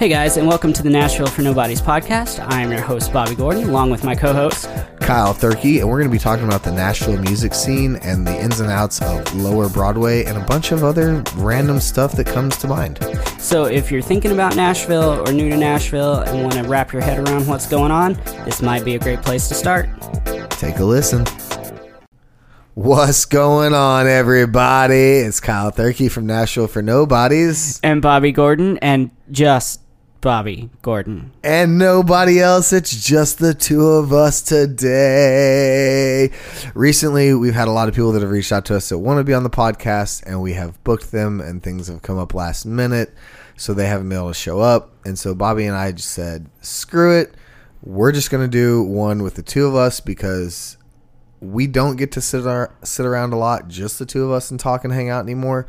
Hey guys, and welcome to the Nashville for Nobodies podcast. I am your host, Bobby Gordon, along with my co host. Kyle Thurkey, and we're going to be talking about the Nashville music scene and the ins and outs of Lower Broadway and a bunch of other random stuff that comes to mind. So, if you're thinking about Nashville or new to Nashville and want to wrap your head around what's going on, this might be a great place to start. Take a listen. What's going on, everybody? It's Kyle Thurkey from Nashville for Nobodies. And Bobby Gordon, and just Bobby Gordon. And nobody else. It's just the two of us today. Recently, we've had a lot of people that have reached out to us that want to be on the podcast, and we have booked them, and things have come up last minute, so they haven't been able to show up. And so Bobby and I just said, screw it. We're just going to do one with the two of us because we don't get to sit our, sit around a lot, just the two of us, and talk and hang out anymore.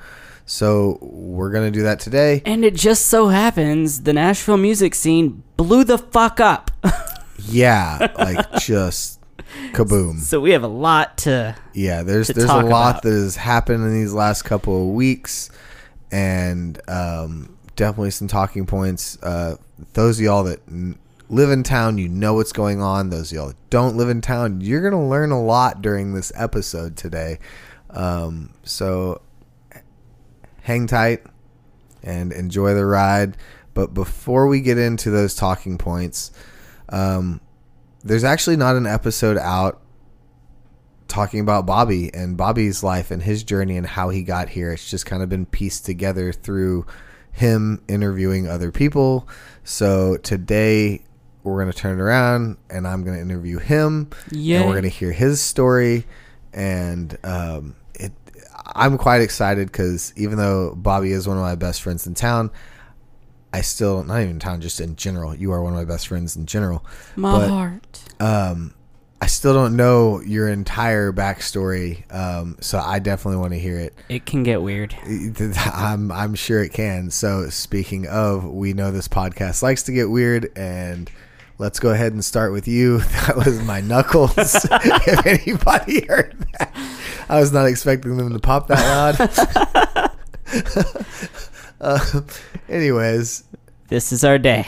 So we're gonna do that today. And it just so happens the Nashville music scene blew the fuck up. yeah, like just kaboom. So we have a lot to Yeah, there's to there's a lot about. that has happened in these last couple of weeks and um, definitely some talking points. Uh, those of y'all that n- live in town, you know what's going on. Those of y'all that don't live in town, you're gonna learn a lot during this episode today. Um, so hang tight and enjoy the ride. But before we get into those talking points, um, there's actually not an episode out talking about Bobby and Bobby's life and his journey and how he got here. It's just kind of been pieced together through him interviewing other people. So today we're going to turn it around and I'm going to interview him. Yay. And we're going to hear his story. And um, I'm quite excited because even though Bobby is one of my best friends in town, I still, not even in town, just in general, you are one of my best friends in general. my but- heart. um, I still don't know your entire backstory, um, so I definitely want to hear it. It can get weird. I'm I'm sure it can. So speaking of, we know this podcast likes to get weird, and let's go ahead and start with you. That was my knuckles. if anybody heard that, I was not expecting them to pop that loud. uh, anyways, This is our day.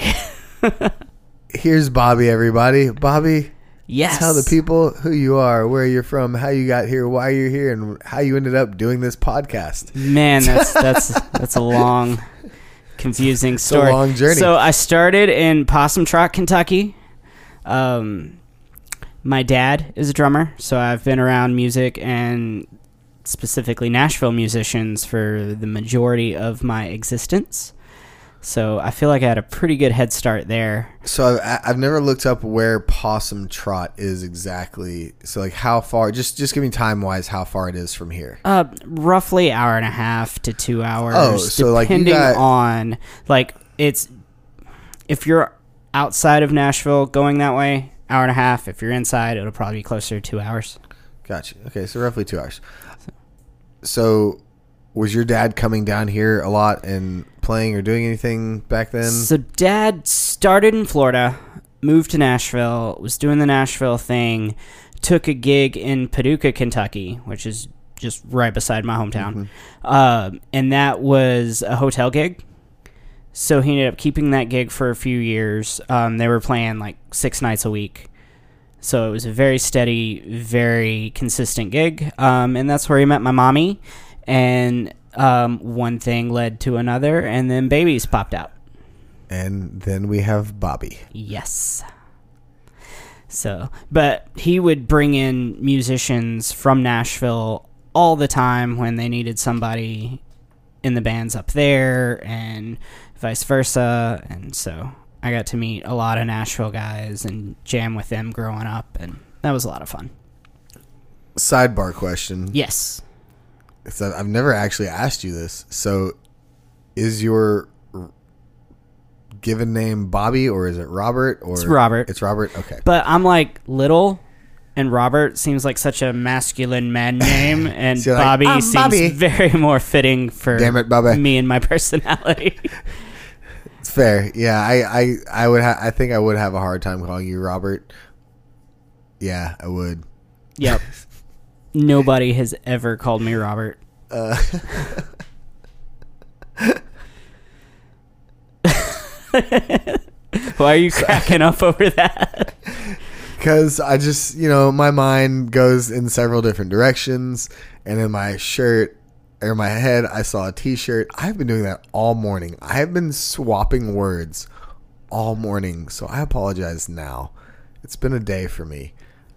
here's Bobby. Everybody, Bobby. yes. Tell the people who you are, where you're from, how you got here, why you're here, and how you ended up doing this podcast. Man, that's that's that's a long, confusing a story. long journey. So I started in Possum Trot, Kentucky. Um, my dad is a drummer, so I've been around music and specifically Nashville musicians for the majority of my existence. So I feel like I had a pretty good head start there. So I've, I've never looked up where Possum Trot is exactly. So like how far? Just just give me time wise how far it is from here. Uh, roughly hour and a half to two hours. Oh, so, like, depending got- on like it's if you're outside of Nashville going that way, hour and a half. If you're inside, it'll probably be closer to two hours. Gotcha. Okay, so roughly two hours. So was your dad coming down here a lot and playing or doing anything back then? So dad started in Florida, moved to Nashville, was doing the Nashville thing, took a gig in Paducah, Kentucky, which is just right beside my hometown, um, and that was a hotel gig. So he ended up keeping that gig for a few years. Um, they were playing like six nights a week. So it was a very steady, very consistent gig. Um, and that's where he met my mommy. And um, one thing led to another, and then babies popped out. and then we have Bobby. Yes. So, but he would bring in musicians from Nashville all the time when they needed somebody in the bands up there and vice versa. And so I got to meet a lot of Nashville guys and jam with them growing up, and that was a lot of fun. Sidebar question. Yes. So I've never actually asked you this. So, is your given name Bobby or is it Robert? Or It's Robert. It's Robert. Okay. But I'm like little, and Robert seems like such a masculine man name, and So you're like, Bobby seems Bobby." very more fitting for Damn it, Bobby. me and my personality. It's fair. Yeah, I I I would ha- I think I would have a hard time calling you Robert. Yeah, I would. yep. Nobody has ever called me Robert. Uh, Why are you cracking up over that? Because I just you know my mind goes in several different directions, and in my shirt or my head I saw a T-shirt. I've been doing that all morning. I have been swapping words all morning, so I apologize now. It's been a day for me.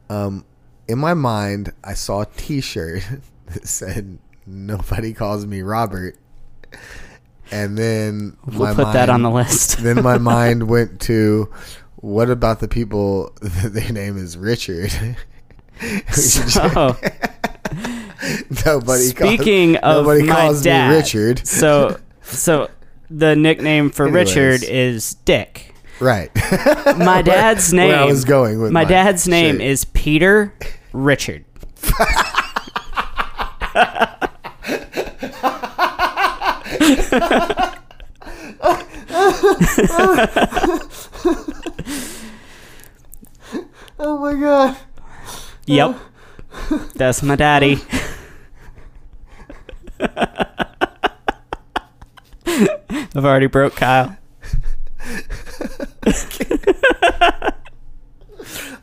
Um, in my mind, I saw a T-shirt that said "Nobody calls me Robert," and then We'll put that on the list. then my mind went to what about the people that their name is Richard? So, nobody speaking calls, of nobody my calls dad, me Richard. so so the nickname for Anyways. Richard is Dick. Right. My dad's name. Where I was going with my, my dad's name shirt. is Peter Richard. oh my god. Yep, that's my daddy. I've already broke Kyle.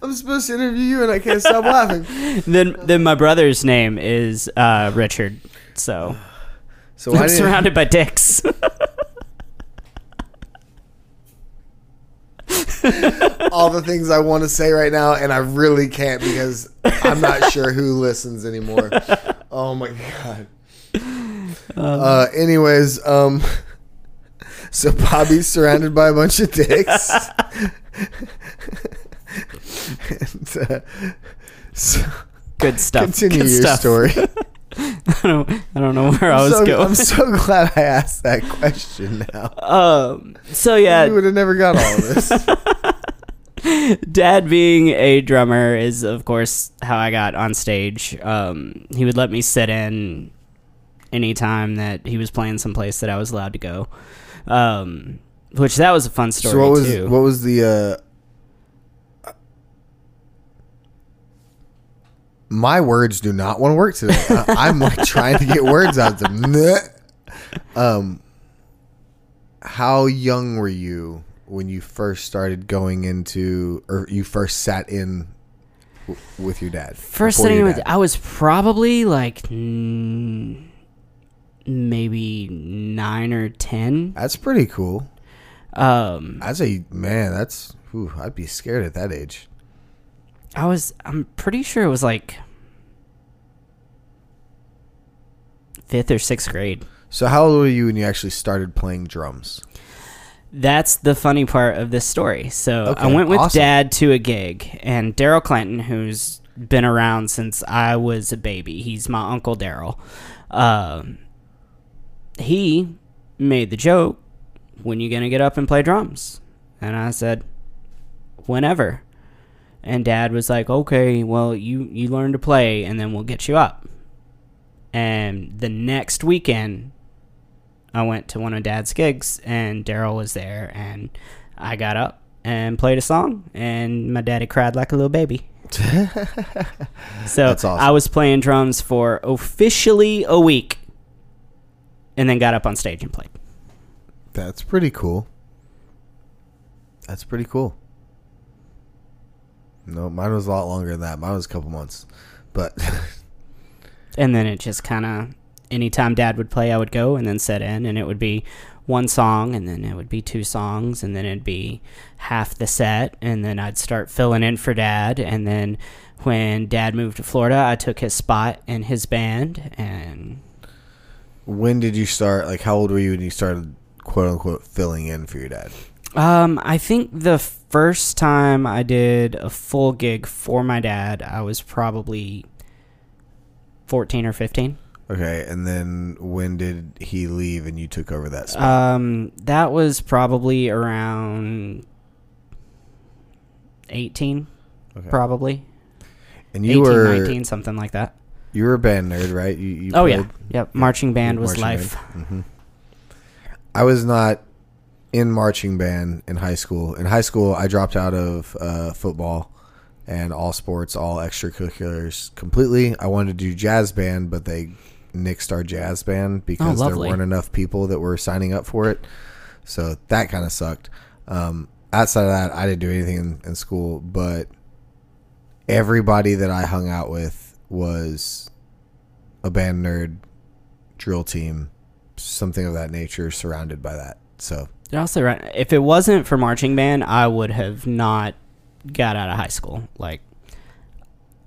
I'm supposed to interview you and I can't stop laughing. Then then my brother's name is uh, Richard. So So why I'm did surrounded by dicks. all the things I want to say right now and I really can't because I'm not sure who listens anymore. Oh my god. uh anyways, um so Bobby's surrounded by a bunch of dicks. and, uh, so Good stuff. continue Good your stuff. story. I don't, I don't know where I was so, going. I'm so glad I asked that question now. um, so yeah, You yeah, would have never got all of this. dad being a drummer is of course how I got on stage. Um, he would let me sit in anytime that he was playing someplace that I was allowed to go. Um, which that was a fun story so what was too. what was the uh my words do not want to work today. I, I'm like trying to get words out. To, um, how young were you when you first started going into, or you first sat in w- with your dad? First before thing your was, dad? I was probably like mm, maybe nine or ten. That's pretty cool. Um, I'd say, man, that's. Ooh, I'd be scared at that age. I was. I'm pretty sure it was like fifth or sixth grade. So, how old were you when you actually started playing drums? That's the funny part of this story. So I went with awesome. dad to a gig, and Daryl Clinton, who's been around since I was a baby, he's my uncle Daryl. Um, he made the joke, "When you gonna get up and play drums?" And I said, "Whenever." And dad was like, "Okay, well you you learn to play, and then we'll get you up." And the next weekend, I went to one of Dad's gigs, and Daryl was there, and I got up and played a song, and my daddy cried like a little baby. so awesome. I was playing drums for officially a week, and then got up on stage and played. That's pretty cool. That's pretty cool. No, mine was a lot longer than that. Mine was a couple months, but And then it just kind of, anytime Dad would play, I would go and then set in, and it would be one song, and then it would be two songs, and then it'd be half the set, and then I'd start filling in for Dad, and then when Dad moved to Florida, I took his spot in his band, and when did you start? Like, how old were you when you started, quote unquote, filling in for your dad? um, I think the first time I did a full gig for my dad, I was probably fourteen or fifteen. Okay, and then when did he leave and you took over that spot? Um, that was probably around eighteen, Okay. probably and you 18, were 19, something like that. you were a band nerd, right? You, you Oh yeah, yep. Marching band was marching life. hmm I was not in marching band in high school. In high school, I dropped out of uh, football and all sports, all extracurriculars completely. I wanted to do jazz band, but they nixed our jazz band because there Oh, lovely. weren't enough people that were signing up for it. So that kind of sucked. Um, outside of that, I didn't do anything in, in school, but everybody that I hung out with was a band nerd, drill team, something of that nature, surrounded by that. So You're also right. If it wasn't for marching band, I would have not got out of high school. Like,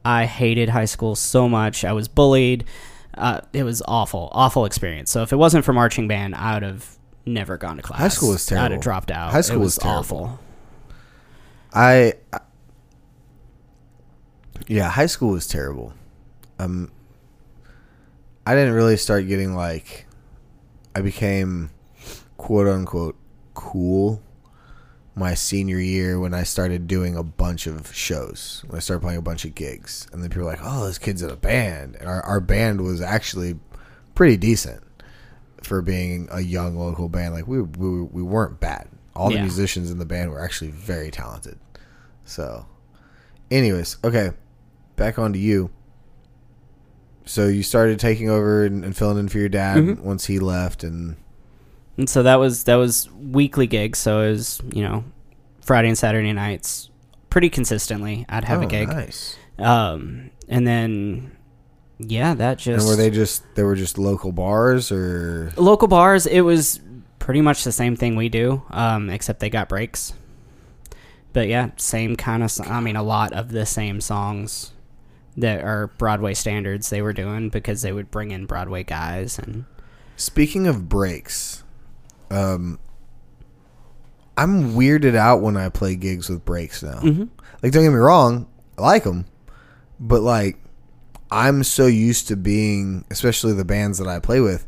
I hated high school so much. I was bullied. Uh, it was awful, awful experience. So if it wasn't for marching band, I would have never gone to class. High school was terrible. I'd have dropped out. High school it was was terrible. awful. I, I- yeah, high school was terrible. Um, I didn't really start getting like, I became quote unquote cool my senior year when I started doing a bunch of shows. When I started playing a bunch of gigs, and then people were like, "Oh, this kid's in a band," and our our band was actually pretty decent for being a young local band. Like we we, we weren't bad. All the Yeah. musicians in the band were actually very talented. So, anyways, okay, back on to you. So you started taking over and, and filling in for your dad Mhm. once he left, and And so that was that was weekly gigs. So it was you know Friday and Saturday nights, pretty consistently. I'd have oh, a gig. Nice. Um, and then yeah, that just And were they just they were just local bars or local bars it was pretty much the same thing we do um, except they got breaks but yeah same kind of i mean a lot of the same songs that are broadway standards they were doing because they would bring in broadway guys and Speaking of breaks, um, I'm weirded out when I play gigs with breaks now. Mhm. Like, don't get me wrong, I like them, but like, I'm so used to being, especially the bands that I play with,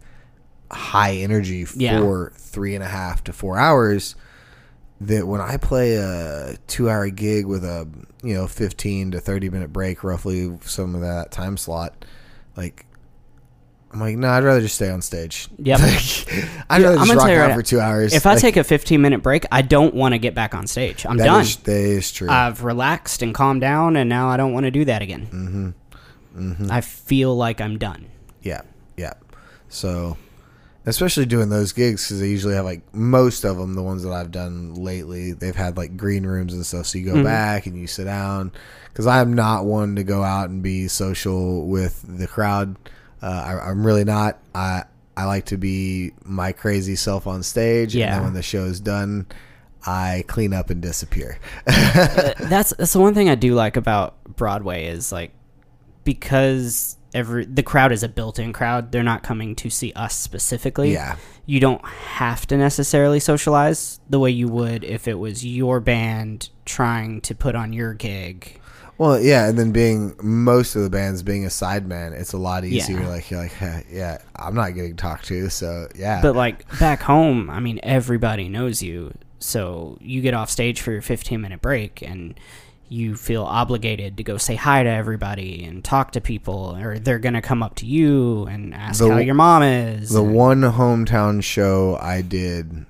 high energy for Yeah. three and a half to four hours. That when I play a two-hour gig with a you know 15 to 30 minute break, roughly some of that time slot, like I'm like, no, I'd rather just stay on stage. Yep. Like, I'd Yeah, rather I'm just rock out right for two hours. if i Like, take a 15 minute break i don't want to get back on stage i'm that done is- that is true. i've relaxed and calmed down and now i don't want to do that again mm-hmm. Mm-hmm. i feel like i'm done Yeah, yeah. So, especially doing those gigs because they usually have like most of them, the ones that I've done lately, they've had like green rooms and stuff. So you go Mhm. back and you sit down. Because I am not one to go out and be social with the crowd. Uh, I, I'm really not. I I like to be my crazy self on stage. And Yeah. then when the show's done, I clean up and disappear. Uh, that's that's the one thing I do like about Broadway is like because every the crowd is a built-in crowd. They're not coming to see us specifically. yeah. You don't have to necessarily socialize the way you would if it was your band trying to put on your gig. Well, yeah, and then being most of the bands being a sideman, it's a lot easier. Yeah. Like you're like, "Huh, yeah, I'm not getting talked to, so yeah. But like back home, I mean everybody knows you. So you get off stage for your 15-minute break and you feel obligated to go say hi to everybody and talk to people or they're going to come up to you and ask The- how your mom is. the and- one hometown show I did,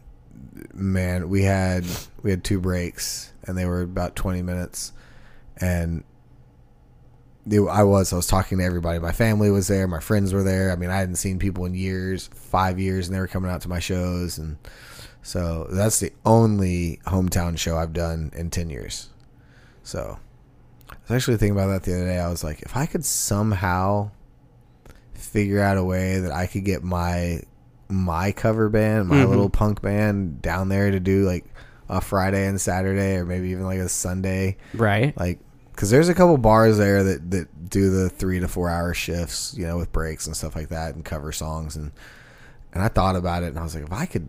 man, we had we had two breaks, and they were about 20 minutes, and it- I was I was talking to everybody. My family was there, my friends were there. I mean, I hadn't seen people in years, five years, and they were coming out to my shows, and so that's the only hometown show I've done in 10 years. So I was actually thinking about that the other day. I was like, if I could somehow figure out a way that I could get my my cover band, my Mhm. little punk band down there to do like a Friday and Saturday or maybe even like a Sunday right? like because there's a couple bars there that that do the three to four hour shifts you know with breaks and stuff like that and cover songs and and I thought about it and I was like if I could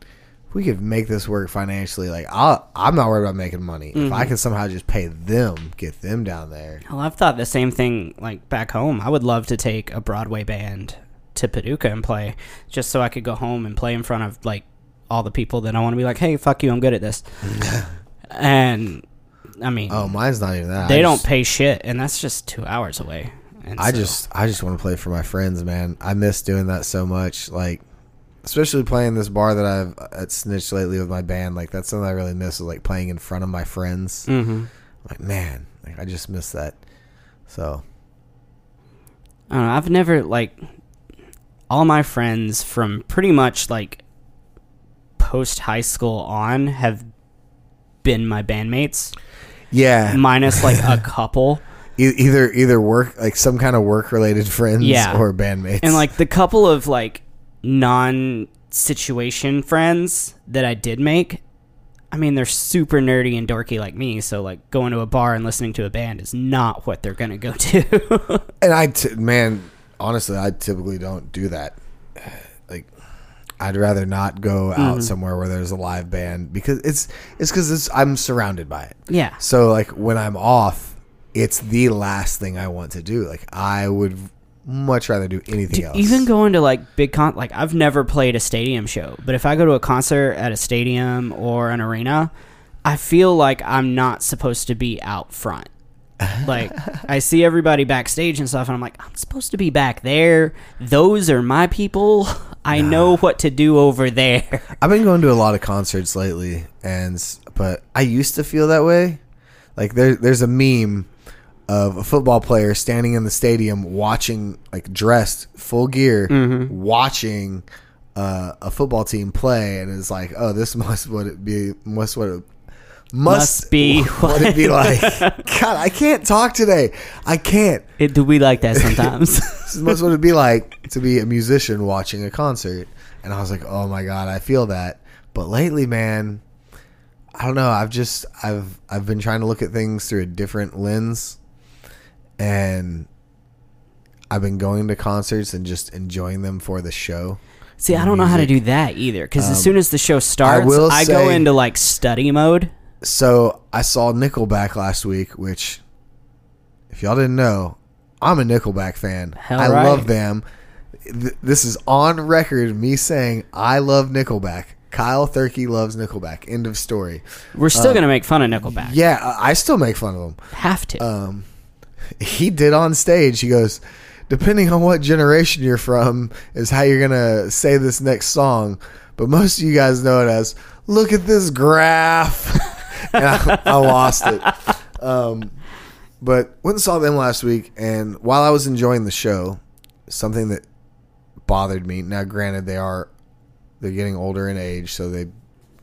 if we could make this work financially like I'll, I'm not worried about making money if I Mhm. could somehow just pay them get them down there Well, I've thought the same thing like back home. I would love to take a Broadway band to Paducah and play just so I could go home and play in front of like all the people that I want to be like, "Hey, fuck you, I'm good at this." and I mean, oh mine's not even that they I don't just- pay shit and that's just 2 hours away. And I so- just I just want to play for my friends, man. I miss doing that so much. Like especially playing this bar that I've at Snitch lately with my band. Like that's something I really miss is like playing in front of my friends. Mhm. Like man, like I just miss that. So I don't know. I've never like all my friends from pretty much like post high school on have been my bandmates, Yeah, minus like a couple. E- either either work like some kind of work related friends Yeah. or bandmates. And like the couple of like non situation friends that I did make, I mean, they're super nerdy and dorky like me. So like going to a bar and listening to a band is not what they're gonna go to. and I t- man, honestly, I typically don't do that. I'd rather not go Mm-hmm. out somewhere where there's a live band because it's it's because it's I'm surrounded by it. yeah. So like when I'm off, it's the last thing I want to do. Like I would much rather do anything else. Even going to like big con, like I've never played a stadium show, but if I go to a concert at a stadium or an arena, I feel like I'm not supposed to be out front. Like I see everybody backstage and stuff, and I'm like, I'm supposed to be back there. Those are my people. I know what to do over there. I've been going to a lot of concerts lately, and but I used to feel that way. Like there, there's a meme of a football player standing in the stadium watching, like dressed full gear, Mm-hmm. watching uh, a football team play, and it's like, oh, this must what it be, must what it must, Must be what it be like. God, I can't talk today. I can't. It, do we like that sometimes? This must what it'd be like to be a musician watching a concert. And I was like, oh my god, I feel that. But lately, man, I don't know. I've just I've I've been trying to look at things through a different lens, and I've been going to concerts and just enjoying them for the show. See, I don't know how to do that either. Because as um, soon as the show starts, I, will go into like study mode. So I saw Nickelback last week, which, if y'all didn't know, I'm a Nickelback fan. Hell I right. love them. Th- This is on record. Me saying I love Nickelback. Kyle Thurkey loves Nickelback. End of story. We're still gonna make fun of Nickelback. Yeah, I I still make fun of him. Have to. Um, he did on stage. He goes, depending on what generation you're from, is how you're gonna say this next song. But most of you guys know it as "Look at this graph," I, I lost it. Um, but went and saw them last week, and while I was enjoying the show, something that bothered me. Now, granted, they are they're getting older in age, so they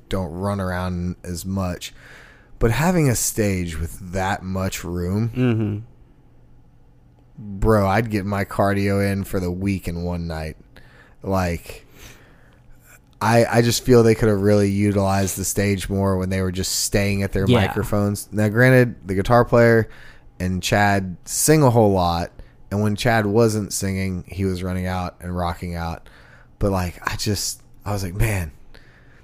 don't run around as much. But having a stage with that much room, mm-hmm. bro, I'd get my cardio in for the week in one night. Like, I I just feel they could have really utilized the stage more when they were just staying at their Yeah. microphones. Now, granted, the guitar player and Chad sing a whole lot, and when Chad wasn't singing, he was running out and rocking out. But like, I just I was like, man,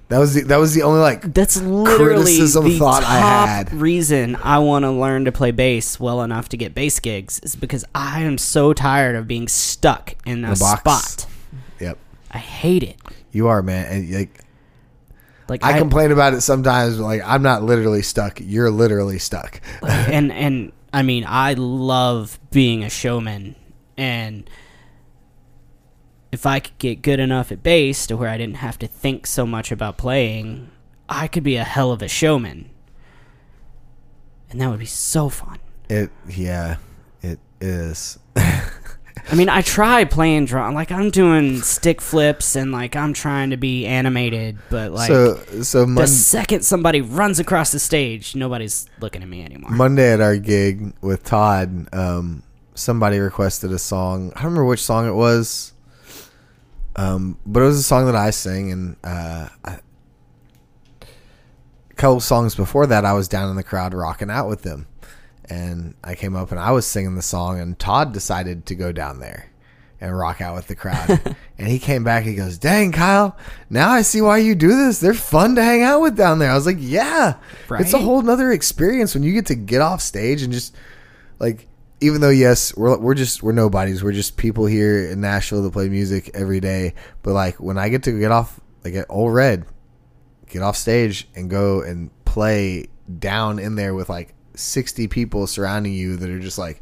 that was the, that was the only like That's literally criticism the thought I top had. reason I want to learn to play bass well enough to get bass gigs is because I am so tired of being stuck in a spot. Yep, I hate it. You are man, and like Like I complain about it sometimes. Like I'm not literally stuck. You're literally stuck. and and I mean I love being a showman and if I could get good enough at bass to where I didn't have to think so much about playing, I could be a hell of a showman. And that would be so fun. It yeah, it is. I mean, I try playing drum, like I'm doing stick flips and like I'm trying to be animated, but like so so the second somebody runs across the stage, nobody's looking at me anymore. Monday at our gig with Todd, um, somebody requested a song. I don't remember which song it was. Um, but it was a song that I sing, and uh, I, a couple songs before that, I was down in the crowd rocking out with them, and I came up and I was singing the song, and Todd decided to go down there and rock out with the crowd, and he came back. He goes, "Dang, Kyle, now I see why you do this. They're fun to hang out with down there." I was like, "Yeah, it's a whole nother experience when you get to get off stage and just like." Even though yes, we're we're just we're nobodies. We're just people here in Nashville that play music every day. But like when I get to get off like at Ole Red, get off stage and go and play down in there with like 60 people surrounding you that are just like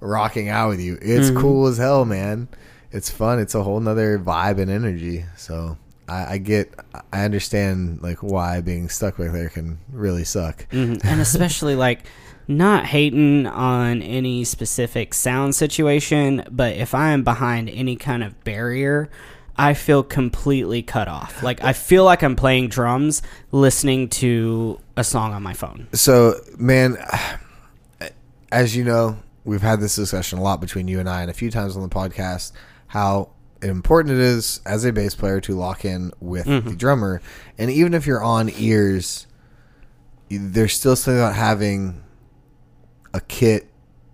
rocking out with you. It's cool as hell, man. It's fun. It's a whole nother vibe and energy. So I, I get, I understand like why being stuck back there can really suck. Mhm. and especially like not hating on any specific sound situation, but if I am behind any kind of barrier, I feel completely cut off. Like I feel like I'm playing drums listening to a song on my phone. So, man, as you know, we've had this discussion a lot between you and I, and a few times on the podcast, how important it is as a bass player to lock in with Mm-hmm. the drummer. And even if you're on ears, there's still something about having a kit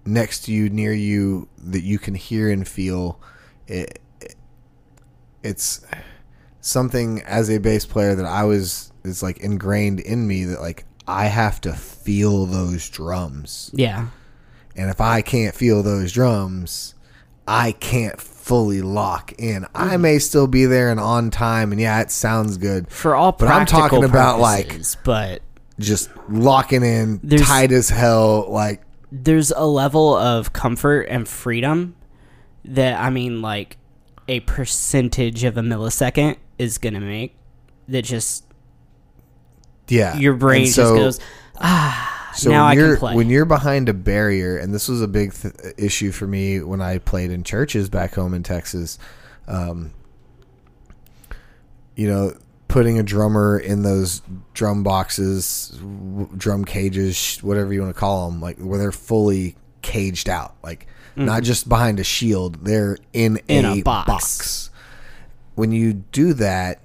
next to you, near you, that you can hear and feel. It, it- it's something as a bass player that I was is like ingrained in me that like I have to feel those drums. Yeah. And if I can't feel those drums, I can't fully lock in. I Mm-hmm. may still be there and on time and yeah, it sounds good. For all But I'm talking about, like- but Just locking in tight as hell like there's a level of comfort and freedom that I mean like a percentage of a millisecond is going to make that just yeah. your brain so- just goes ah So now when I you're can play. when you're behind a barrier, and this was a big th- issue for me when I played in churches back home in Texas. Um, you know, putting a drummer in those drum boxes, w- drum cages, whatever you want to call them, like where they're fully caged out, like not just behind a shield, they're in, Mm-hmm. In a, a box. box. When you do that,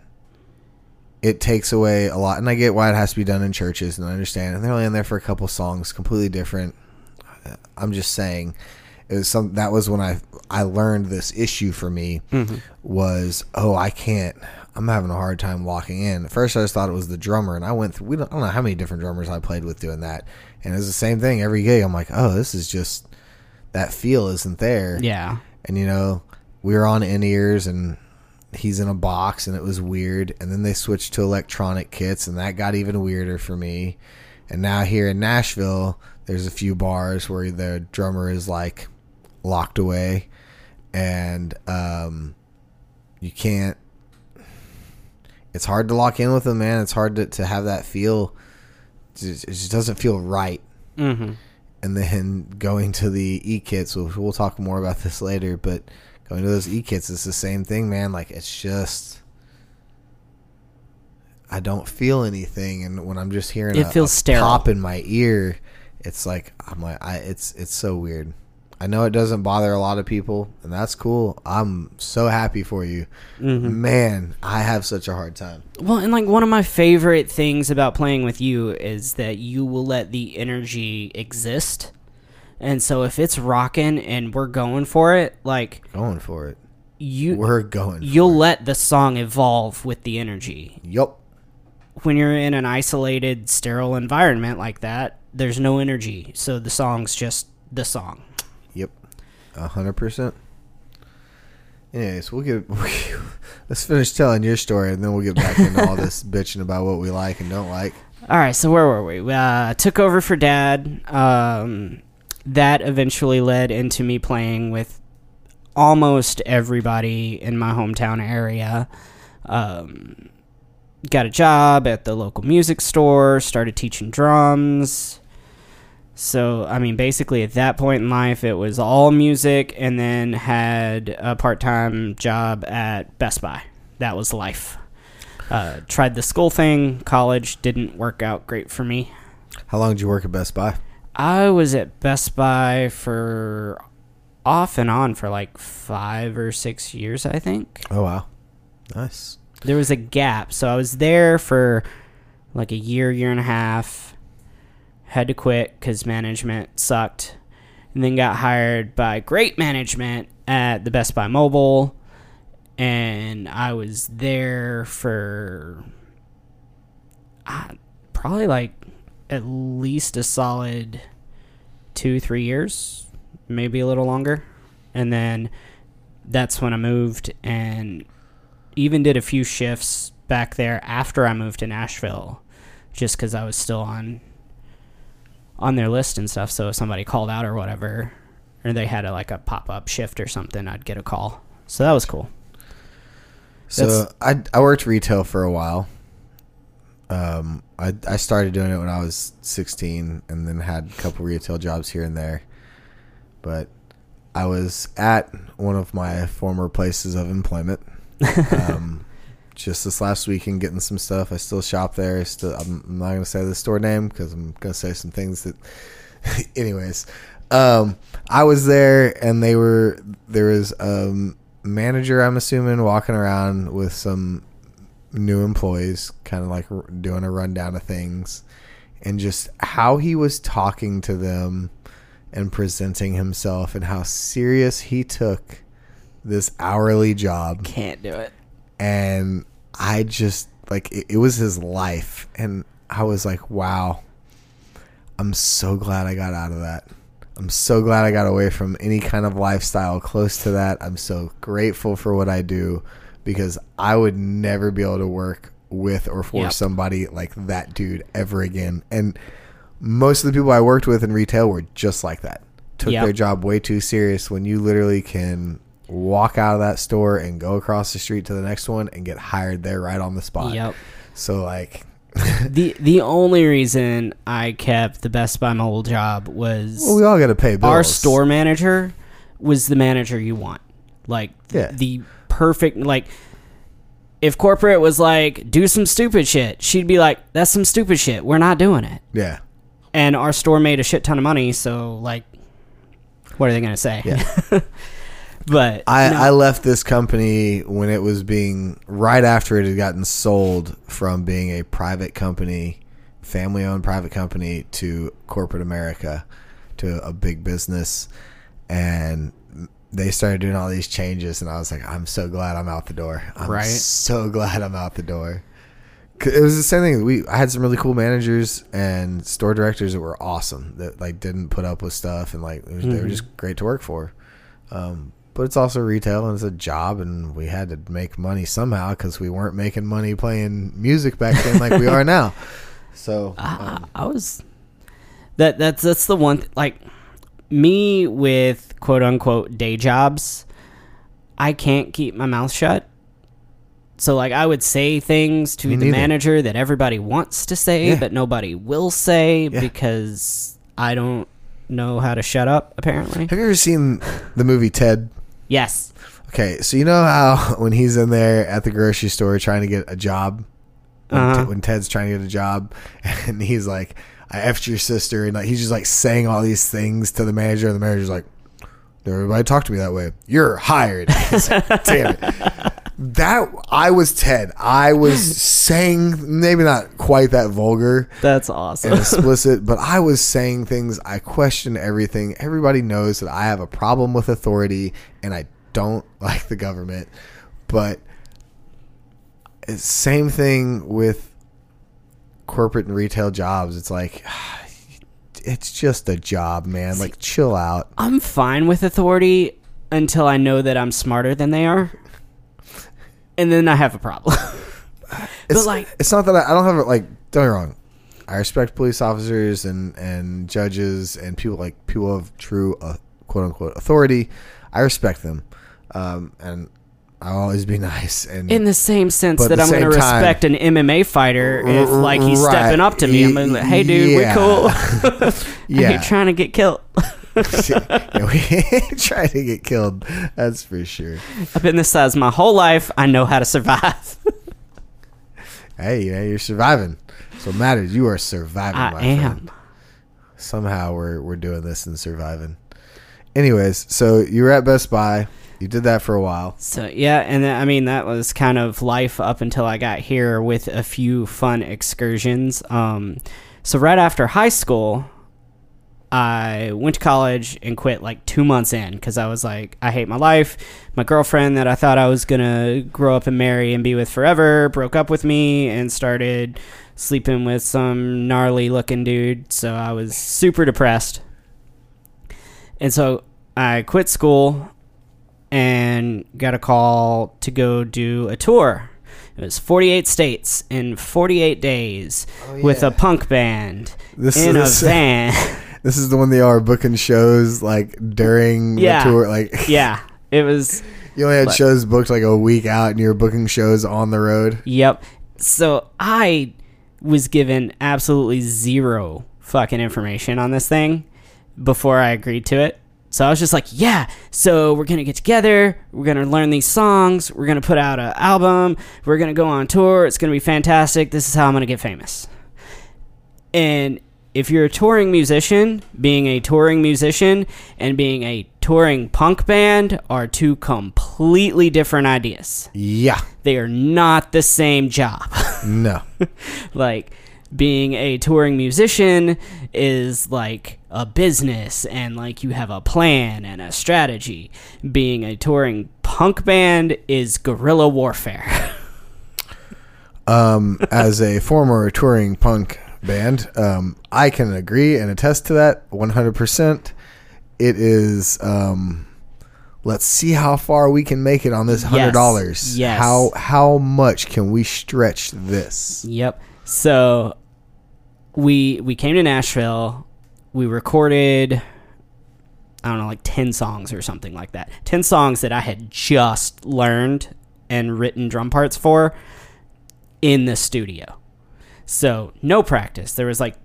it takes away a lot, and I get why it has to be done in churches, and I understand. And they're only in there for a couple songs, completely different. I'm just saying, it was some that was when I I learned this issue for me was oh I can't I'm having a hard time walking in. At first I just thought it was the drummer, and I went through we don't, I don't know how many different drummers I played with doing that, and it was the same thing every gig. I'm like oh this is just that feel isn't there. yeah. And you know, we were on in ears and he's in a box and it was weird. And then they switched to electronic kits and that got even weirder for me. And now here in Nashville, there's a few bars where the drummer is like locked away and um you can't it's hard to lock in with them, man. It's hard to, to have that feel. It just, it just doesn't feel right Mm-hmm. And then going to the e kits. We'll, we'll talk more about this later, but going to those e kits is the same thing, man. Like it's just I don't feel anything, and when I'm just hearing It a, feels a sterile. pop in my ear, it's like I'm like I it's it's so weird. I know it doesn't bother a lot of people, and that's cool. I'm so happy for you, Mm-hmm. man. I have such a hard time. Well, and like one of my favorite things about playing with you is that you will let the energy exist. And so if it's rocking and we're going for it, like Going for it. you We're going. you'll let the song evolve with the energy. Yep. When you're in an isolated, sterile environment like that, there's no energy. So the song's just the song. Hundred percent. Anyways, we'll get let's finish telling your story, and then we'll get back into all this bitching about what we like and don't like. All right, so where were we? We, Uh, took over for dad. Um, that eventually led into me playing with almost everybody in my hometown area. Um, got a job at the local music store, started teaching drums. So, I mean, basically at that point in life, it was all music and then had a part time job at Best Buy. That was life. Uh, tried the school thing, college didn't work out great for me. How long did you work at Best Buy? I was at Best Buy for off and on for like five or six years, I think. Oh wow, nice. There was a gap, so I was there for like a year, year and a half. Had to quit because management sucked, and then got hired by great management at the Best Buy Mobile, and I was there for uh, probably like at least a solid two, three years, maybe a little longer, and then that's when I moved and even did a few shifts back there after I moved to Nashville, just because I was still on on their list and stuff. So if somebody called out or whatever, or they had a, like a pop up shift or something, I'd get a call. So that was cool. So I I worked retail for a while. Um, I I started doing it when I was 16, and then had a couple retail jobs here and there. But I was at one of my former places of employment, um, just this last weekend getting some stuff. I still shop there. Still, I'm, I'm not gonna say the store name because I'm gonna say some things that. anyways, um, I was there and they were there was a manager. I'm assuming walking around with some new employees, kind of like doing a rundown of things, and just how he was talking to them and presenting himself and how serious he took this hourly job Can't do it. And I just like it, it was his life, and I was like, wow, I'm so glad I got out of that. I'm so glad I got away from any kind of lifestyle close to that. I'm so grateful for what I do because I would never be able to work with or for Yep. somebody like that dude ever again. And most of the people I worked with in retail were just like that. Took Yep. their job way too serious when you literally can walk out of that store and go across the street to the next one and get hired there right on the spot. Yep. So like the The only reason I kept the Best Buy my old job was well, we all got to pay bills. our store manager was the manager you want. Like Yeah. the perfect like if corporate was like do some stupid shit, she'd be like that's some stupid shit. We're not doing it. Yeah. And our store made a shit ton of money, so like what are they going to say? Yeah. but I, no, I left this company when it was being right after it had gotten sold from being a private company, family owned private company to corporate America, to a big business, and they started doing all these changes, and I was like, I'm so glad I'm out the door. I'm Right. so glad I'm out the door. It was the same thing. We I had some really cool managers and store directors that were awesome. That like didn't put up with stuff and like was, they were just great to work for. Um, but it's also retail and it's a job, and we had to make money somehow because we weren't making money playing music back then like we are now. So I, um, I was that that's that's the one th- like me with quote unquote day jobs i can't keep my mouth shut so like i would say things to the manager that everybody wants to say Yeah. but nobody will say Yeah. because i don't know how to shut up apparently have you ever seen the movie Ted? Yes Okay, so you know how when he's in there at the grocery store trying to get a job, when, Uh-huh. Ted- when Ted's trying to get a job, and he's like, "I effed your sister," and like he's just like saying all these things to the manager, and the manager's like, "Everybody talk to me that way. You're hired." Like, Damn it. That I was Ted. I was saying maybe not quite that vulgar that's awesome explicit, but I was saying things. I question everything. Everybody knows that I have a problem with authority and I don't like the government. But same thing with corporate and retail jobs. It's like it's just a job, man. Like chill out. i'm fine with authority until i know that i'm smarter than they are and then i have a problem It's like- it's not that I, I don't have it like don't get me wrong. I respect police officers and and judges and people like people of true uh, quote unquote authority. I respect them, um, and I'll always be nice. And in the same sense But that I'm going to respect an MMA fighter if like he's right. stepping up to me. I'm like, hey dude, yeah. we cool. Yeah, ain't trying to get killed. yeah, we ain't trying to get killed. That's for sure. I've been this size my whole life. I know how to survive. Hey, you know, you're surviving. So matters. You are surviving. I my am. friend. Somehow we're we're doing this and surviving. Anyways, so you were at Best Buy. You did that for a while. So yeah, and then, I mean that was kind of life up until I got here with a few fun excursions. Um, so right after high school, I went to college and quit like two months in because I was like, I hate my life. My girlfriend that I thought I was gonna grow up and marry and be with forever broke up with me and started sleeping with some gnarly looking dude. So I was super depressed. And so I quit school and got a call to go do a tour. It was 48 states in 48 days oh, with yeah. a punk band This in is- a van. This is the one they are booking shows like during Yeah. the tour. Like yeah, it was. you only had But- shows booked like a week out, and you were booking shows on the road. Yep. So I was given absolutely zero fucking information on this thing before I agreed to it. So I was just like, yeah, so we're going to get together. We're going to learn these songs. We're going to put out an album. We're going to go on tour. It's going to be fantastic. This is how I'm going to get famous. And if you're a touring musician, being a touring musician and being a touring punk band are two completely different ideas. Yeah. They are not the same job. No. like being a touring musician is like a business and like you have a plan and a strategy. Being a touring punk band is guerrilla warfare. Um, as a former touring punk band, um, I can agree and attest to that 100%. It is, um, let's see how far we can make it on this $100. Yes. Yes. How, how much can we stretch this? Yep. So we we came to Nashville. We recorded I don't know like 10 songs or something like that. 10 songs that I had just learned and written drum parts for in the studio. So, no practice. There was like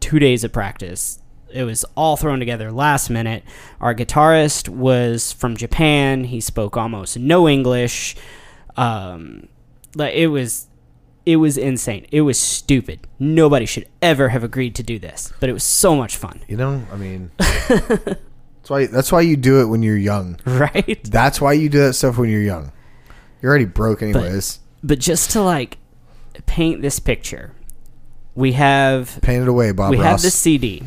2 days of practice. It was all thrown together last minute. Our guitarist was from Japan. He spoke almost no English. Um, it was it was insane. It was stupid. Nobody should ever have agreed to do this, but it was so much fun, You know, I mean, that's why, that's why you do it when you're young. right? That's why you do that stuff when you're young. You're already broke anyways. But just to like paint this picture, we have Paint it away, Bob we Ross. have the CD.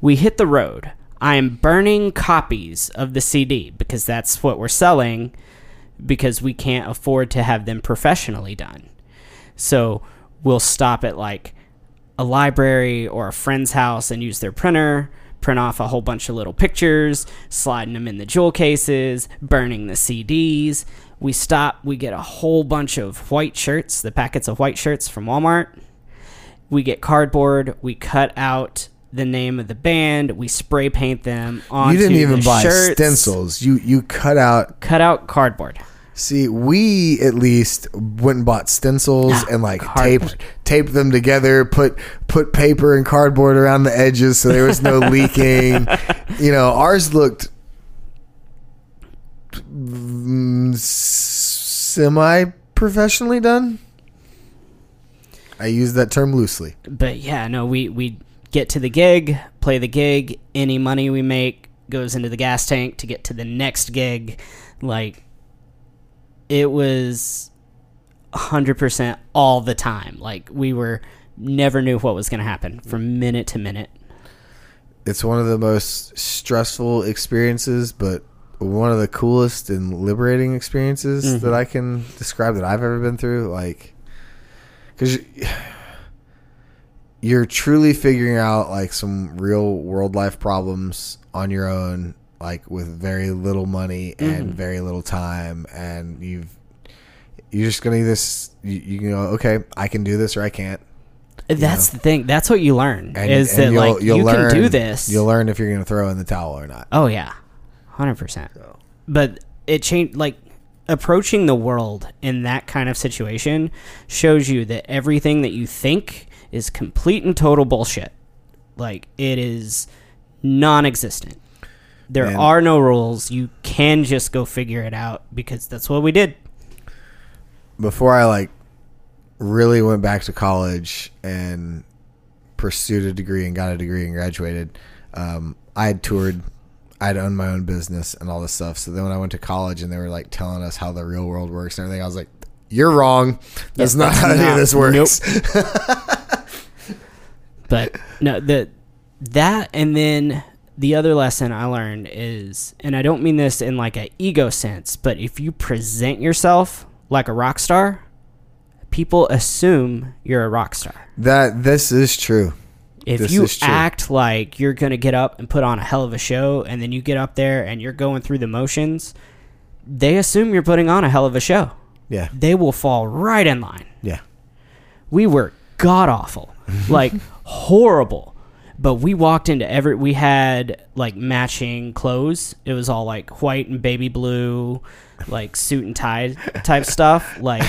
We hit the road. I am burning copies of the CD because that's what we're selling because we can't afford to have them professionally done. So we'll stop at like a library or a friend's house and use their printer, print off a whole bunch of little pictures, sliding them in the jewel cases, burning the CDs. We stop, we get a whole bunch of white shirts, the packets of white shirts from Walmart. We get cardboard, we cut out the name of the band, we spray paint them on you didn't even the buy shirts, stencils. You you cut out Cut out cardboard. See, we at least went and bought stencils Ah, and like cardboard. taped taped them together, put put paper and cardboard around the edges so there was no leaking. You know, ours looked semi professionally done. I use that term loosely. but yeah, no, we we get to the gig, play the gig. Any money we make goes into the gas tank to get to the next gig. Like it was hundred percent all the time. Like we were never knew what was going to happen from minute to minute. It's one of the most stressful experiences, but one of the coolest and liberating experiences mm-hmm. that I can describe that I've ever been through. Like, because you're truly figuring out like some real world life problems on your own, like with very little money and mm-hmm. very little time, and you've you're just gonna either s- you, you can go, okay, I can do this or I can't. Uh, that's the thing. That's what you learn And, is and that like you can do this. You'll learn if you're gonna throw in the towel or not. Oh yeah, hundred percent. But it changed. Like approaching the world in that kind of situation shows you that everything that you think is complete and total bullshit. Like it is non-existent. There Man. are no rules. You can just go figure it out because that's what we did. before I like really went back to college and pursued a degree and got a degree and graduated, um, I had toured, I had owned my own business and all this stuff. So then when I went to college and they were like telling us how the real world works and everything, I was like, "You're wrong. That's Yeah, not that's how any of this works." But no, the that and then the other lesson I learned is, and I don't mean this in like an ego sense, but if you present yourself like a rock star, people assume you're a rock star. that this is true. If This you is true. act like you're gonna get up and put on a hell of a show, and then you get up there and you're going through the motions, they assume you're putting on a hell of a show. Yeah, They will fall right in line yeah. we were god awful like horrible but we walked into every we had like matching clothes it was all like white and baby blue like suit and tie type stuff like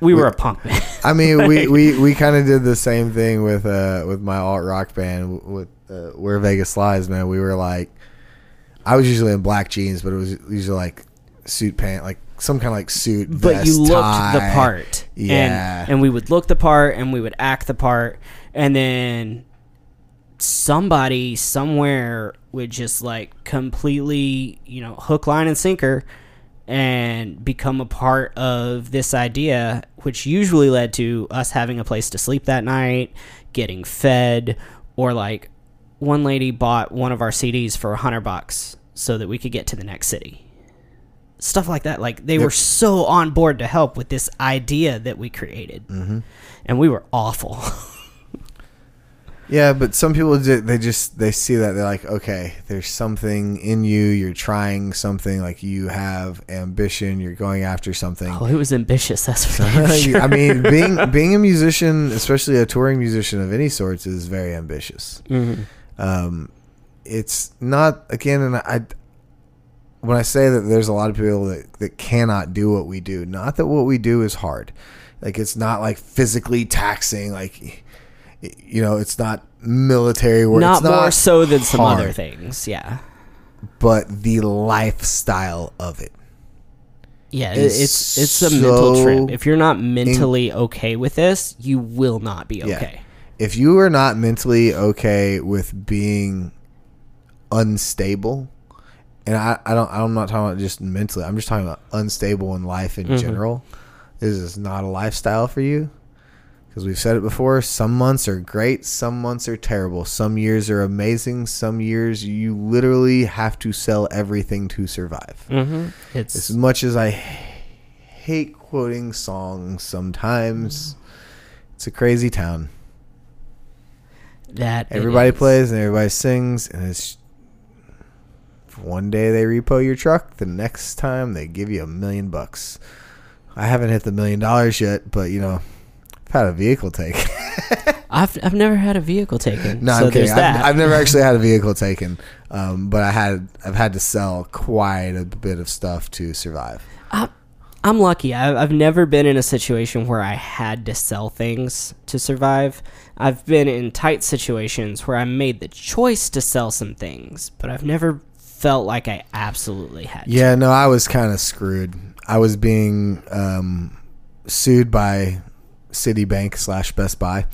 we were a punk band. I mean, we, we, we kind of did the same thing with uh with my alt rock band with uh, Where Vegas Lies, man. We were like, I was usually in black jeans, but it was usually like suit pant, like some kind of like suit. but vest, you looked tie. the part. Yeah. And, and we would look the part and we would act the part. And then somebody somewhere would just like completely, you know, hook, line, and sinker and become a part of this idea, which usually led to us having a place to sleep that night, getting fed, or like one lady bought one of our CDs for a hundred bucks so that we could get to the next city stuff like that. Like they were so on board to help with this idea that we created, mm-hmm. and we were awful. Yeah, but some people they just they see that they're like, okay, there's something in you. You're trying something. Like you have ambition. You're going after something. oh, it was ambitious. That's for sure. I mean, being being a musician, especially a touring musician of any sorts, is very ambitious. Mhm. Um, it's not again, and I when I say that there's a lot of people that, that cannot do what we do, not that what we do is hard. Like it's not like physically taxing. Like you know, it's not military work. not it's more so than some hard, other things. Yeah, but the lifestyle of it. yeah. It's it's it's a mental so trip. If you're not mentally okay with this, you will not be Yeah. okay. if you are not mentally okay with being unstable, and I, I don't I'm not talking about just mentally, I'm just talking about unstable in life in Mhm. general. This is not a lifestyle for you. Because we've said it before, some months are great, some months are terrible. Some years are amazing, some years you literally have to sell everything to survive. Mm-hmm. It's As much as I h- hate quoting songs sometimes, it's a crazy town. that Everybody plays and everybody sings, and it's one day they repo your truck, the next time they give you a million bucks. I haven't hit the million dollars yet, but you know, had a vehicle taken. I've I've never had a vehicle taken. no, so I'm kidding. I've. I've never actually had a vehicle taken, um, but I had I've had to sell quite a bit of stuff to survive. I, I'm lucky. I, I've never been in a situation where I had to sell things to survive. I've been in tight situations where I made the choice to sell some things, but I've never felt like I absolutely had to. Yeah, no, I was kind of screwed. I was being um, sued by Citibank slash Best Buy,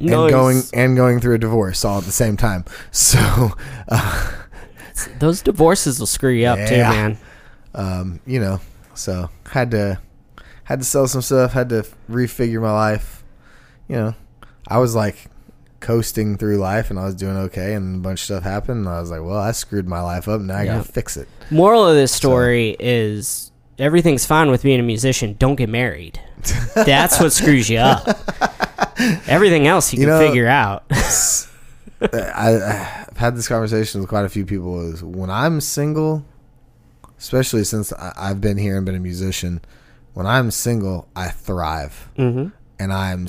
and Nice. going and going through a divorce all at the same time. So, uh, Those divorces will screw you up too, man. um, you know, so had to had to sell some stuff. Had to refigure my life. You know, I was like coasting through life and I was doing okay, and a bunch of stuff happened. And I was like, well, I screwed my life up. Now I Yeah. gotta fix it. Moral of this story is everything's fine with being a musician. Don't get married. That's what screws you up. Everything else you, You can know- figure out. I, I've had this conversation with quite a few people. Is when I'm single, especially since I've been here and been a musician. When I'm single, I thrive, mm-hmm. and I'm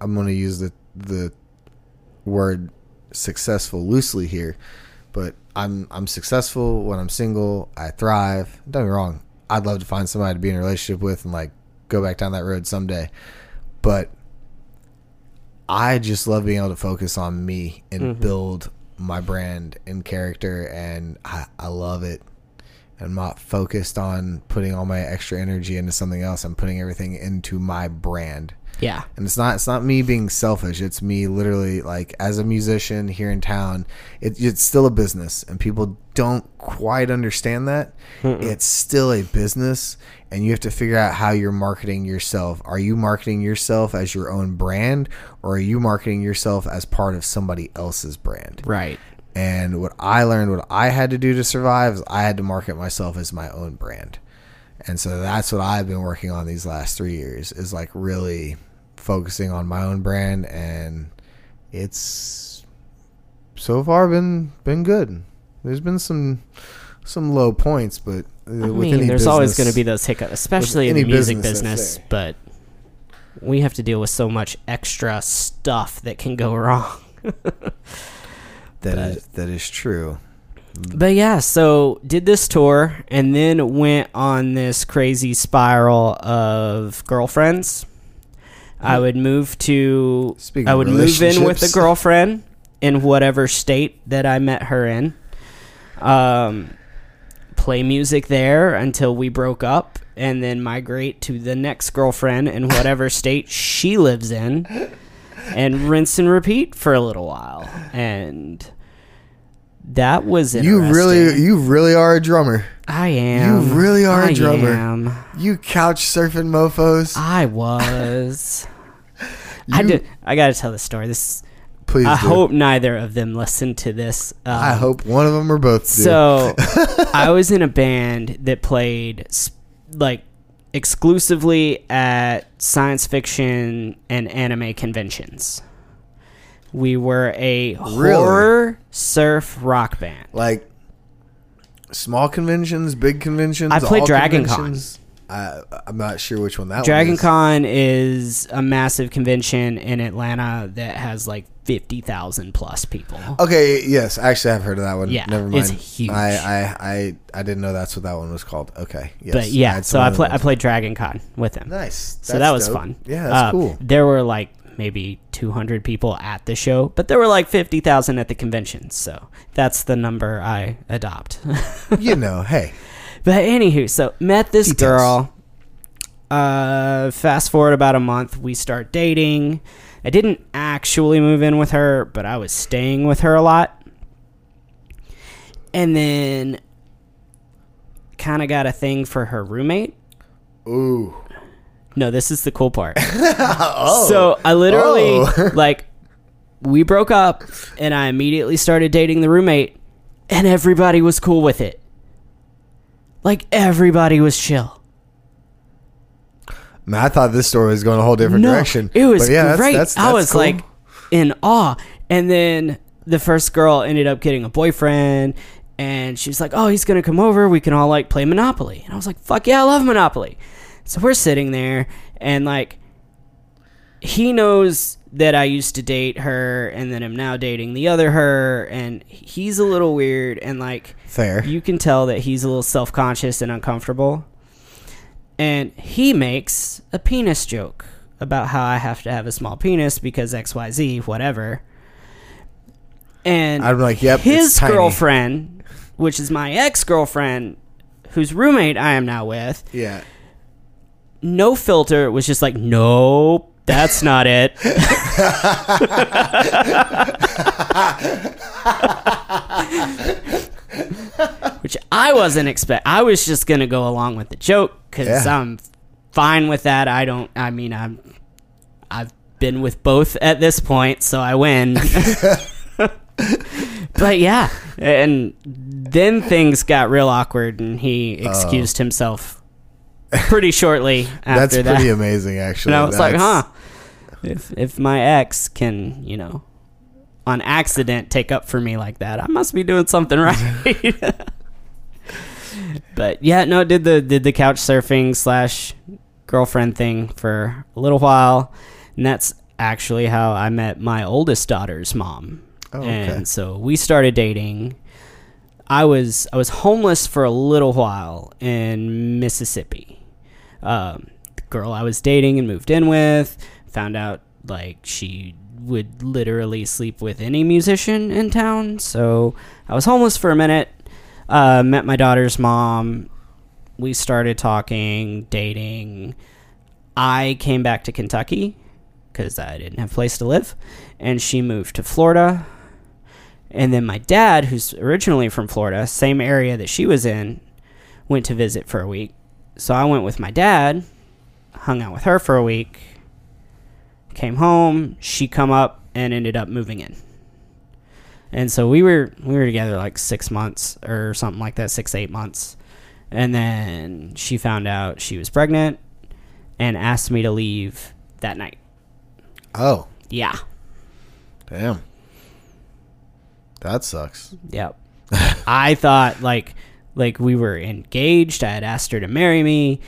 I'm going to use the the word successful loosely here, but I'm I'm successful when I'm single. I thrive. Don't get me wrong. I'd love to find somebody to be in a relationship with and like go back down that road someday, but I just love being able to focus on me and Mhm. build my brand and character, and I, I love it. And I'm not focused on putting all my extra energy into something else. I'm putting everything into my brand. Yeah. And it's not it's not me being selfish. It's me literally like as a musician here in town. It, it's still a business, and people don't quite understand that. It's still a business, and you have to figure out how you're marketing yourself. Are you marketing yourself as your own brand, or are you marketing yourself as part of somebody else's brand? Right. And what I learned, what I had to do to survive, is I had to market myself as my own brand. And so that's what I've been working on these last three years is like really focusing on my own brand, and it's so far been been good. There's been some some low points, but uh, I mean, there's always going to be those hiccups, especially in the music business business. But we have to deal with so much extra stuff that can go wrong. that but- is that is true. but yeah, so did this tour and then went on this crazy spiral of girlfriends. I would move to Speaking I would move in with a girlfriend in whatever state that I met her in. Um play music there until we broke up and then migrate to the next girlfriend in whatever state she lives in and rinse and repeat for a little while. And that was You really, you really are a drummer. I am. You really are a I drummer. Am. You couch surfing mofo's. I was. I did. I got to tell this story. This. Please, I do. hope neither of them listen to this. Um, I hope one of them or both do. So, I was in a band that played like exclusively at science fiction and anime conventions. We were a horror surf rock band. like small conventions, big conventions. I played all Dragon Con. conventions? I, I'm not sure which one that was. Dragon one is. Con is a massive convention in Atlanta that has like 50,000 plus people. Okay, yes, actually, I've heard of that one. Yeah, never mind. it's huge. I, I, I, I didn't know that's what that one was called. Okay, yes. but yeah, had so I play, I played Dragon Con with him. Nice. So That's that was dope. fun. Yeah, that's Uh, cool. There were like maybe 200 people at the show, but there were like 50,000 at the convention. So that's the number I adopt. you know, hey, But anywho, so met this Details. girl. Uh, fast forward about a month, we start dating. I didn't actually move in with her, but I was staying with her a lot. And then kind of got a thing for her roommate. ooh, No, this is the cool part. Oh. So I literally Oh. like we broke up and I immediately started dating the roommate and everybody was cool with it. Like everybody was chill. man, I thought this story was going a whole different direction. It was But yeah, that's- great. That's, I was cool. like in awe. And then the first girl ended up getting a boyfriend and she's like, "Oh, he's going to come over. We can all like play Monopoly." And I was like, "Fuck yeah, I love Monopoly." So we're sitting there and like he knows that I used to date her and then I'm now dating the other her and he's a little weird and like fair. you can tell that he's a little self-conscious and uncomfortable and he makes a penis joke about how i have to have a small penis because xyz whatever and I'm like, yep, his girlfriend which is my ex-girlfriend whose roommate i am now with yeah. No filter was just like nope that's not it which I wasn't expect. I was just gonna go along with the joke because Yeah. I'm fine with that. I don't. I mean, I'm. I've been with both at this point, so I win. but yeah, and then things got real awkward, and he excused oh. himself pretty shortly after that. That's pretty amazing, actually. And I was like, That's- huh. If if my ex can, you know, on accident take up for me like that, I must be doing something right. but yeah, no, did the did the couch surfing slash girlfriend thing for a little while, and that's actually how I met my oldest daughter's mom. Oh, okay. And so we started dating. I was I was homeless for a little while in Mississippi. Um, the girl I was dating and moved in with found out like she would literally sleep with any musician in town. So I was homeless for a minute. Uh, met my daughter's mom. We started talking, dating. I came back to Kentucky because I didn't have a place to live, and she moved to Florida. And then my dad, who's originally from Florida, same area that she was in, went to visit for a week. So I went with my dad, hung out with her for a week, came home, she come up and ended up moving in. And so we were we were together like 6 months or something like that, 6 8 months. And then she found out she was pregnant and asked me to leave that night. oh, Yeah. damn. That sucks. Yep. I thought like like we were engaged. I had asked her to marry me.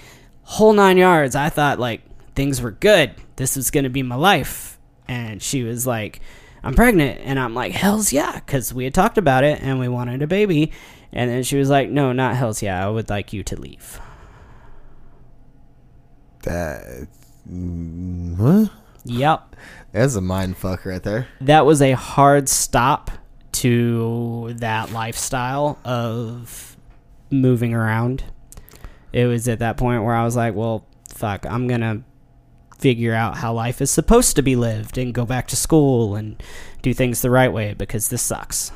Whole nine yards. I thought like things were good. This was gonna be my life. And she was like, I'm pregnant. And I'm like, Hell's yeah. Because we had talked about it and we wanted a baby. And then she was like, No, not Hell's yeah. I would like you to leave. That. mm, What? Yep. That's a mind fuck right there. That was a hard stop to that lifestyle of moving around. It was at that point where I was like, well, fuck, I'm going to figure out how life is supposed to be lived and go back to school and do things the right way because this sucks.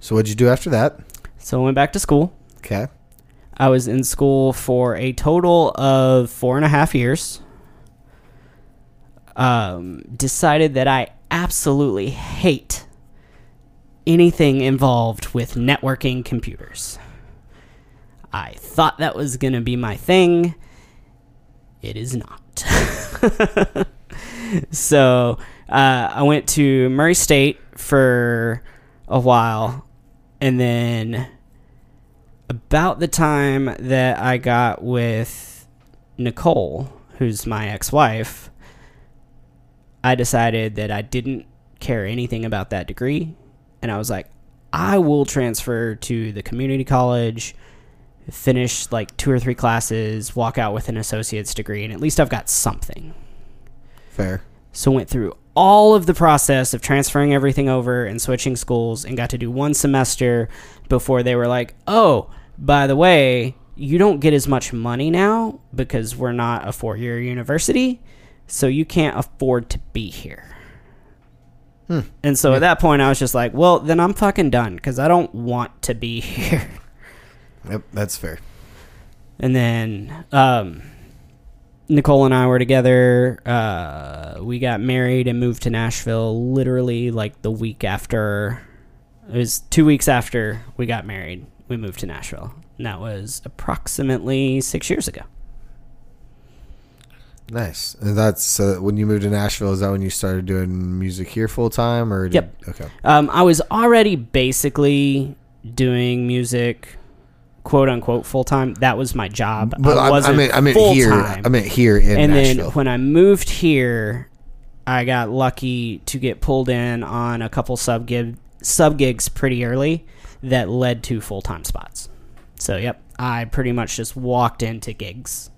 So what'd you do after that? So I went back to school. Okay. I was in school for a total of four and a half years. Um, decided that I absolutely hate anything involved with networking computers. I thought that was going to be my thing. It is not. so uh, I went to Murray State for a while, and then about the time that I got with Nicole, who's my ex wife, I decided that I didn't care anything about that degree. And I was like, I will transfer to the community college, finish like two or three classes, walk out with an associate's degree, and at least I've got something. Fair. So went through all of the process of transferring everything over and switching schools and got to do one semester before they were like, "Oh, by the way, you don't get as much money now because we're not a four-year university, so you can't afford to be here." And so at that point I was just like, "Well, then I'm fucking done cuz I don't want to be here." Yep, that's fair. And then um, Nicole and I were together. Uh, we got married and moved to Nashville literally like the week after. It was two weeks after we got married. We moved to Nashville. And that was approximately six years ago. Nice. And that's uh, when you moved to Nashville. Is that when you started doing music here full time, or did, Yep. Okay. Um, I was already basically doing music, quote unquote, full time. That was my job. But I, I wasn't mean, I meant here. I meant here in and Nashville. then when I moved here, I got lucky to get pulled in on a couple sub gig sub gigs pretty early that led to full time spots. So yep, I pretty much just walked into gigs.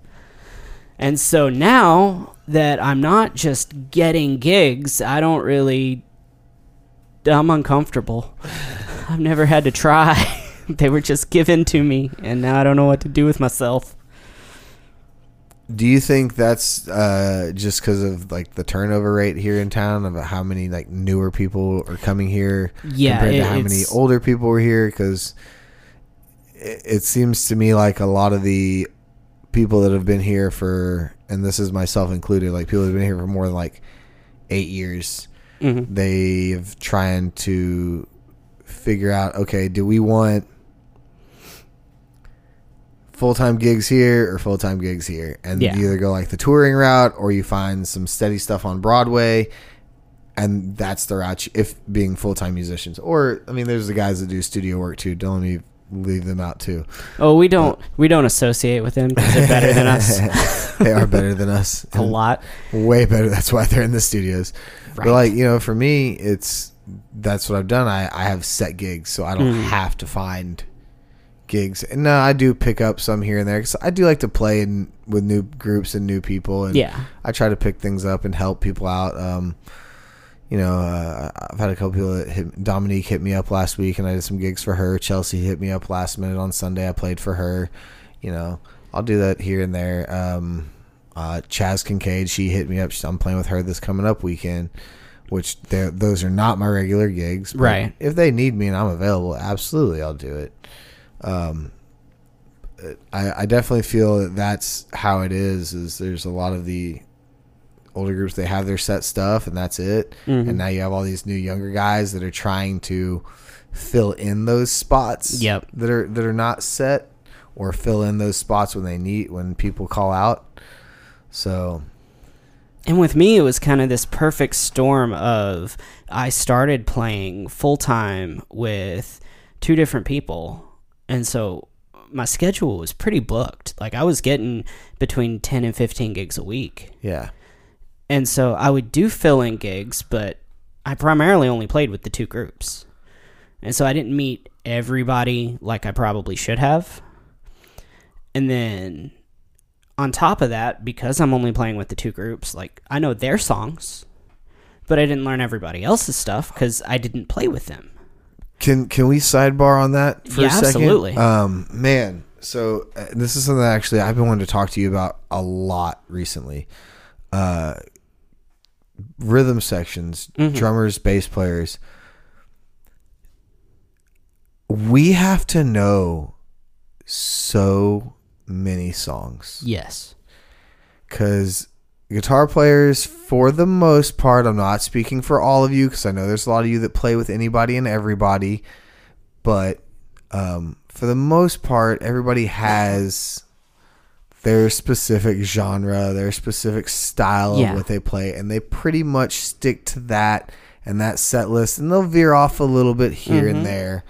And so now that I'm not just getting gigs, I don't really I'm uncomfortable. I've never had to try. they were just given to me and now I don't know what to do with myself. Do you think that's uh, just because of like the turnover rate here in town of how many like newer people are coming here Yeah, compared it- to how many older people are here? Because it, it seems to me like a lot of the people that have been here for, and this is myself included, like people that have been here for more than like eight years, Mhm. they've trying to figure out okay, do we want full time gigs here or full time gigs here, and Yeah. you either go like the touring route or you find some steady stuff on Broadway, and that's the route. If being full time musicians, or I mean, there's the guys that do studio work too. Don't let me leave them out too. Oh, we don't we don't associate with them because they're better than us they are better than us a lot. way better. That's why they're in the studios. Right. But like you know, for me, it's that's what I've done. I I have set gigs, so I don't Mm. have to find gigs. And no, I do pick up some here and there because I do like to play in with new groups and new people. And Yeah. I try to pick things up and help people out. Um, you know, uh, I've had a couple people that hit, Dominique hit me up last week, and I did some gigs for her. Chelsea hit me up last minute on Sunday. I played for her. You know, I'll do that here and there. Um, uh, Chaz Kincaid, she hit me up. I'm playing with her this coming up weekend, which those are not my regular gigs. but Right. If they need me and I'm available, absolutely, I'll do it. Um, I, I definitely feel that that's how it is. Is there's a lot of the older groups they have their set stuff and that's it, Mhm. and now you have all these new younger guys that are trying to fill in those spots. Yep. That are that are not set, or fill in those spots when they need when people call out. So And with me, it was kind of this perfect storm of I started playing full time with two different people. And so my schedule was pretty booked. Like I was getting between 10 and 15 gigs a week. yeah, And so I would do fill in gigs, but I primarily only played with the two groups. And so I didn't meet everybody like I probably should have. And then on top of that, because I'm only playing with the two groups, like I know their songs, but I didn't learn everybody else's stuff because I didn't play with them. Can can we sidebar on that for Yeah, a second? absolutely. Um, man, so uh, this is something that actually I've been wanting to talk to you about a lot recently. Uh, rhythm sections, Mm-hmm. drummers, bass players. We have to know so many songs Yes. because guitar players, for the most part, I'm not speaking for all of you because I know there's a lot of you that play with anybody and everybody, but um, for the most part, everybody has their specific genre, their specific style Yeah. of what they play, and they pretty much stick to that and that set list, and they'll veer off a little bit here and there.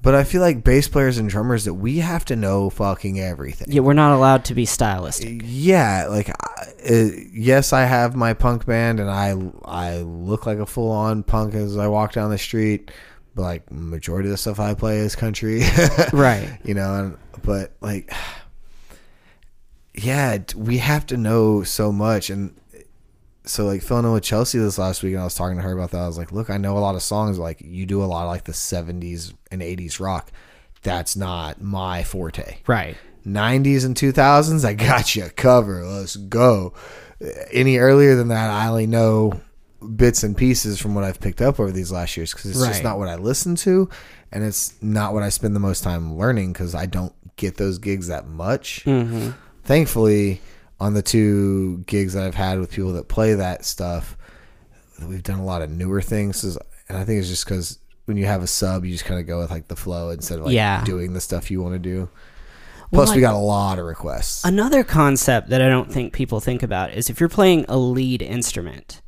But I feel like bass players and drummers that we have to know fucking everything. Yeah, we're not allowed to be stylistic. Yeah, like I, uh, yes, I have my punk band, and I I look like a full on punk as I walk down the street. But like majority of the stuff I play is country, Right. You know, and, but like, yeah, we have to know so much, and so like filling in with Chelsea this last week, and I was talking to her about that. I was like, look, I know a lot of songs. Like you do a lot of like the '70s and '80s rock. That's not my forte. Right. 90s and 2000s, I got you covered. Let's go. Any earlier than that, I only know bits and pieces from what I've picked up over these last years because it's just not what I listen to, and it's not what I spend the most time learning because I don't get those gigs that much. Mm-hmm. Thankfully, on the two gigs that I've had with people that play that stuff, we've done a lot of newer things, and I think it's just because when you have a sub, you just kind of go with like the flow instead of like Yeah. doing the stuff you want to do. Well, Plus, we got a lot of requests. Another concept that I don't think people think about is if you're playing a lead instrument,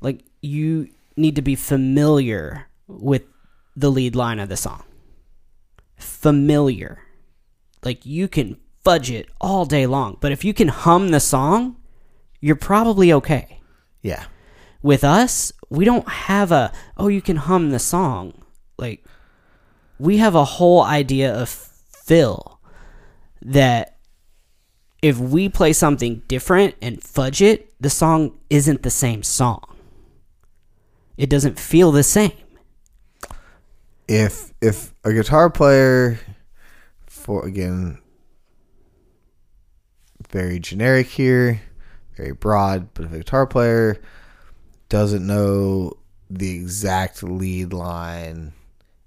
like you need to be familiar with the lead line of the song. Familiar. Like you can fudge it all day long, but if you can hum the song, you're probably okay. Yeah. With us, we don't have a oh you can hum the song. Like we have a whole idea of fill that if we play something different and fudge it, the song isn't the same song. It doesn't feel the same. If if a guitar player, for again, very generic here, very broad, but if a guitar player doesn't know the exact lead line,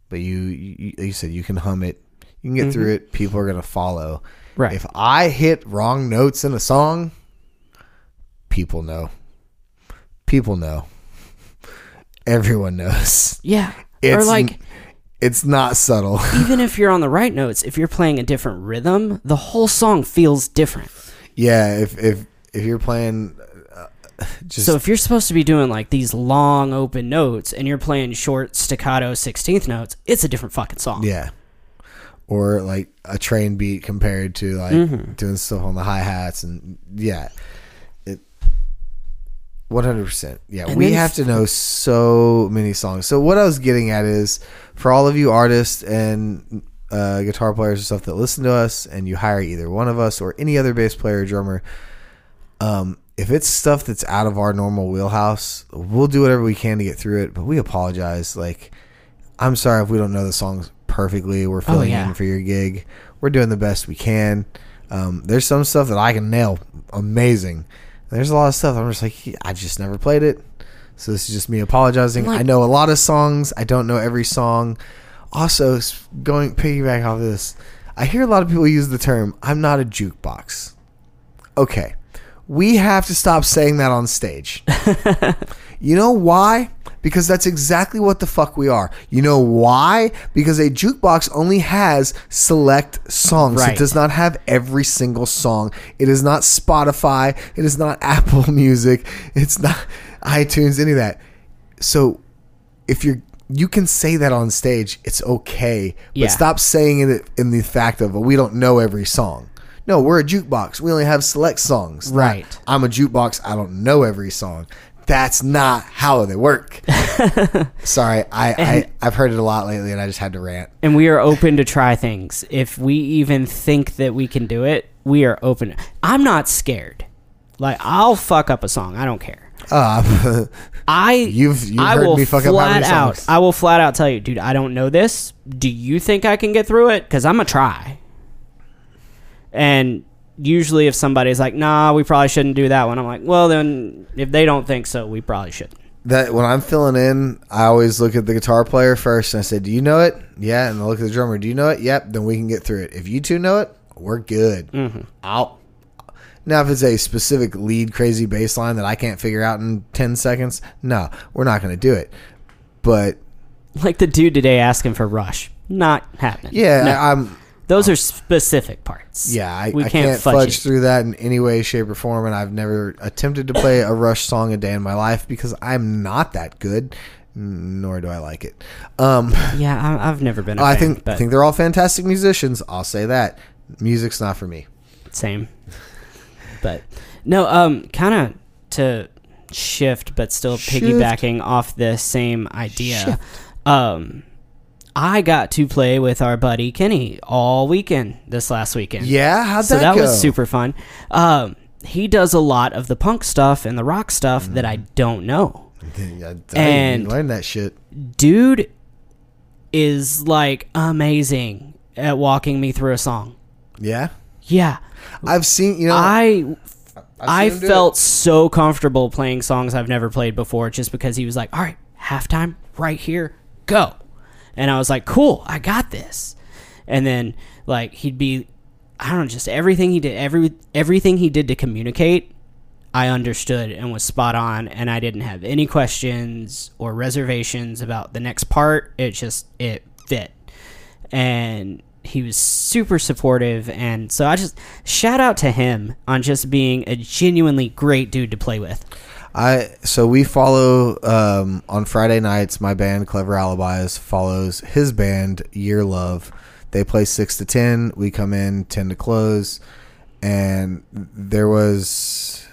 but you you, you said you can hum it, you can get mm-hmm. through it. People are gonna follow. Right. If I hit wrong notes in a song, people know. People know. Everyone knows. Yeah. It's or like it's not subtle. even if you're on the right notes, if you're playing a different rhythm, the whole song feels different. Yeah, if if if you're playing uh, just So if you're supposed to be doing like these long open notes and you're playing short staccato 16th notes, it's a different fucking song. yeah, or like a train beat compared to like Mm-hmm. doing stuff on the hi hats and yeah, it one hundred percent. Yeah, And we then have to know so many songs. So what I was getting at is for all of you artists and uh, guitar players and stuff that listen to us, and you hire either one of us or any other bass player or drummer. Um, if it's stuff that's out of our normal wheelhouse, we'll do whatever we can to get through it. But we apologize. Like, I'm sorry if we don't know the songs perfectly. We're filling yeah. in for your gig. We're doing the best we can. Um, there's some stuff that I can nail amazing. There's a lot of stuff I'm just like I just never played it. So this is just me apologizing. Like- I know a lot of songs. I don't know every song. Also, going piggyback off this, I hear a lot of people use the term "I'm not a jukebox." Okay, we have to stop saying that on stage. you know why? Because that's exactly what the fuck we are. You know why? Because a jukebox only has select songs. Right. It does not have every single song. It is not Spotify. It is not Apple Music. It's not iTunes, any of that. So if you're you can say that on stage, it's okay. But Yeah. stop saying it in the fact of we don't know every song. No, we're a jukebox. We only have select songs. Not, Right. I'm a jukebox. I don't know every song. That's not how they work. Sorry, I, I I've heard it a lot lately, and I just had to rant. and we are open to try things. If we even think that we can do it, we are open. I'm not scared. Like I'll fuck up a song. I don't care. Uh, I You've- you've I heard me fuck up how flat many out. songs? I will flat out tell you, dude. I don't know this. Do you think I can get through it? Because I'm gonna try. And usually, if somebody's like, "Nah, we probably shouldn't do that one," I'm like, "Well, then, if they don't think so, we probably should." that when I'm filling in, I always look at the guitar player first, and I say, "Do you know it?" Yeah, and I look at the drummer. Do you know it? Yep. Then we can get through it. If you two know it, we're good. Mm-hmm. I'll. Now, if it's a specific lead crazy bass line that I can't figure out in ten seconds, no, we're not going to do it. But Like the dude today asking for Rush, not happening. yeah, No. I'm. those are specific parts. Yeah, I, we can't, can't, fudge, fudge through that in any way, shape, or form. And I've never attempted to play a Rush song a day in my life because I'm not that good, nor do I like it. Um, Yeah, I, I've never been. I fan, think I think they're all fantastic musicians. I'll say that. Music's not for me. same. But no, um, kind of to shift, but still Shift. piggybacking off the same idea. Um, I got to play with our buddy Kenny all weekend this last weekend. Yeah, how'd so that, that was super fun. Um, he does a lot of the punk stuff and the rock stuff that I don't know. Yeah, I And- learn that shit. Dude is like amazing at walking me through a song. Yeah, Yeah. I've seen. You know, I I seen him do felt so comfortable playing songs I've never played before just because he was like, "All right, halftime right here, go." And I was like, "Cool, I got this." And then like he'd be I don't know, just everything he did, every everything he did to communicate, I understood and was spot on and I didn't have any questions or reservations about the next part. It just it fit. And he was super supportive and so I just shout out to him on just being a genuinely great dude to play with. I so we follow um, on Friday nights. My band Clever Alibis follows his band Your Love. They play six to ten. We come in ten to close, and there was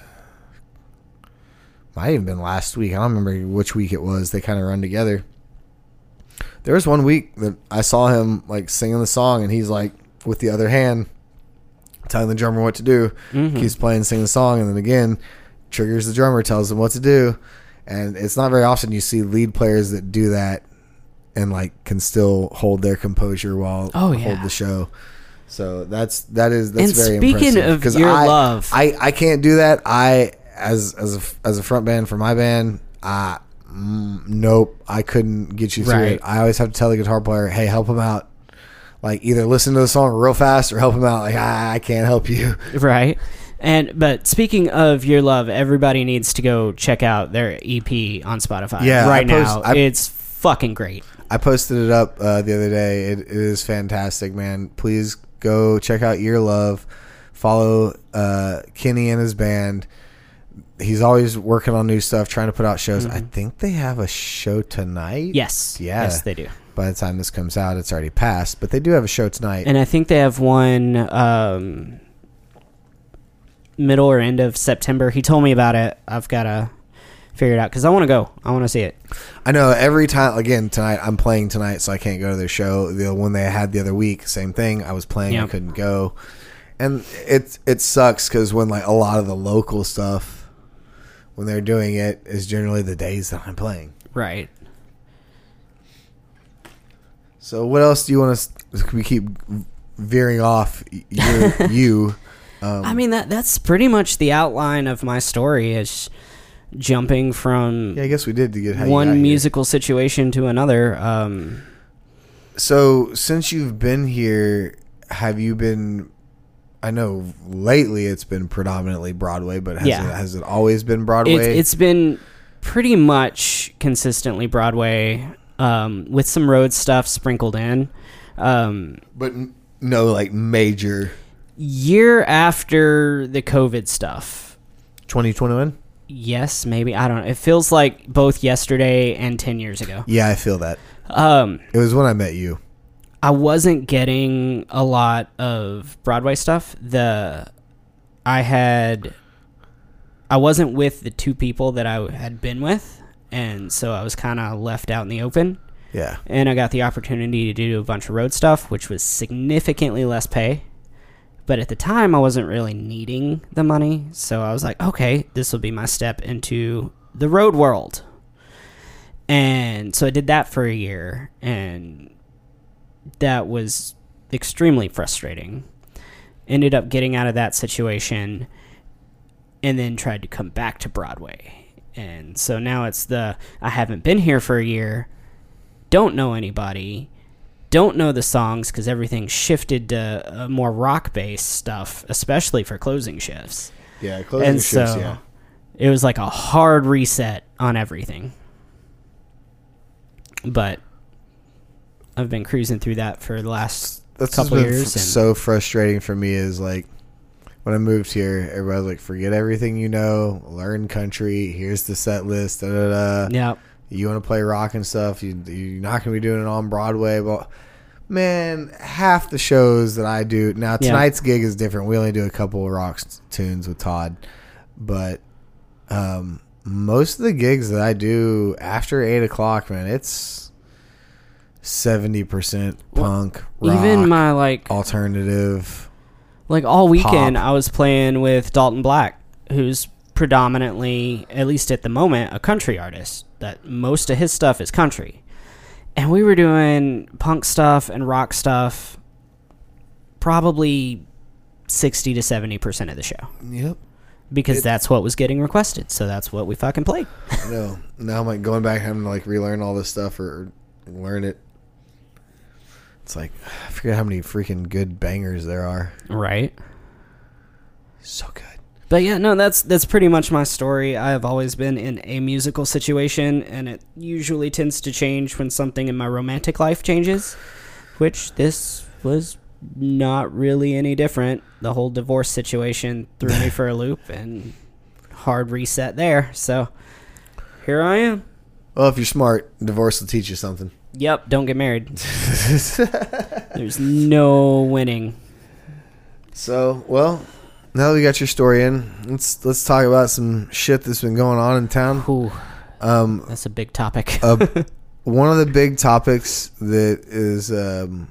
might even been last week. I don't remember which week it was. They kind of run together. There was one week that I saw him like singing the song, and he's like with the other hand telling the drummer what to do. Keeps playing, singing the song, and then again triggers the drummer, tells him what to do. And it's not very often you see lead players that do that and like can still hold their composure while Oh, hold the show. So that's that is that's And very speaking impressive. of 'Cause Your I, Love- I I can't do that. I as as a as a front band for my band, uh mm, nope, I couldn't get you through Right. it. I always have to tell the guitar player, "Hey, help him out." Like either listen to the song real fast or help him out. Like I, I can't help you. Right. And but speaking of your love, everybody needs to go check out their EP on Spotify. Yeah, right post- now I- it's fucking great. I posted it up uh, the other day. It, it is fantastic, man. Please go check out Your Love. Follow uh, Kenny and his band. He's always working on new stuff, trying to put out shows. I think they have a show tonight. Mm-hmm. Yes, Yeah. yes, they do. By the time this comes out, it's already passed, but they do have a show tonight. And I think they have one um, middle or end of September. He told me about it. I've got to figure it out because I want to go. I want to see it. I know every time. Again, tonight I'm playing tonight, so I can't go to their show. The one they had the other week, same thing. I was playing, I couldn't go, and it it sucks because when like a lot of the local stuff, when they're doing it, is generally the days that I'm playing. Right. So what else do you want to? We keep veering off. You, you. Um, I mean that that's pretty much the outline of my story is jumping from yeah, I guess we did to get how you got one here. musical situation to another. Um, So since you've been here, have you been? I know lately it's been predominantly Broadway, but has, Yeah. it, has it always been Broadway? It's, it's been pretty much consistently Broadway, um, with some road stuff sprinkled in. Um, but n- no like major year after the COVID stuff, 2021. yes, maybe I don't know. It feels like both yesterday and ten years ago. Yeah, I feel that. Um, It was when I met you. I wasn't getting a lot of Broadway stuff. The I had I wasn't with the two people that I had been with, and so I was kind of left out in the open. Yeah. And I got the opportunity to do a bunch of road stuff, which was significantly less pay. But at the time, I wasn't really needing the money, so I was like, okay, this will be my step into the road world. And so I did that for a year, and that was extremely frustrating. Ended up getting out of that situation and then tried to come back to Broadway. And so now it's the I haven't been here for a year, don't know anybody, don't know the songs because everything shifted to uh, more rock based stuff, especially for closing shifts. Yeah. Closing and shifts. so yeah. it was like a hard reset on everything. But I've been cruising through that for the last That's couple been years. f- and so frustrating for me is like when I moved here, everybody's like, forget everything you know, learn country. Here's the set list. Da, da, da. yeah, You want to play rock and stuff. You, you're not going to be doing it on Broadway. But man, half the shows that I do now, Yeah. tonight's gig is different. We only do a couple of rock tunes with Todd, but um, most of the gigs that I do after eight o'clock, man, it's seventy percent punk, rock, even my like alternative. like all weekend Pop. I was playing with Dalton Black, who's predominantly, at least at the moment, a country artist. That most of his stuff is country. And we were doing punk stuff and rock stuff probably 60 to 70% of the show Yep. because It- that's what was getting requested. So that's what we fucking played. no. Now I'm like going back having to like relearn all this stuff or learn it. It's like I forget how many freaking good bangers there are. Right. So good. But yeah, no, that's that's pretty much my story. I have always been in a musical situation, and it usually tends to change when something in my romantic life changes, which this was not really any different. The whole divorce situation threw me for a loop, and hard reset there. So here I am. Well, if you're smart, divorce will teach you something. Yep, don't get married. There's no winning. so, well, now that we got your story in, let's let's talk about some shit that's been going on in town. Ooh, Um, that's a big topic. uh, one of the big topics that is um,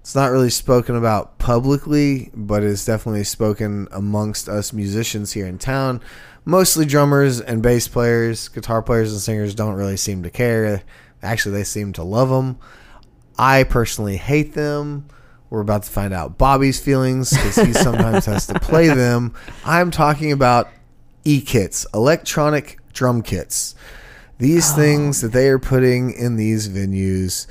it's not really spoken about publicly, but is definitely spoken amongst us musicians here in town. Mostly drummers and bass players, guitar players and singers don't really seem to care. Actually, they seem to love them. I personally hate them. We're about to find out Bobby's feelings because he sometimes has to play them. I'm talking about e kits, electronic drum kits. These oh. things that they are putting in these venues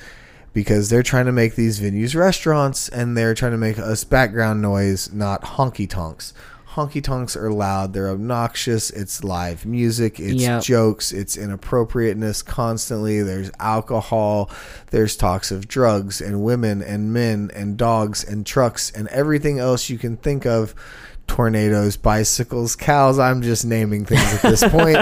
because they're trying to make these venues restaurants and they're trying to make us background noise, not honky tonks. Honky tonks are loud, they're obnoxious, it's live music, it's Yep. jokes, it's inappropriateness constantly. There's alcohol, there's talks of drugs and women and men and dogs and trucks and everything else you can think of. Tornadoes, bicycles, cows. I'm just naming things at this point.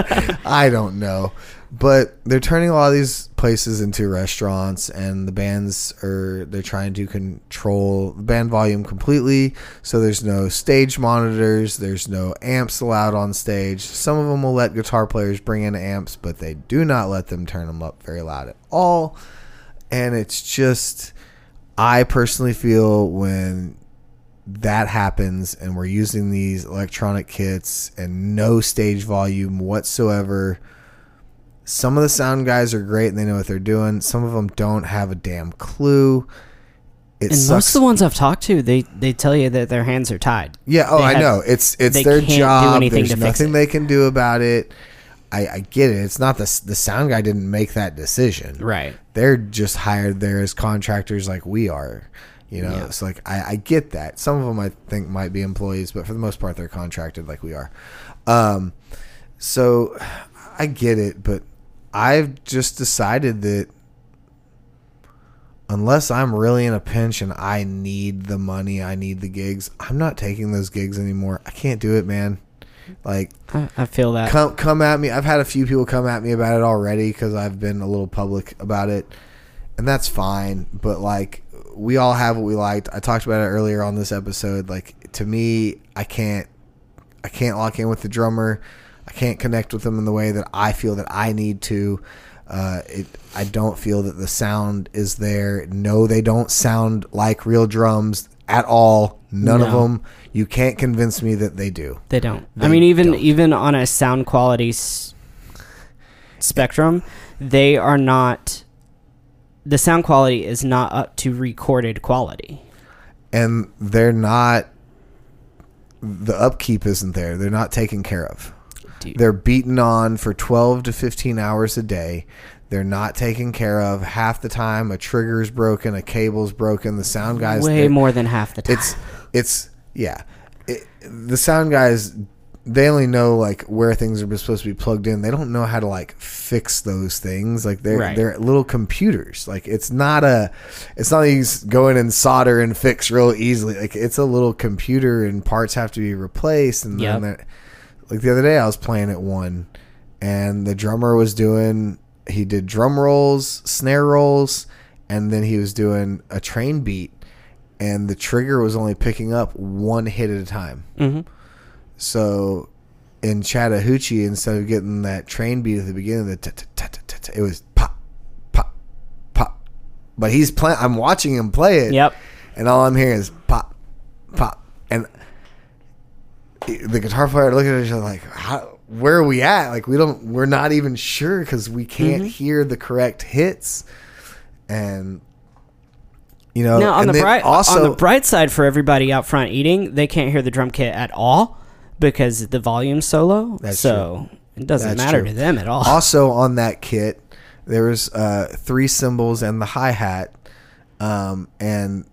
I don't know. But they're turning a lot of these places into restaurants and the bands are they're trying to control the band volume completely. So there's no stage monitors, there's no amps allowed on stage. Some of them will let guitar players bring in amps, but they do not let them turn them up very loud at all. And it's just I personally feel when that happens and we're using these electronic kits and no stage volume whatsoever some of the sound guys are great and they know what they're doing. Some of them don't have a damn clue. It and most of the ones I've talked to, they they tell you that their hands are tied. yeah oh they i have- know. It's it's they their can't do job. anything there's to fix nothing they can do about it. I, I get it. It's not the the sound guy didn't make that decision. Right. they're just hired there as contractors like we are you know? Yeah. so like I, I get that. Some of them i think might be employees but for the most part they're contracted like we are. Um so i get it but i've just decided that unless i'm really in a pinch and i need the money i need the gigs i'm not taking those gigs anymore i can't do it man like I, I feel that. come come at me. I've had a few people come at me about it already because I've been a little public about it, and that's fine. But like we all have what we liked. I talked about it earlier on this episode. Like to me, I can't I can't lock in with the drummer. I can't connect with them in the way that I feel that I need to. Uh, it, I don't feel that the sound is there. No, they don't sound like real drums at all. None of them. You can't convince me that they do. They don't. I mean, even don't. even on a sound quality s- spectrum, they are not. The sound quality is not up to recorded quality. And they're not. The upkeep isn't there. They're not taken care of. Dude. They're beaten on for 12 to 15 hours a day. They're not taken care of. Half the time, a trigger's broken, a cable's broken. The sound guys, Way more than half the time. it's it's yeah. It, the sound guys, they only know like where things are supposed to be plugged in. They don't know how to like fix those things. Like they're Right. they're little computers. Like it's not a, it's not like you go in and solder and fix real easily. Like it's a little computer and parts have to be replaced. And Yep. then like the other day, I was playing at one, and the drummer was doing. He did drum rolls, snare rolls, and then he was doing a train beat, and the trigger was only picking up one hit at a time. Mhm. So in Chattahoochee, instead of getting that train beat at the beginning, the it was pop, pop, pop. But he's playing. I'm watching him play it. Yep. And all I'm hearing is pop, pop, and the guitar player looking at each other like, How, "Where are we at? Like we don't. We're not even sure because we can't hear the correct hits." And you know, Now on and the bright also on the bright side for everybody out front eating, they can't hear the drum kit at all because the volume's so low. So it doesn't That's matter true. to them at all. also on that kit there was uh, three cymbals and the hi-hat um, and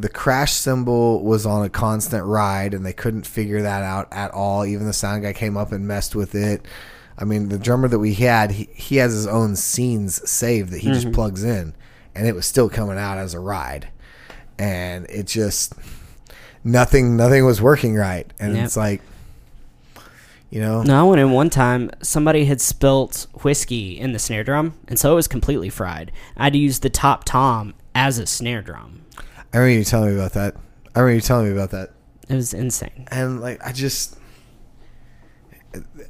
the crash cymbal was on a constant ride and they couldn't figure that out at all even the sound guy came up and messed with it i mean the drummer that we had he, he has his own scenes saved that he just mm-hmm. plugs in and it was still coming out as a ride and it just nothing nothing was working right and Yep. it's like you know No, I went in one time. Somebody had spilt whiskey in the snare drum, and so it was completely fried. I had to use the top tom as a snare drum. I remember you telling me about that. I remember you telling me about that. It was insane. And like I just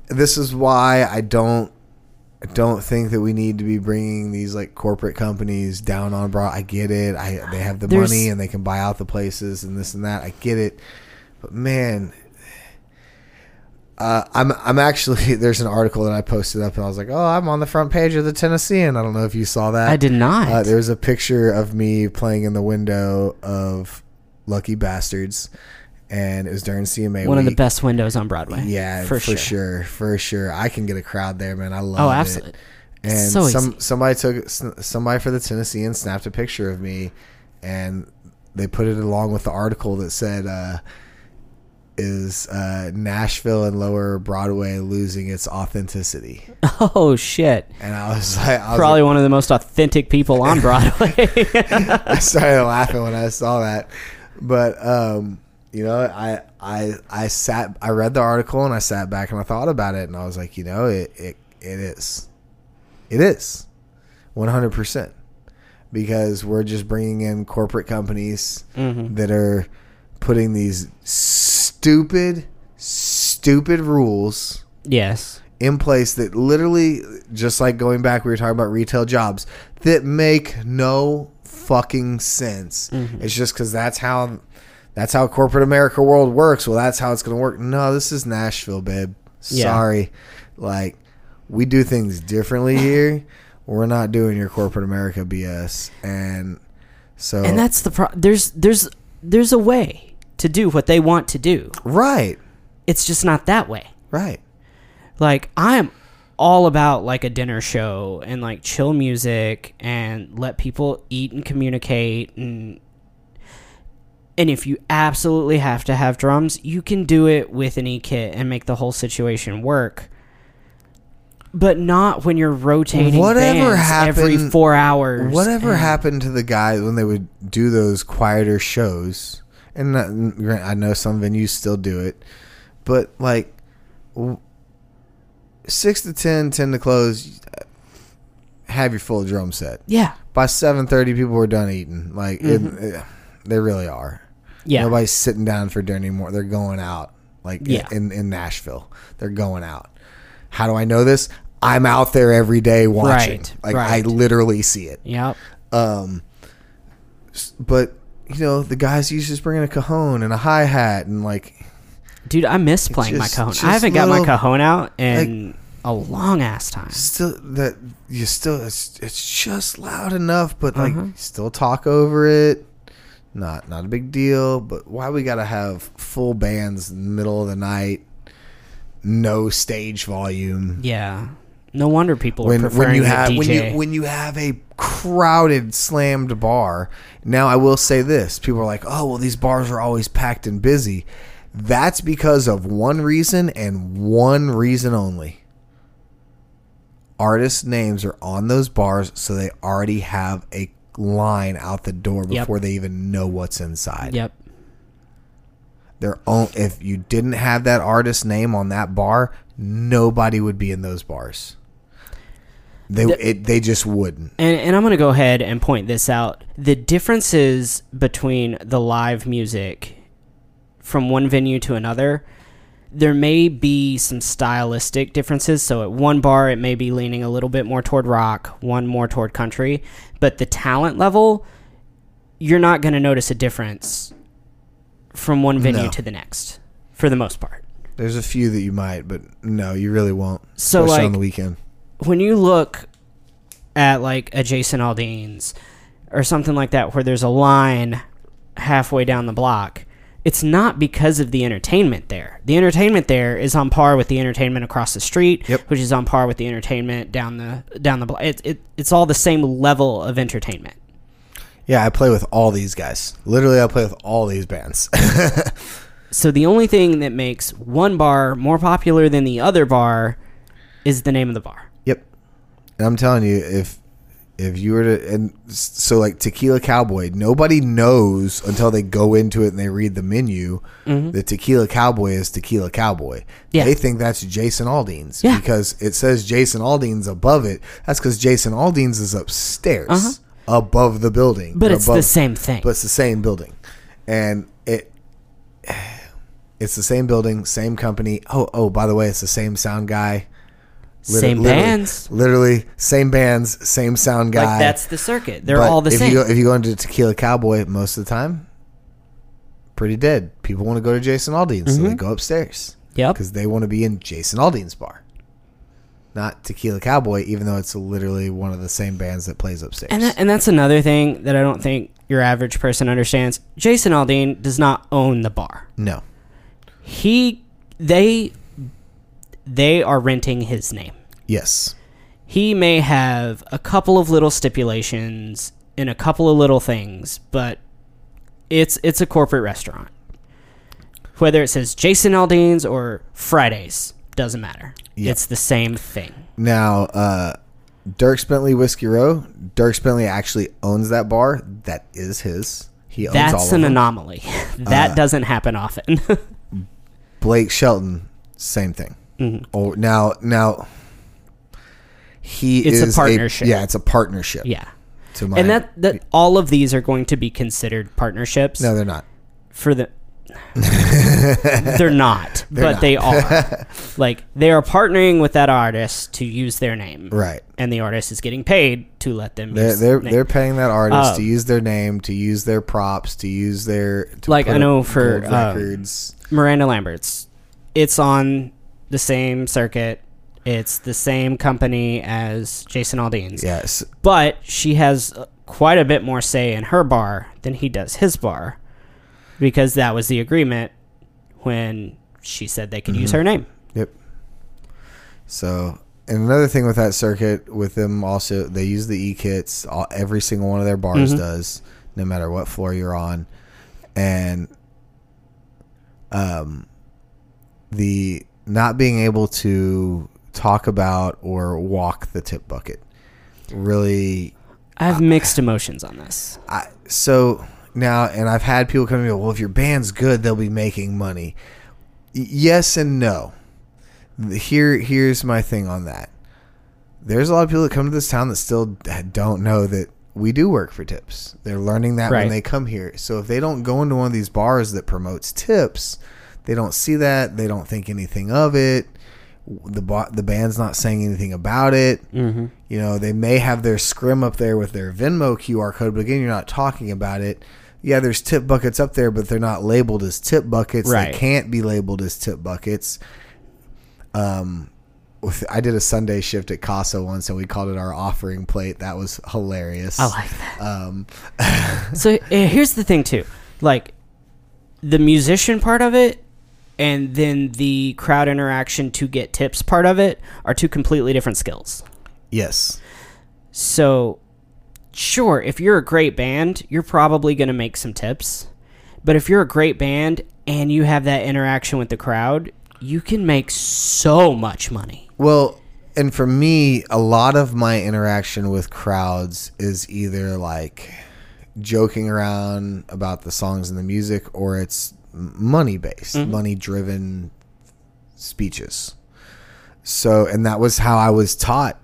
this is why I don't I don't think that we need to be bringing these like corporate companies down on broad. I get it. I they have the There's- money and they can buy out the places and this and that. I get it. But man, uh, I'm I'm actually there's an article that I posted up and I was like, oh, I'm on the front page of the Tennessean. I don't know if you saw that. I did not. Uh, was a picture of me playing in the window of Lucky Bastards, and it was during CMA. One of the best windows on Broadway. Yeah, for, for, sure. sure. for sure. I can get a crowd there, man. I love Oh, it. And So some easy. somebody took somebody for the Tennessean snapped a picture of me, and they put it along with the article that said, uh, "Is uh, Nashville and Lower Broadway losing its authenticity?" Oh shit! And I was like, I was Probably one of the most authentic people on Broadway. I started laughing when I saw that. But um, you know, I I I sat I read the article and I sat back and I thought about it and I was like, you know, it it, it is. It is. 100%. Because we're just bringing in corporate companies that are putting these stupid stupid rules yes. in place that literally just like going back we were talking about retail jobs that make no fucking sense. Mm-hmm. It's just because that's how that's how corporate america world works. Well that's how it's gonna work. No this is nashville babe. Yeah. sorry. Like we do things differently here. We're not doing your corporate america bs and so And that's the pro- there's there's there's a way to do what they want to do. right It's just not that way. right Like I'm all about like a dinner show and like chill music and let people eat and communicate and and if you absolutely have to have drums, you can do it with an E kit and make the whole situation work. But not when you're rotating Whatever bands every four hours. Whatever happened to the guys when they would do those quieter shows? And not, grant- I know some venues still do it, but like six to ten, ten to close. Have your full drum set. Yeah. by seven thirty, people were done eating. Like it, it- they really are. Yeah. Nobody's sitting down for dinner anymore. They're going out. Like Yeah. in in Nashville, they're going out. How do I know this? I'm out there every day watching. Right, Like I literally see it. Yep. Um, but you know the guys used to just bring in a cajon and a hi hat and like Dude, I miss playing just- my cajon. I haven't got my cajon out in a long ass time. still that you still it's it's just loud enough, but like Uh-huh. still talk over it. Not not a big deal, but why we gotta have full bands in the middle of the night, no stage volume. Yeah. No wonder people are When preferring when you have when DJ. you when you have a crowded slammed bar. Now I will say this: people are like, "Oh, well, these bars are always packed and busy." That's because of one reason and one reason only. Artists' names are on those bars, so they already have a line out the door Yep. before they even know what's inside. yep. Their own. If you didn't have that artist name on that bar, nobody would be in those bars. They it, they just wouldn't. And, and I'm going to go ahead and point this out. The differences between the live music from one venue to another, there may be some stylistic differences. So at one bar, it may be leaning a little bit more toward rock, one more toward country. But the talent level, you're not going to notice a difference from one venue No. to the next, for the most part. There's a few that you might, but no, you really won't. So, especially on the weekend. when you look at like a Jason Aldean's or something like that where there's a line halfway down the block, it's not because of the entertainment there. The entertainment there is on par with the entertainment across the street, Yep. which is on par with the entertainment down the down the block. It, it, it's all the same level of entertainment. Yeah, I play with all these guys. Literally, I play with all these bands. So the only thing that makes one bar more popular than the other bar is the name of the bar. yep. And I'm telling you, if if you were to and so like Tequila Cowboy, nobody knows until they go into it and they read the menu that Tequila Cowboy is Tequila Cowboy. Mm-hmm. Yeah. They think that's Jason Aldean's Yeah. because it says Jason Aldean's above it. That's because Jason Aldean's is upstairs above the building. But it's the same thing. but it's the same building, and it it's the same building, same company. Oh, oh, by the way, it's the same sound guy. Lit- same literally- bands. literally same bands, same sound guy. Like that's the circuit. They're But all the if same. You go, if you go into Tequila Cowboy, most of the time, pretty dead. People want to go to Jason Aldean's, so they go upstairs Mm-hmm. yep. because they want to be in Jason Aldean's bar, not Tequila Cowboy, even though it's literally one of the same bands that plays upstairs. And that, and that's another thing that I don't think your average person understands. Jason Aldean does not own the bar. no, He they they are renting his name. yes, He may have a couple of little stipulations and a couple of little things, but it's it's a corporate restaurant. Whether it says Jason Aldean's or Fridays doesn't matter. It's the same thing. Now, uh, Dierks Bentley Whiskey Row. Dierks Bentley actually owns that bar. That is his. He owns all That's an them. anomaly. that Uh, doesn't happen often. Blake Shelton, same thing. Mhm. Oh, now, now he It's a is partnership. yeah, it's a partnership. yeah. To my, and that that all of these are going to be considered partnerships no, they're not. for the they're not but not. they are like they are partnering with that artist to use their name Right. and the artist is getting paid to let them They're use they're, name. they're paying that artist to Um, use their name, to use their props, to use their to Like, I know for, um, records. Miranda Lambert's it's on the same circuit it's the same company as Jason Aldean's Yes, but she has uh, quite a bit more say in her bar than he does his bar because that was the agreement when she said they could use Mm-hmm. her name. Yep. So, and another thing with that circuit, with them also, they use the e kits. All, every single one of their bars Mhm. does, no matter what floor you're on, and um, the not being able to talk about or walk the tip bucket really I have mixed emotions on this. I, so now, and I've had people come to me, well, if your band's good, they'll be making money. Yes and no. Here, here's my thing on that. There's a lot of people that come to this town that still don't know that we do work for tips. They're learning that Right. when they come here. So if they don't go into one of these bars that promotes tips, they don't see that. They don't think anything of it. The ba- the band's not saying anything about it. Mm-hmm. You know, they may have their scrim up there with their Venmo QR code, but again, you're not talking about it. Yeah, there's tip buckets up there, but they're not labeled as tip buckets. Right. They can't be labeled as tip buckets. Um, with, I did a Sunday shift at Casa once, and we called it our offering plate. That was hilarious. I like that. Um, So uh, here's the thing too, like the musician part of it, and then the crowd interaction to get tips part of it are two completely different skills. yes, So, sure, if you're a great band, you're probably going to make some tips. But if you're a great band and you have that interaction with the crowd, you can make so much money. Well, and for me, a lot of my interaction with crowds is either like joking around about the songs and the music, or it's money based, money mm-hmm. driven speeches. So, and that was how I was taught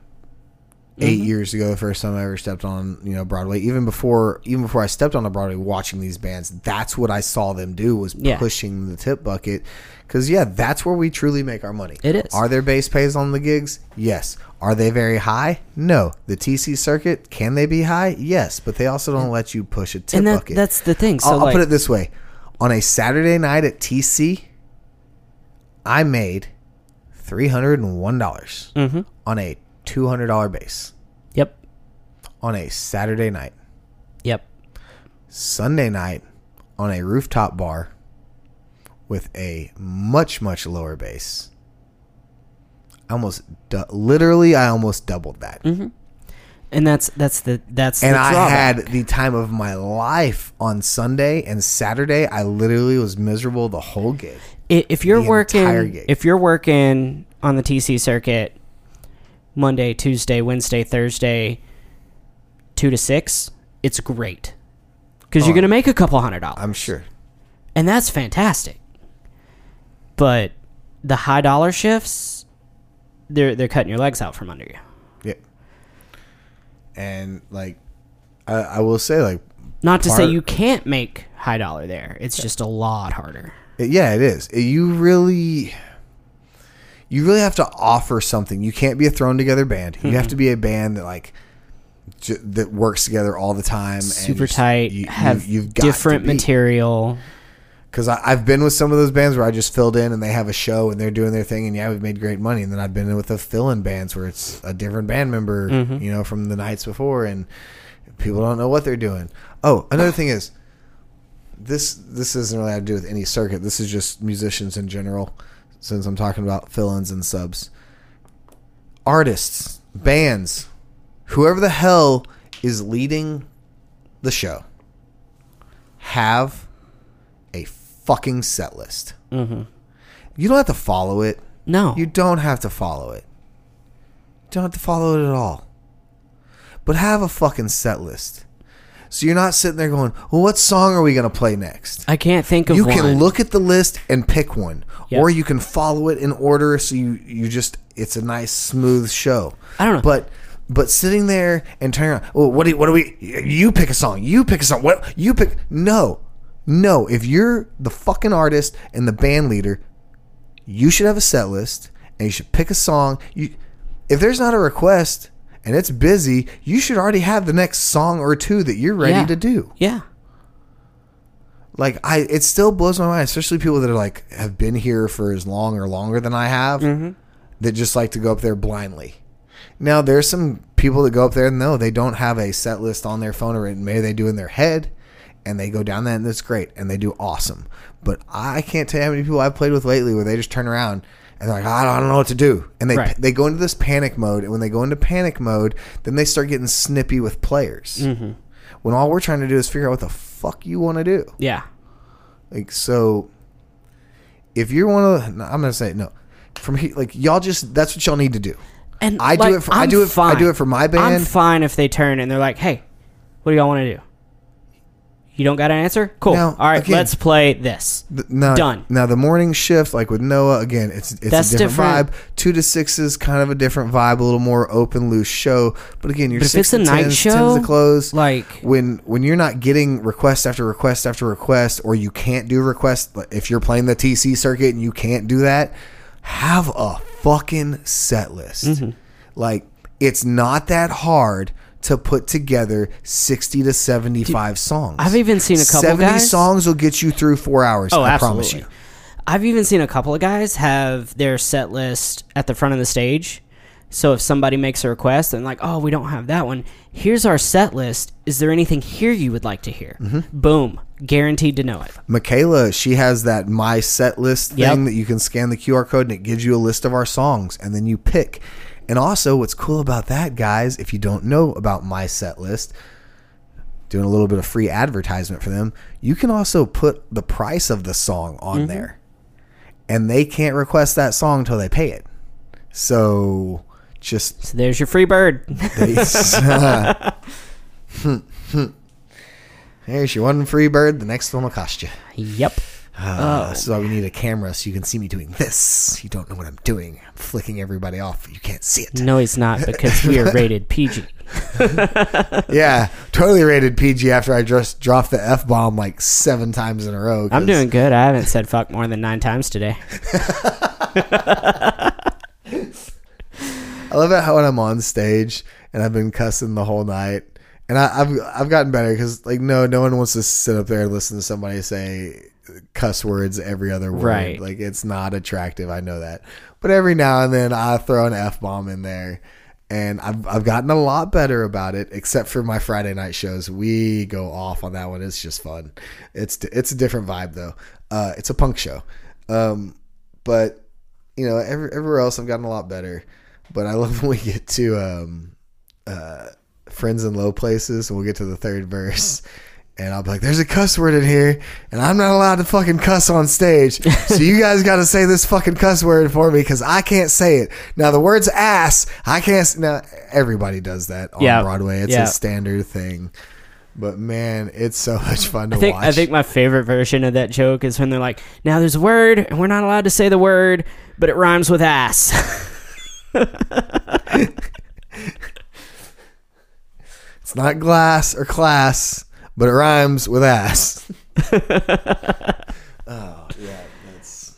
8 years ago. The first time I ever stepped on, you know, Broadway. Even before, even before I stepped on a Broadway, watching these bands, that's what I saw them do was Yeah. pushing the tip bucket. Because yeah, that's where we truly make our money. It is. Are there base pays on the gigs? Yes. Are they very high? No. The TC circuit, can they be high? Yes, but they also don't let you push a tip and that, bucket. that's the thing. So, I'll, I'll put it this way: on a Saturday night at TC, I made three hundred and one dollars Mhm. on a two hundred dollar base yep, on a Saturday night. yep, Sunday night on a rooftop bar with a much much lower base. I almost du- literally I almost doubled that. Mm-hmm. and that's that's the that's the And the I had the time of my life on Sunday and Saturday. I literally was miserable the whole gig. If you're working if you're working on the TC circuit Monday, Tuesday, Wednesday, Thursday, two to six, it's great because you're Oh, gonna make a couple hundred dollars, I'm sure. and that's fantastic. But the high dollar shifts, they're they're cutting your legs out from under you. Yeah. And like, I, I will say, like, Not to say you can't make high dollar there; it's just a lot harder. yeah, it is. You really, you really have to offer something. You can't be a thrown together band. You have to be a band that like j- that works together all the time. Super tight, You, have you, have got different material. Because I've been with some of those bands where I just filled in and they have a show and they're doing their thing and yeah, we've made great money. And then I've been in with the fill-in bands where it's a different band member, Mm-hmm. you know, from the nights before and people don't know what they're doing. Oh, another thing is this this doesn't really have to do with any circuit. This is just musicians in general. Since I'm talking about fill-ins and subs, artists, bands, whoever the hell is leading the show, have a fucking set list. Mm-hmm. You don't have to follow it. No, You don't have to follow it. You don't have to follow it at all. But have a fucking set list. So you're not sitting there going, well, what song are we going to play next? I can't think of You one. can look at the list and pick one. Yep. Or you can follow it in order so you, you just, it's a nice, smooth show. I don't know. But. But sitting there and turning around, oh, what do you, what do we? You pick a song. You pick a song. What you pick? No, no. If you're the fucking artist and the band leader, you should have a set list and you should pick a song. You, if there's not a request and it's busy, you should already have the next song or two that you're ready Yeah. to do. Yeah. Like I, it still blows my mind, especially people that are like have been here for as long or longer than I have, mm-hmm. that just like to go up there blindly. Now there's some people that go up there and no, they don't have a set list on their phone or maybe they do in their head, and they go down that and that's great and they do awesome. But I can't tell you how many people I've played with lately where they just turn around and they're like, I don't, I don't know what to do, and they Right. they go into this panic mode, and when they go into panic mode, then they start getting snippy with players. Mm-hmm. When all we're trying to do is figure out what the fuck you want to do. Yeah. Like so, if you're one of, the, no, I'm gonna say no. From here, like y'all just that's what y'all need to do. And I do like, it for- I I'm do it- I do it for my band. I'm band. fine if they turn and they're like, "Hey, what do y'all want to do?" You don't got an answer? Cool. Now, All right, again- let's play this. Th- Now, Done. Now the morning shift, like with Noah, again, it's it's That's a different, different. vibe. Two to six is kind of a different vibe, a little more open, loose show. But again, your But six to night tens, show, tens to close. like- when when you're not getting request after request after request, or you can't do request if you're playing the TC circuit and you can't do that, have a fucking set list. Mm-hmm. Like it's not that hard. To put together sixty to seventy-five songs, I've even seen a couple 70 guys- songs will get you through four hours. Oh, I absolutely. promise you. I've even seen a couple of guys have their set list at the front of the stage. So if somebody makes a request and like, oh, we don't have that one, here's our set list. Is there anything here you would like to hear? Mm-hmm. Boom, guaranteed to know it. Michaela, she has that my set list thing Yep. that you can scan the QR code and it gives you a list of our songs and then you pick. And also, what's cool about that, guys, if you don't know about my set list, doing a little bit of free advertisement for them, you can also put the price of the song on Mm-hmm. there. And they can't request that song until they pay it. So just So there's your free bird. There's your one free bird. The next one will cost you. yep. Uh, This is why we need a camera so you can see me doing this. You don't know what I'm doing. I'm flicking everybody off. You can't see it. No, he's not because we are rated PG. Yeah, totally rated PG after I just dropped the F bomb like seven times in a row. 'cause- I'm doing good. I haven't said fuck more than nine times today. I love it how when I'm on stage and I've been cussing the whole night, and I, I've I've gotten better because like no no one wants to sit up there and listen to somebody say cuss words every other word. Right. Like it's not attractive. I know that, but every now and then I throw an f bomb in there. And I've, I've gotten a lot better about it, except for my Friday night shows. We go off on that one. It's just fun. It's it's a different vibe though. Uh, it's a punk show, um, but you know, every, everywhere else I've gotten a lot better. But I love when we get to um, uh, friends in low places and we'll get to the third verse. And I'll be like, there's a cuss word in here, and I'm not allowed to fucking cuss on stage. So you guys got to say this fucking cuss word for me because I can't say it. Now, the word's ass. I can't. Now, everybody does that on Yeah. Broadway. It's Yeah. a standard thing. But man, it's so much fun to I think watch. I think my favorite version of that joke is when they're like, "Now there's a word, and we're not allowed to say the word, but it rhymes with ass." it's not glass or class, but it rhymes with ass. oh, yeah. That's.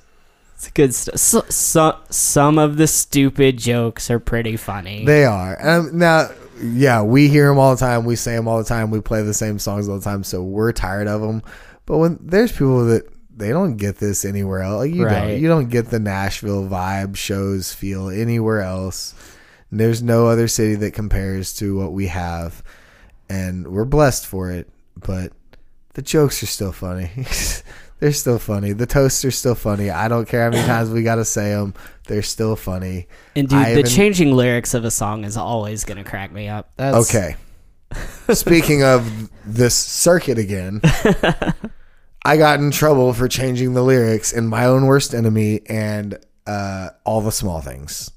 it's good stuff. So, so, some of the stupid jokes are pretty funny. They are. Um, now, yeah, we hear them all the time. We say them all the time. We play the same songs all the time, so we're tired of them. But when there's people that they don't get this anywhere else, like you don't. You don't get the Nashville vibe, shows, feel anywhere else. There's no other city that compares to what we have, and we're blessed for it. But the jokes are still funny. They're still funny. The toasts are still funny. I don't care how many times we got to say them. They're still funny. and dude, I the even- changing lyrics of a song is always gonna crack me up. That's, Okay. Speaking of this circuit again, I got in trouble for changing the lyrics in My Own Worst Enemy and uh, All the Small Things.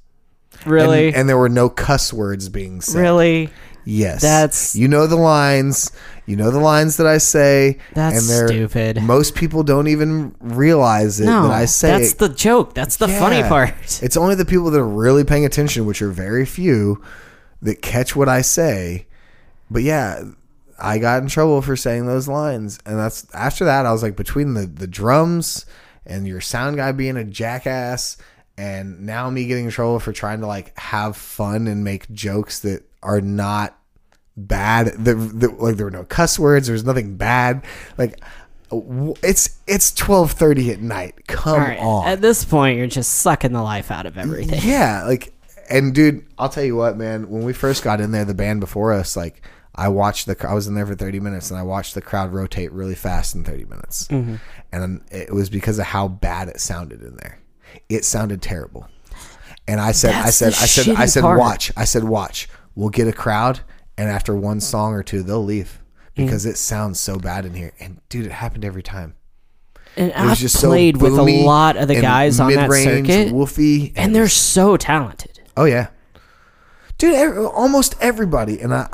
really, And, and there were no cuss words being said. really. Yes. That's- You know the lines. You know the lines that I say. That's and they're, stupid. Most people don't even realize it No, that I say that's it. the joke. That's the funny part. It's only the people that are really paying attention, which are very few, that catch what I say. But yeah, I got in trouble for saying those lines, and that's after that. I was like, between the the drums and your sound guy being a jackass, and now me getting in trouble for trying to like have fun and make jokes that are not bad. The, the, like there were no cuss words. There was nothing bad. Like it's it's twelve thirty at night. Come right. on. At this point, you're just sucking the life out of everything. Yeah, like, and dude, I'll tell you what, man. When we first got in there, the band before us, like, I watched the. I was in there for thirty minutes, and I watched the crowd rotate really fast in thirty minutes, mm-hmm. and it was because of how bad it sounded in there. It sounded terrible, and I said, I That's said, I said, I said, part. watch. I said, watch. We'll get a crowd, and after one song or two, they'll leave because it sounds so bad in here. And dude, it happened every time. And I've just so played with a lot of the guys on that circuit, woofy, and they're so talented. Oh yeah, dude. ev almost everybody, and I,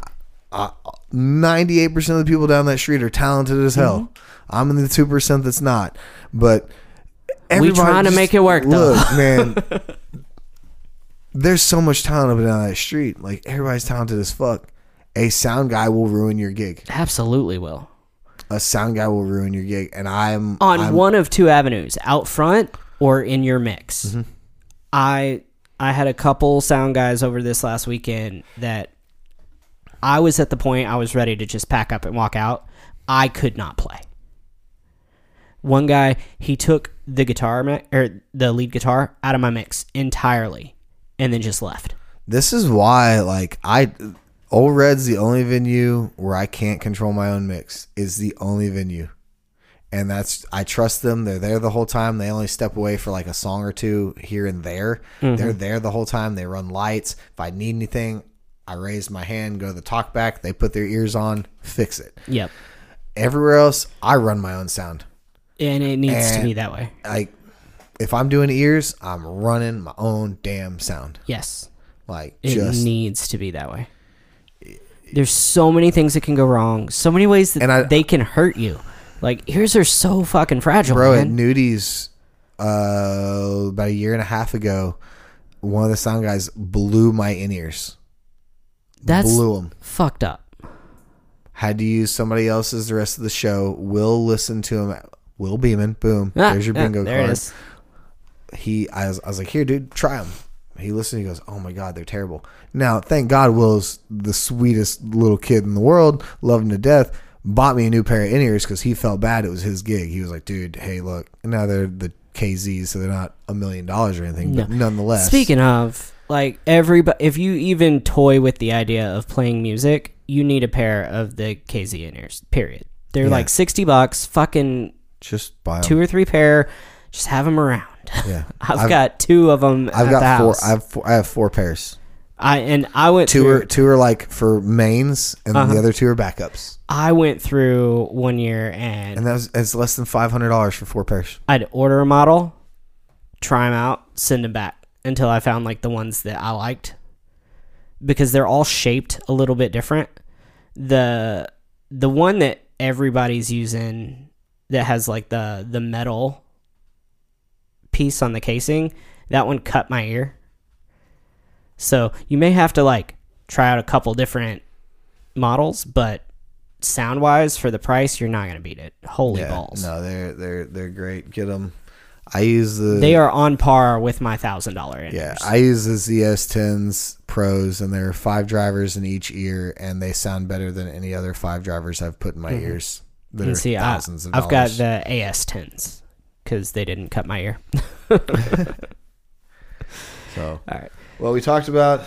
I, 98 percent of the people down that street are talented as hell. Mm-hmm. I'm in the two percent that's not. But We everybody trying to make it work, though. Look, man. There's so much talent up and down that street. Like everybody's talented as fuck. A sound guy will ruin your gig. Absolutely will. A sound guy will ruin your gig, and I'm On I'm, one of two avenues, out front or in your mix. Mm-hmm. I I had a couple sound guys over this last weekend that I was at the point I was ready to just pack up and walk out. I could not play. One guy, he took the guitar or the lead guitar out of my mix entirely and then just left. This is why, like, I Ole Red's the only venue where I can't control my own mix. Is the only venue, and that's I trust them. They're there the whole time. They only step away for like a song or two here and there. Mm-hmm. They're there the whole time. They run lights. If I need anything, I raise my hand, go to the talk back. They put their ears on, fix it. Yep. Everywhere else, I run my own sound. And it needs to be that way. Like, if I'm doing ears, I'm running my own damn sound. Yes. Like, It just needs to be that way. There's so many things that can go wrong. So many ways that And I- they can hurt you. Like ears are so fucking fragile, bro at. Nudies uh about a year and a half ago one of the sound guys blew my in-ears That's blew them fucked up. had to use somebody else's the rest of the show will listen to him will beeman boom Ah, there's your ah, bingo there card he I was, I was like here dude try them he listened he goes oh my god they're terrible now thank god will's the sweetest little kid in the world love him to death bought me a new pair of in-ears because he felt bad it was his gig he was like dude hey look now they're the KZ so they're not a million dollars or anything but No. nonetheless Speaking of, like everybody, if you even toy with the idea of playing music, you need a pair of the KZ in ears. Period. They're Yeah. like sixty bucks. Fucking just buy two or three pair. Just have them around. yeah I've, got two of them I've got four. I have four I have four pairs I and I went two through. are two are like for mains and then the Uh-huh. other two are backups I went through one year and and that was it's less than five hundred dollars for four pairs I'd order a model, try them out, send them back until I found like the ones that I liked because they're all shaped a little bit different. The the one that everybody's using that has like the the metal piece on the casing, that one cut my ear. So, you may have to like try out a couple different models, but sound-wise for the price, you're not going to beat it. Holy balls. no they're they're they're great get them I use the They are on par with my thousand dollar Yeah, I use the ZS10s Pros, and there are five drivers in each ear, and they sound better than any other five drivers I've put in my mm-hmm. ears. That see, I, thousands of I've got the AS tens because they didn't cut my ear. So, All right, well, we talked about.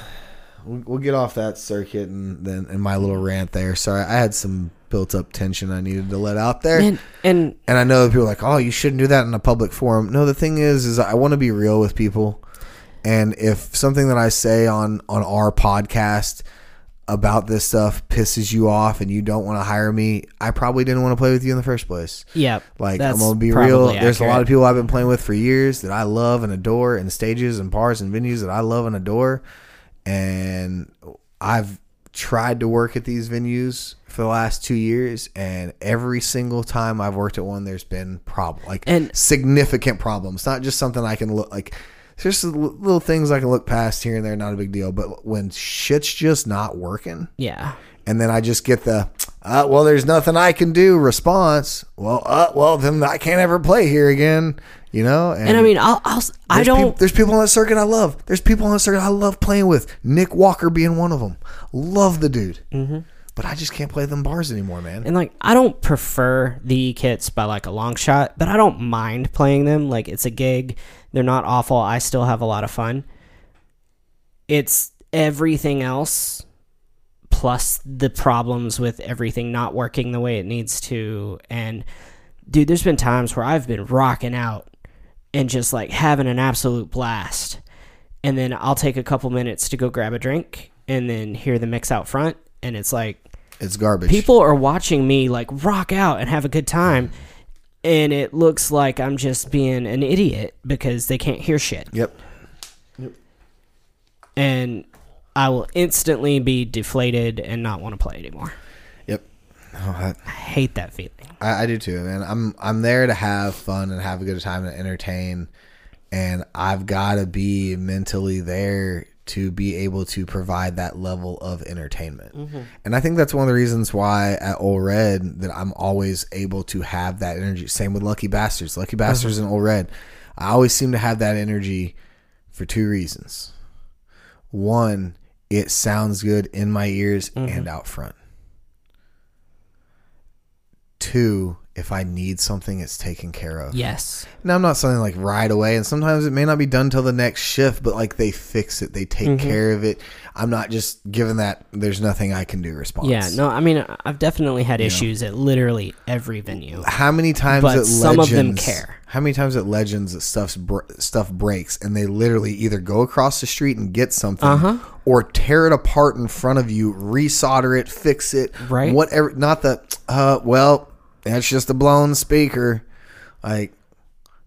We'll, we'll get off that circuit and then and my little rant there. Sorry, I had some built up tension I needed to let out there. and and and I know people are like, oh, you shouldn't do that in a public forum. No, the thing is, is I want to be real with people, and if something that I say on on our podcast about this stuff pisses you off and you don't want to hire me, I probably didn't want to play with you in the first place. yeah, Like I'm gonna be real. There's a lot of people I've been playing with for years that I love and adore, and stages and bars and venues that I love and adore. And I've tried to work at these venues for the last two years, and every single time I've worked at one, there's been problem, like And- significant problems. Not just something I can look like. There's just little things I can look past here and there, not a big deal. But when shit's just not working, yeah. and then I just get the, uh, well, there's nothing I can do response. Well, uh, well, then I can't ever play here again, you know. And I mean, I'll, I'll I don't. peop- there's people on that circuit I love. There's people on that circuit I love playing with. Nick Walker being one of them. Love the dude. Mm-hmm. But I just can't play them bars anymore, man. and like I don't prefer the kits by like a long shot, but I don't mind playing them. Like it's a gig. They're not awful. I still have a lot of fun. It's everything else plus the problems with everything not working the way it needs to and dude there's been times where I've been rocking out and just like having an absolute blast and then I'll take a couple minutes to go grab a drink and then hear the mix out front and it's like It's garbage. people are watching me like rock out and have a good time and it looks like i'm just being an idiot because they can't hear shit Yep. Yep. And i will instantly be deflated and not want to play anymore Oh, I, I hate that feeling. I, I do too, man. I'm I'm there to have fun and have a good time and entertain, and I've got to be mentally there to be able to provide that level of entertainment. Mm-hmm. And I think that's one of the reasons why at Ole Red that I'm always able to have that energy. Same with Lucky Bastards, Lucky mm-hmm. Bastards and Ole Red. I always seem to have that energy for two reasons. One, it sounds good in my ears mm-hmm. and out front. Two, if I need something, it's taken care of. Yes. Now I'm not something like right away, and sometimes it may not be done till the next shift, but like they fix it, they take Mm-hmm. care of it. I'm not just given that there's nothing I can do response. Yeah. No, I mean, I've definitely had issues at literally every venue. How many times But at some of them care. How many times at Legends that stuff's br- stuff breaks and they literally either go across the street and get something, Uh-huh. or tear it apart in front of you, resolder it, fix it, Right. Whatever. Not the uh, well, that's just a blown speaker. Like,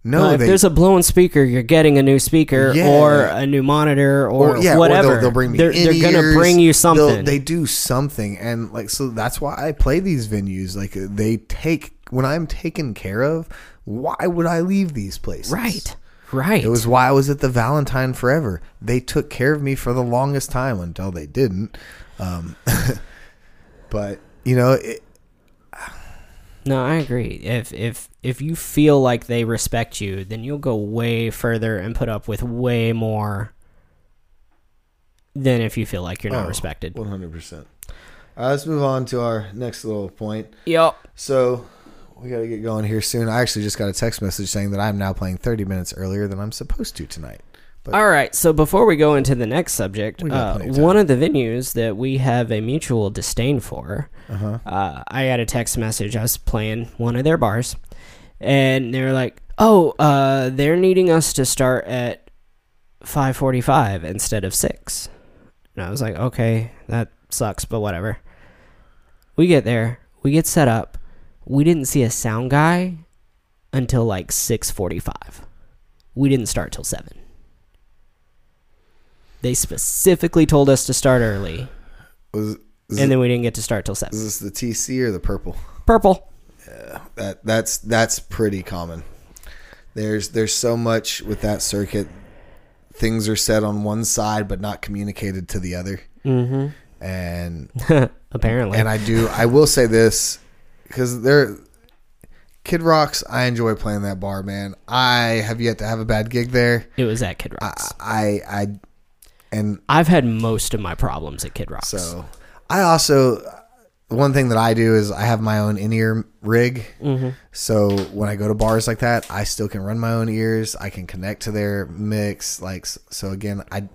no, Well, if they there's a blown speaker, you're getting a new speaker Yeah. or a new monitor or, or yeah, whatever. Or they'll, they'll bring me. They're, they're gonna bring you They'll- something. They do something, and like so that's why I play these venues. Like they take when I'm taken care of. Why would I leave these places? right. Right. It was why I was at the Valentine forever. They took care of me for the longest time until they didn't. Um, but you know, it, No, I agree. If if if you feel like they respect you, then you'll go way further and put up with way more than if you feel like you're not Oh, respected. one hundred percent. Let's move on to our next little point. Yep. So we got to get going here soon. I actually just got a text message saying that I'm now playing 30 minutes earlier than I'm supposed to tonight. But All right. So before we go into the next subject, uh, one of the venues that we have a mutual disdain for, uh-huh. uh, I had a text message. I was playing one of their bars, and they were like, "Oh, uh, they're needing us to start at 5:45 instead of six. And I was like, "Okay, that sucks, but whatever." We get there, we get set up. We didn't see a sound guy until like 6:45. We didn't start till seven. They specifically told us to start early, Was and then we didn't get to start till seven. is this the TC or the purple? Purple. Yeah, That that's that's pretty common. There's there's so much with that circuit. Things are said on one side but not communicated to the other. Mm-hmm. And Apparently. and I do I will say this because there Kid Rocks I enjoy playing that bar man. I have yet to have a bad gig there. it was at Kid I Rocks. I, I and I've had most of my problems at Kid Rocks. So I also one thing that I do is I have my own in ear rig. Mm-hmm. So when I go to bars like that, I still can run my own ears. I can connect to their mix. Like so again, I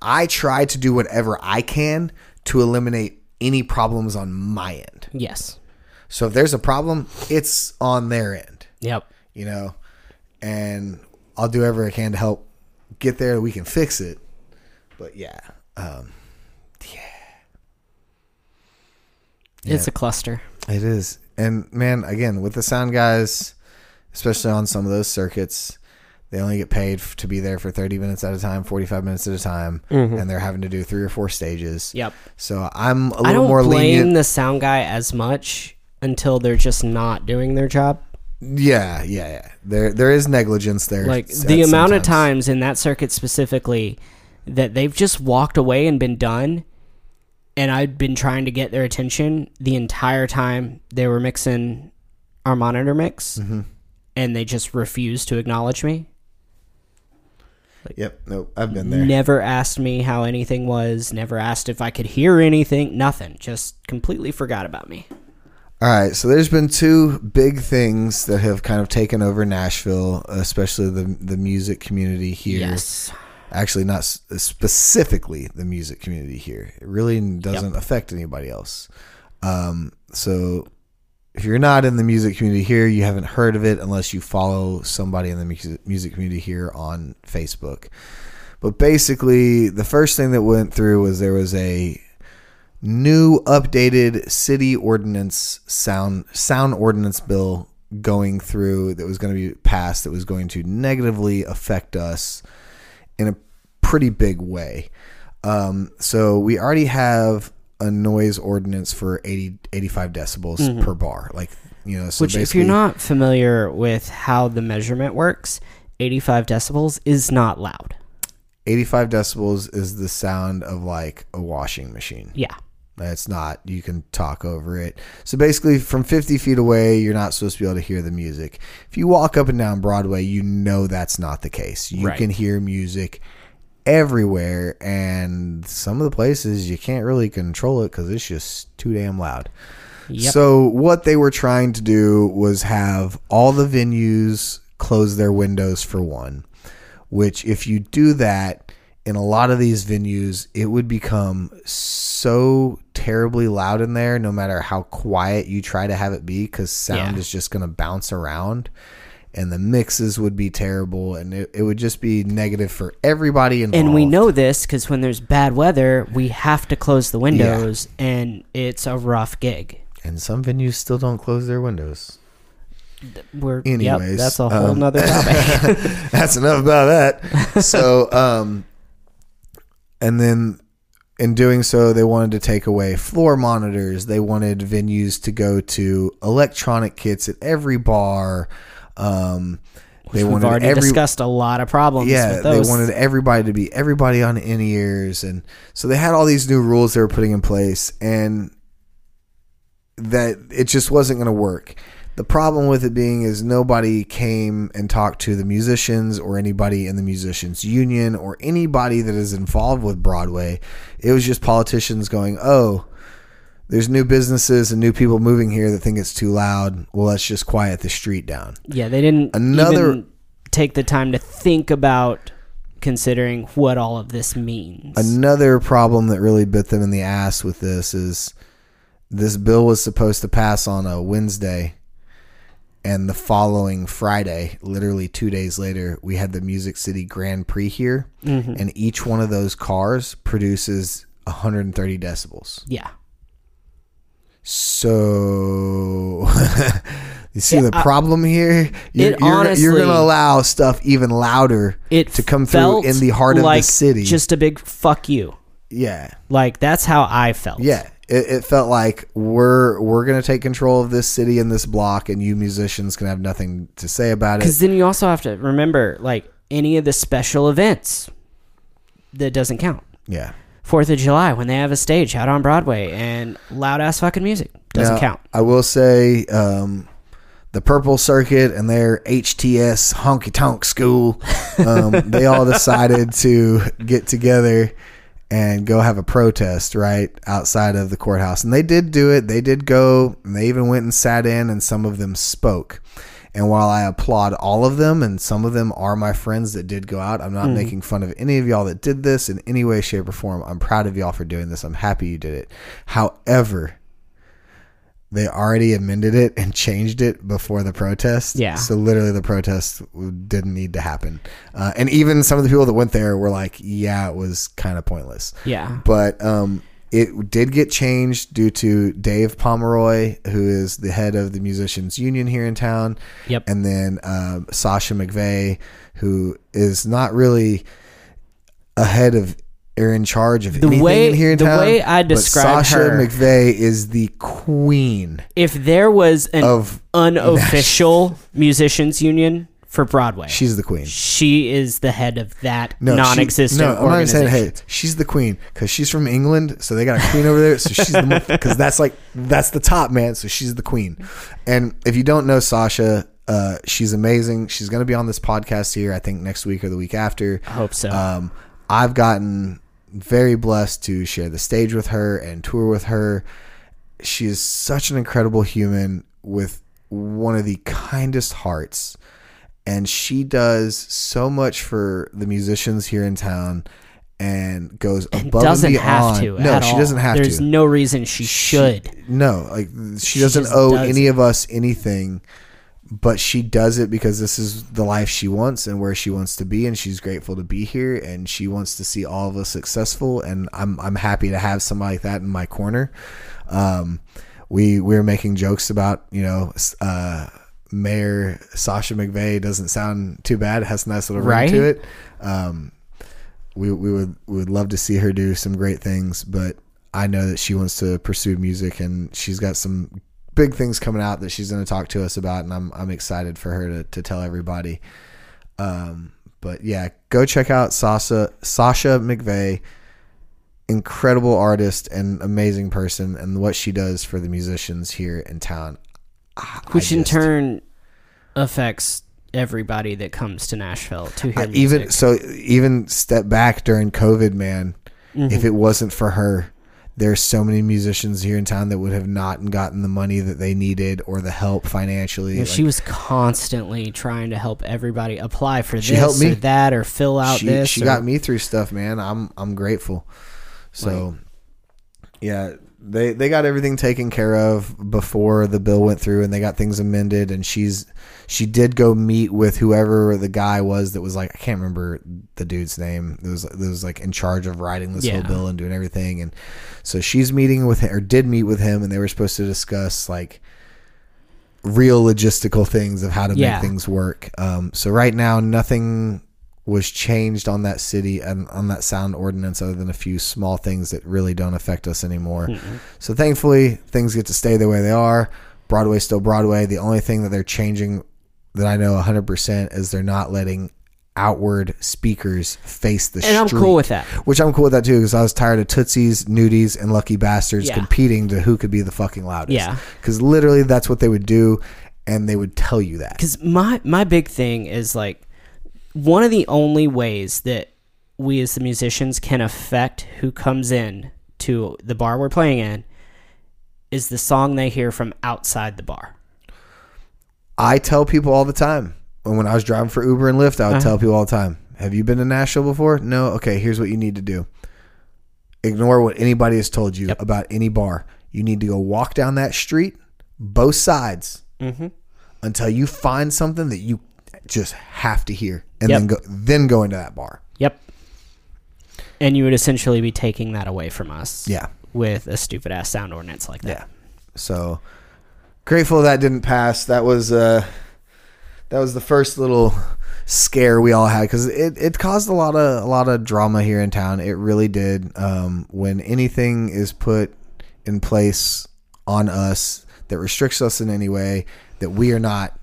I try to do whatever I can to eliminate any problems on my end. yes. So if there's a problem, it's on their end. Yep. You know, and I'll do whatever I can to help get there. We can fix it. But yeah, um, It's a cluster. It is. And man, again, with the sound guys, especially on some of those circuits, they only get paid to be there for 30 minutes at a time, 45 minutes at a time, and they're having to do three or four stages. Yep. So I'm a little more blame lenient. the sound guy as much until they're just not doing their job. yeah, yeah, yeah. There there is negligence there. Like the amount of times in that circuit specifically that they've just walked away and been done and I'd been trying to get their attention the entire time they were mixing our monitor mix Mm-hmm. and they just refused to acknowledge me. Yep, nope, I've been there. Never asked me how anything was, never asked if I could hear anything, nothing. Just completely forgot about me. All right, so there's been two big things that have kind of taken over Nashville, especially the the music community here. Yes. Actually not specifically the music community here. It really doesn't affect anybody else. Um, so if you're not in the music community here you haven't heard of it unless you follow somebody in the music, music community here on facebook. But basically the first thing that went through was there was a new updated city ordinance sound sound ordinance bill going through that was going to be passed that was going to negatively affect us in a pretty big way. Um, so we already have a noise ordinance for 80, 85 decibels per bar. Like you know, so Which, if you're not familiar with how the measurement works, 85 decibels is not loud. 85 decibels is the sound of like a washing machine. Yeah. It's not. You can talk over it. So basically, from 50 feet away, you're not supposed to be able to hear the music. If you walk up and down Broadway, you know that's not the case. You Right. can hear music everywhere, and some of the places you can't really control it because it's just too damn loud. Yep. So what they were trying to do was have all the venues close their windows for one, which if you do that in a lot of these venues, it would become so terribly loud in there no matter how quiet you try to have it be cuz sound Yeah. is just going to bounce around and the mixes would be terrible and it, it would just be negative for everybody involved. And we know this because when there's bad weather, we have to close the windows, and it's a rough gig. and some venues still don't close their windows. We're yep, Anyways, that's a whole um, nother topic. That's enough about that. So, um, and then in doing so, they wanted to take away floor monitors. They wanted venues to go to electronic kits at every bar. Um, they We've wanted already every discussed a lot of problems. yeah, they wanted everybody to be everybody on in ears, and so they had all these new rules they were putting in place, and that it just wasn't going to work. The problem with it being is nobody came and talked to the musicians or anybody in the musicians union or anybody that is involved with Broadway. It was just politicians going, "Oh, there's new businesses and new people moving here that think it's too loud. Well, let's just quiet the street down." Yeah, they didn't Another- even take the time to think about considering what all of this means. Another problem that really bit them in the ass with this is this bill was supposed to pass on a Wednesday, and the following Friday, literally two days later, we had the Music City Grand Prix here, mm-hmm. and each one of those cars produces 130 decibels. yeah. So you see Yeah, the problem here. You're, It you're, to allow stuff even louder It to come through in the heart of the city. Just a big fuck you. yeah. Like that's how I felt. Yeah, it, it felt like we're we're gonna take control of this city and this block, and you musicians can have nothing to say about it. Because then you also have to remember, like any of the special events, that doesn't count. Yeah, Fourth of July when they have a stage out on Broadway and loud ass fucking music doesn't Now, count. I will say, um, the Purple Circuit and their HTS Honky Tonk School, um, they all decided to get together and go have a protest right outside of the courthouse, and they did do it. They did go, and they even went and sat in, and some of them spoke. And while I applaud all of them, and some of them are my friends that did go out, I'm not making fun of any of y'all that did this in any way, shape, or form. I'm proud of y'all for doing this. I'm happy you did it. However, they already amended it and changed it before the protest. Yeah. So literally, the protest didn't need to happen. Uh, and even some of the people that went there were like, "Yeah, it was kind of pointless." Yeah. But um, it did get changed due to Dave Pomeroy, who is the head of the musicians union here in town. Yep. And then um, Sasha McVeigh, who is not really ahead of or in charge of The anything way- in here in the town. way I describe Sasha her- McVeigh is the queen If there was an of unofficial musicians union for Broadway, she's the queen. she is the head of that No, non-existent no, I'm not saying hey, she's the queen because she's from England, so they got a queen over there. So she's the because that's like that's the top man. So she's the queen. And if you don't know Sasha, uh, she's amazing. She's going to be on this podcast here. I think next week or the week after. I hope so. Um, I've gotten very blessed to share the stage with her and tour with her. She is such an incredible human with one of the kindest hearts. And she does so much for the musicians here in town and goes above doesn't and beyond. have to. no, she all. doesn't have There's to. There's no reason she should. No, like she, She doesn't owe does any of us anything, but she does it because this is the life she wants and where she wants to be, and she's grateful to be here, and she wants to see all of us successful, and I'm I'm happy to have somebody like that in my corner. Um, we we were making jokes about you know. Uh, Mayor Sasha McVeigh doesn't sound too bad. It has a nice little ring Right? to it. Um, we we would we would love to see her do some great things, but I know that she wants to pursue music, and she's got some big things coming out that she's going to talk to us about, and I'm I'm excited for her to to tell everybody. Um, but yeah, go check out Sasha Sasha McVeigh. Incredible artist and amazing person, and what she does for the musicians here in town, I- I which in just- turn affects everybody that comes to Nashville to hear I- music. even so, even step back during COVID, man. Mm-hmm. If it wasn't for her, there's so many musicians here in town that would have not gotten the money that they needed or the help financially. And she was constantly trying to help everybody apply for She this helped me. or that or fill out she, this. she or- got me through stuff, man. I'm I'm grateful. So, yeah, they they got everything taken care of before the bill went through, and they got things amended. And she's she did go meet with whoever the guy was that was like I can't remember the dude's name. That was that was like in charge of writing this Yeah. whole bill and doing everything. And so she's meeting with him, or did meet with him, and they were supposed to discuss like real logistical things of how to Yeah. make things work. Um, so right now, nothing was changed on that city and on that sound ordinance other than a few small things that really don't affect us anymore. Mm-hmm. So thankfully, things get to stay the way they are. Broadway's still Broadway. The only thing that they're changing that I know 100% is they're not letting outward speakers face the and I'm cool with that. Which I'm cool with that too because I was tired of Tootsies, Nudies, and Lucky Bastards Yeah. competing to who could be the fucking loudest. Yeah. Because literally that's what they would do and they would tell you that. Because my my big thing is like one of the only ways that we as the musicians can affect who comes in to the bar we're playing in is the song they hear from outside the bar. I tell people all the time. And when I was driving for Uber and Lyft, I would uh-huh. tell people all the time, Have you been to Nashville before? No? Okay, here's what you need to do. Ignore what anybody has told you about any bar. You need to go walk down that street, both sides, mm-hmm. until you find something that you just have to hear, and Yep. then go then go into that bar. Yep. And you would essentially be taking that away from us. Yeah. With a stupid ass sound ordinance like that. Yeah. So grateful that didn't pass. That was uh that was the first little scare we all had because it, it caused a lot of a lot of drama here in town. It really did. Um, when anything is put in place on us that restricts us in any way that we are not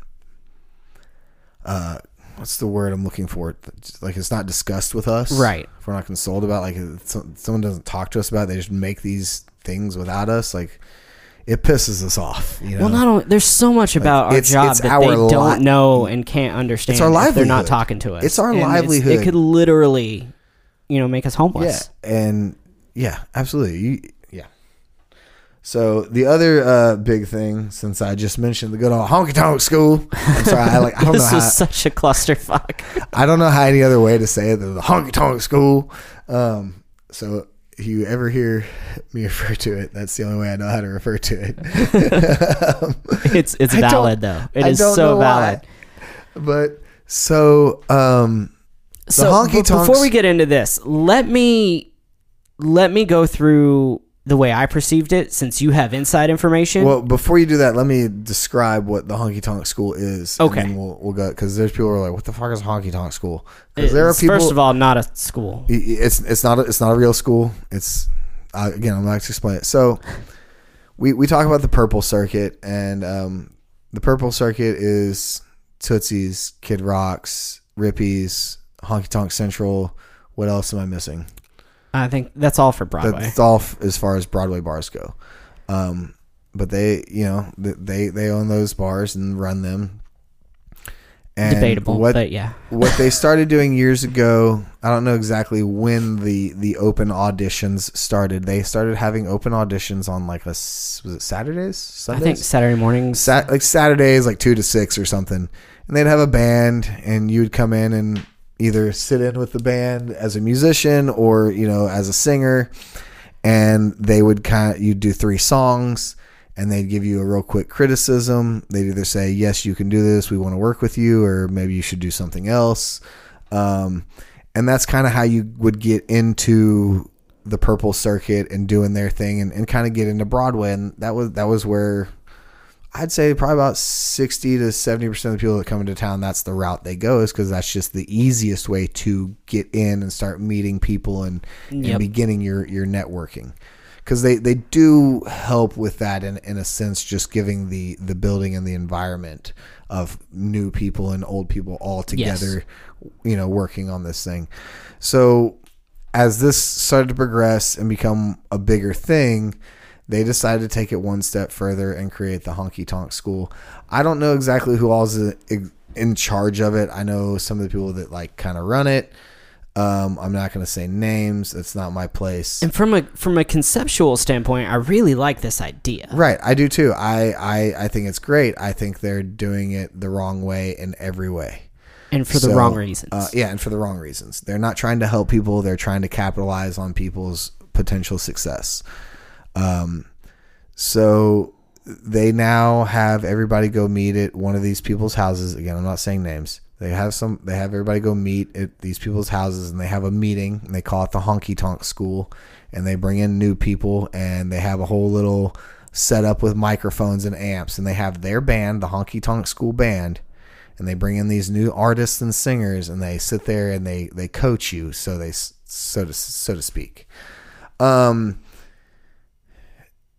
uh what's the word I'm looking for? Like it's not discussed with us, Right. If we're not consoled about, like so- someone doesn't talk to us about, it, they just make these things without us. Like it pisses us off. You know? Well, not only there's so much about our it's- job it's that they li- don't know and can't understand. It's our if They're not talking to us. It's our And livelihood. It could literally, you know, make us yeah, homeless. and yeah, absolutely. You, yeah. So the other uh, big thing, since I just mentioned the good old honky tonk school, I'm sorry, I like I don't know This how such a clusterfuck. I don't know how any other way to say it than the honky tonk school. Um, so if you ever hear me refer to it, that's the only way I know how to refer to it. it's it's I valid though. It I is so valid. why. But so um, the So honky tonks. before we get into this, let me let me go through the way I perceived it, since you have inside information. Well, before you do that, let me describe what the honky tonk school is. and Okay. we'll we'll go because there's people who are like, "What the fuck is honky tonk school?" Because there are people. first of all, not a school. it's it's not a, it's not a real school. It's uh, again, I'm not going to explain it. So we we talk about the purple circuit, and um, the purple circuit is Tootsie's, Kid Rocks, Rippy's, Honky Tonk Central. What else am I missing? I think that's all for Broadway. That's all f- as far as Broadway bars go. Um, but they, you know, they they own those bars and run them. And Debatable, What but yeah. what they started doing years ago, I don't know exactly when the the open auditions started. They started having open auditions on like a was it Saturdays, I think Saturday mornings. Sat, like Saturdays, like two to six or something, and they'd have a band, and you would come in and either sit in with the band as a musician or you know as a singer, and they would kind of you'd do three songs, and they'd give you a real quick criticism. They'd either say yes, you can do this, we want to work with you, or maybe you should do something else, um, and that's kind of how you would get into the purple circuit and doing their thing and, and kind of get into Broadway. And that was that was where I'd say probably about 60 to 70% of the people that come into town, that's the route they go, is because that's just the easiest way to get in and start meeting people and, and Yep. beginning your, your networking. because they they do help with that in in a sense, just giving the the building and the environment of new people and old people all together, you know, working on this thing. So as this started to progress and become a bigger thing, they decided to take it one step further and create the Honky Tonk School. I don't know exactly who all's in charge of it. I know some of the people that like kind of run it. Um, I'm not going to say names. It's not my place. And from a from a conceptual standpoint, I really like this idea. Right, I do too. I I I think it's great. I think they're doing it the wrong way in every way. And for the wrong reasons. Uh, yeah, and for the wrong reasons. They're not trying to help people. They're trying to capitalize on people's potential success. Um, so they now have everybody go meet at one of these people's houses. Again, I'm not saying names. They have some. They have everybody go meet at these people's houses, and they have a meeting, and they call it the Honky Tonk School, and they bring in new people, and they have a whole little setup with microphones and amps, and they have their band, the Honky Tonk School Band, and they bring in these new artists and singers and they sit there and they they coach you so they so to so to speak um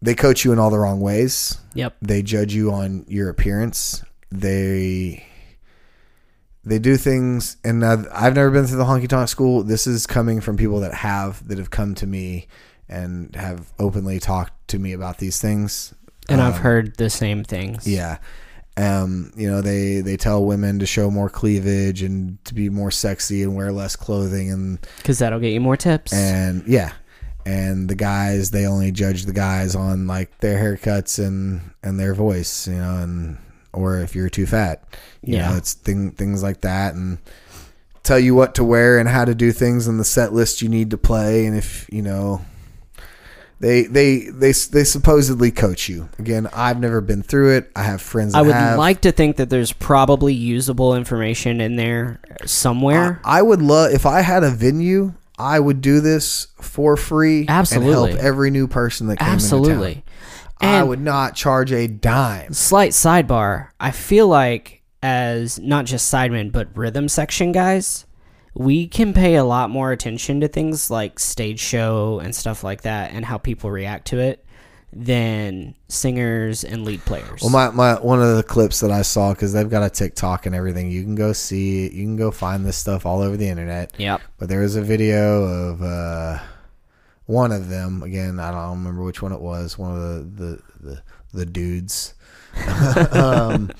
they coach you in all the wrong ways yep. they judge you on your appearance they they do things and now i've never been through the honky tonk school this is coming from people that have that have come to me and have openly talked to me about these things And I've Um, heard the same things. yeah. Um, you know, they they tell women to show more cleavage and to be more sexy and wear less clothing and Because that'll get you more tips. and yeah. And the guys, they only judge the guys on like their haircuts and and their voice, you know, and or if you're too fat. You Yeah. know, it's thing, things like that and tell you what to wear and how to do things in the set list you need to play and if, you know, they they they they supposedly coach you. Again, I've never been through it. I have friends that I would have. like to think that there's probably usable information in there somewhere. I would love if I had a venue. I would do this for free Absolutely. and help every new person that came into Absolutely. town. I would not charge a dime. Slight sidebar. I feel like as not just sidemen but rhythm section guys, we can pay a lot more attention to things like stage show and stuff like that and how people react to it than singers and lead players. Well, my, my one of the clips that I saw because they've got a TikTok and everything. You can go see it. You can go find this stuff all over the internet. yep. But there was a video of uh, one of them. Again, I don't remember which one it was. One of the the the, the dudes. um,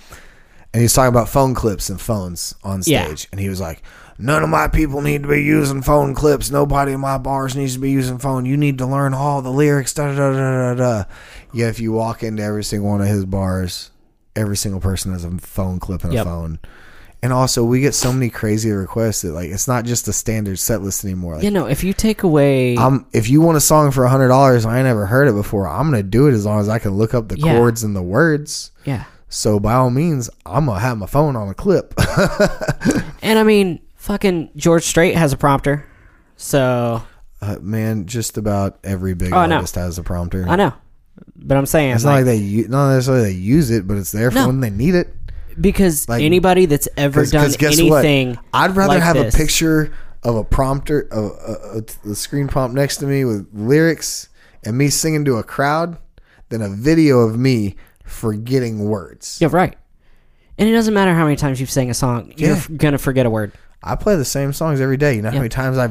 and he's talking about phone clips and phones on Yeah. stage, and he was like, "None of my people need to be using phone clips. Nobody in my bars needs to be using phone. You need to learn all the lyrics." Da da da da da. Yet if you walk into every single one of his bars, every single person has a phone clip and a phone. And also, we get so many crazy requests that like it's not just a standard set list anymore. Like, You know, if you take away I'm if you want a song for a hundred dollars, I never heard it before. I'm gonna do it as long as I can look up the Yeah. chords and the words. yeah. So by all means, I'm gonna have my phone on a clip. And I mean, fucking George Strait has a prompter. So, uh, man, just about every big Oh, artist has a prompter. I know. But I'm saying It's like, not like they not necessarily they use it, but it's there for No. when they need it. Because like- anybody that's ever 'Cause- done 'cause guess anything what? I'd rather like have this- a picture of a prompter, of uh, uh, the screen prompt next to me with lyrics and me singing to a crowd, than a video of me forgetting words. Yeah, right. And it doesn't matter how many times you've sang a song, you're Yeah. gonna forget a word. I play the same songs every day. You know how many times I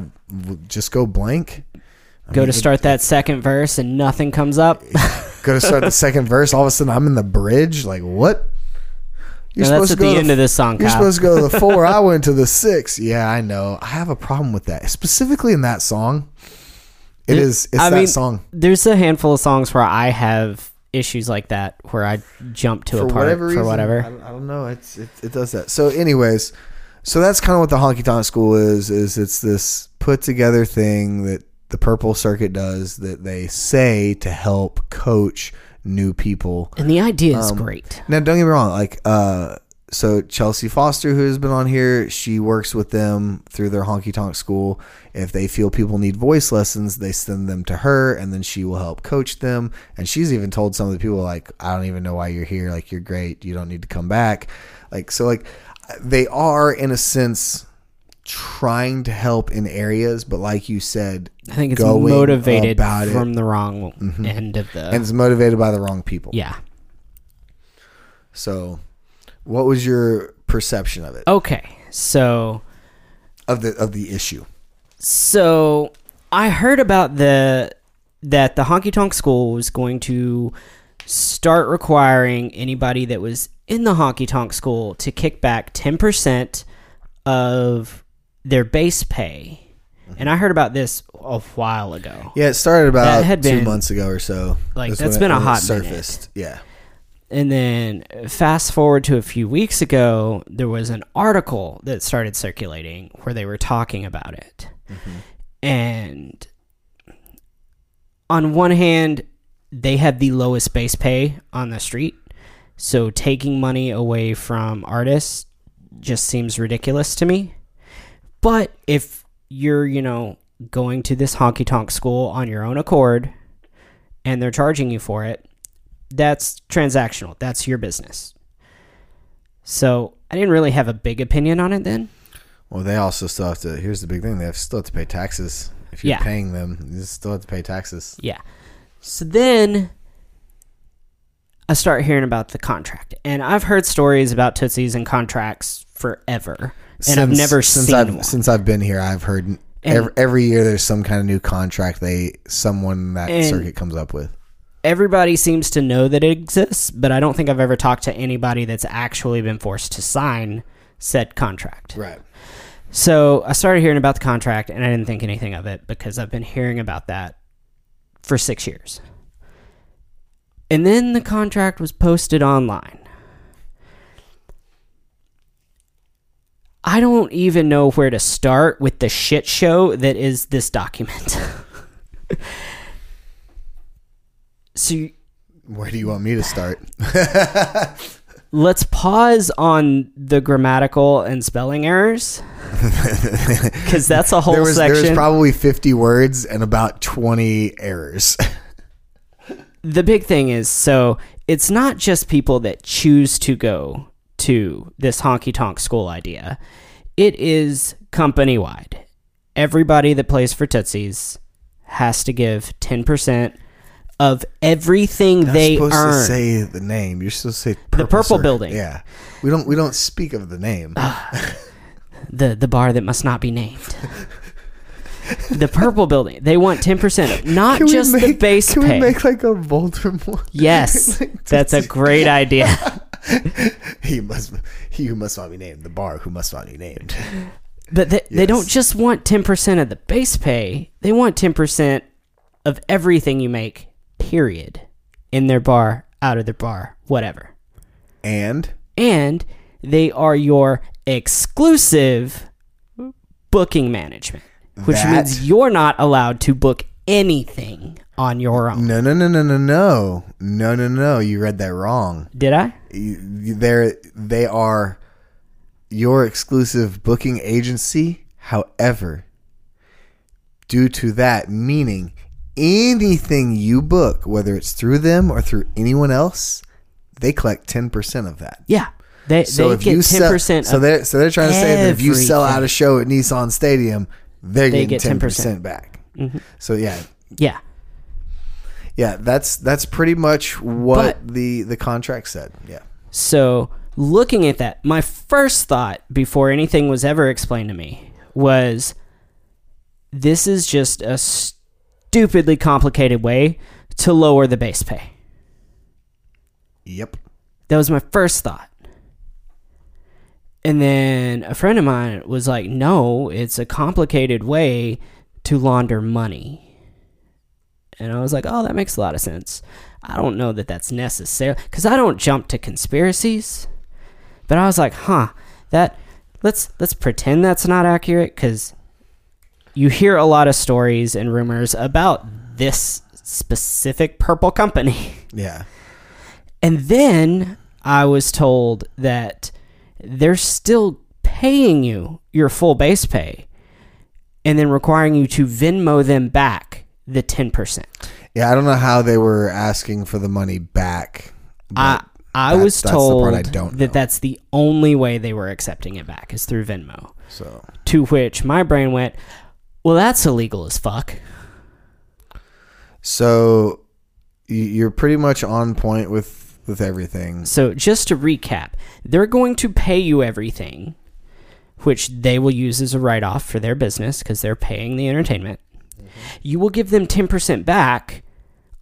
just go blank? I Go mean, to start that second verse and nothing comes up. Go to start the second verse. All of a sudden, I'm in the bridge. Like what? You're No, that's at the end of this song, You're Kyle. supposed to go to the four. I went to the six. Yeah, I know. I have a problem with that, specifically in that song. It It- is. It's I that mean, song. There's a handful of songs where I have issues like that, where I jump to a part whatever for whatever. I, don't- I don't know. It's it, it does that. So, anyways, so that's kind of what the honky tonk school is. Is it's this put together thing that the Purple Circuit does that they say to help coach new people. And the idea Um, is great. Now, don't get me wrong. Like, uh, so Chelsea Foster, who has been on here, she works with them through their honky tonk school. If they feel people need voice lessons, they send them to her, and then she will help coach them. And she's even told some of the people, like, I don't even know why you're here. Like, you're great. You don't need to come back. Like, so, like, they are in a sense trying to help in areas, but like you said, I think it's motivated about it. from the wrong mm-hmm. end of the. and it's motivated by the wrong people. yeah. So, what was your perception of it Okay. So of the of the issue? So I heard about the that the honky tonk school was going to start requiring anybody that was in the honky tonk school to kick back ten percent of their base pay. And I heard about this a while ago. Yeah, it started about That had two been- months ago or so. Like, That's when been a when hot minute. surfaced. Yeah. And then fast forward to a few weeks ago, there was an article that started circulating where they were talking about it. Mm-hmm. And on one hand, they have the lowest base pay on the street. So taking money away from artists just seems ridiculous to me. But if you're, you know, going to this honky tonk school on your own accord and they're charging you for it, that's transactional. That's your business. So I didn't really have a big opinion on it then. Well, they also still have to. Here's the big thing: they have still have to pay taxes. If you're Yeah. paying them, you still have to pay taxes. Yeah. So then I start hearing about the contract. And I've heard stories about Tootsies and contracts forever. And I've never since seen I've one. since I've been here. I've heard every, every year there's some kind of new contract they someone that circuit comes up with. Everybody seems to know that it exists, but I don't think I've ever talked to anybody that's actually been forced to sign said contract. Right. So I started hearing about the contract and I didn't think anything of it because I've been hearing about that for six years. And then the contract was posted online. I don't even know where to start with the shit show that is this document. so you- Where do you want me to start? let's pause on the grammatical and spelling errors because that's a whole there was section. was probably 50 words and about 20 errors. the big thing is so it's not just people that choose to go to this honky tonk school idea. It is company wide. Everybody that plays for Tootsies has to give 10% of everything You're they supposed earn. to say the name. You're supposed to say The Purple. Building. Yeah, we don't we don't speak of the name. Ah. the the bar that must not be named. the purple building. They want 10% of not Can just the base Can pay. we make like a Voldemort? yes. That's a great idea. he must he who must not be named. The bar who must not be named. But they, they don't just want 10% of the base pay, they want 10% of everything you make, period. In their bar, out of their bar, whatever. And And they are your exclusive booking management, which That- means you're not allowed to book anything on your own. no no no no no no no no no. You read that wrong. Did I? They're they are your exclusive booking agency. However, due to that, meaning anything you book, whether it's through them or through anyone else, they collect ten percent of that. Yeah. They, So they if get you 10% sell, so they're so they're trying to say that if you sell out a show at Nissan Stadium, they're They getting get ten 10%. percent back. Mm-hmm. So yeah, Yeah. Yeah, that's that's pretty much what But- the the contract said. Yeah, So, looking at that, my first thought before anything was ever explained to me was this is just a stupidly complicated way to lower the base pay. yep. That was my first thought. And then a friend of mine was like, no, it's a complicated way to launder money. And I was like, oh, that makes a lot of sense. I don't know that that's necessary because I don't jump to conspiracies. But I was like, huh, that let's let's pretend that's not accurate because you hear a lot of stories and rumors about this specific purple company. Yeah. And then I was told that they're still paying you your full base pay and then requiring you to Venmo them back the 10%. Yeah, I don't know how they were asking for the money back. I I That- was told I don't that know. that's the only way they were accepting it back is through Venmo. So To which my brain went, "Well, that's illegal as fuck." so you're pretty much on point with with everything. So, just to recap, they're going to pay you everything, which they will use as a write off for their business because they're paying the entertainment. You will give them 10% back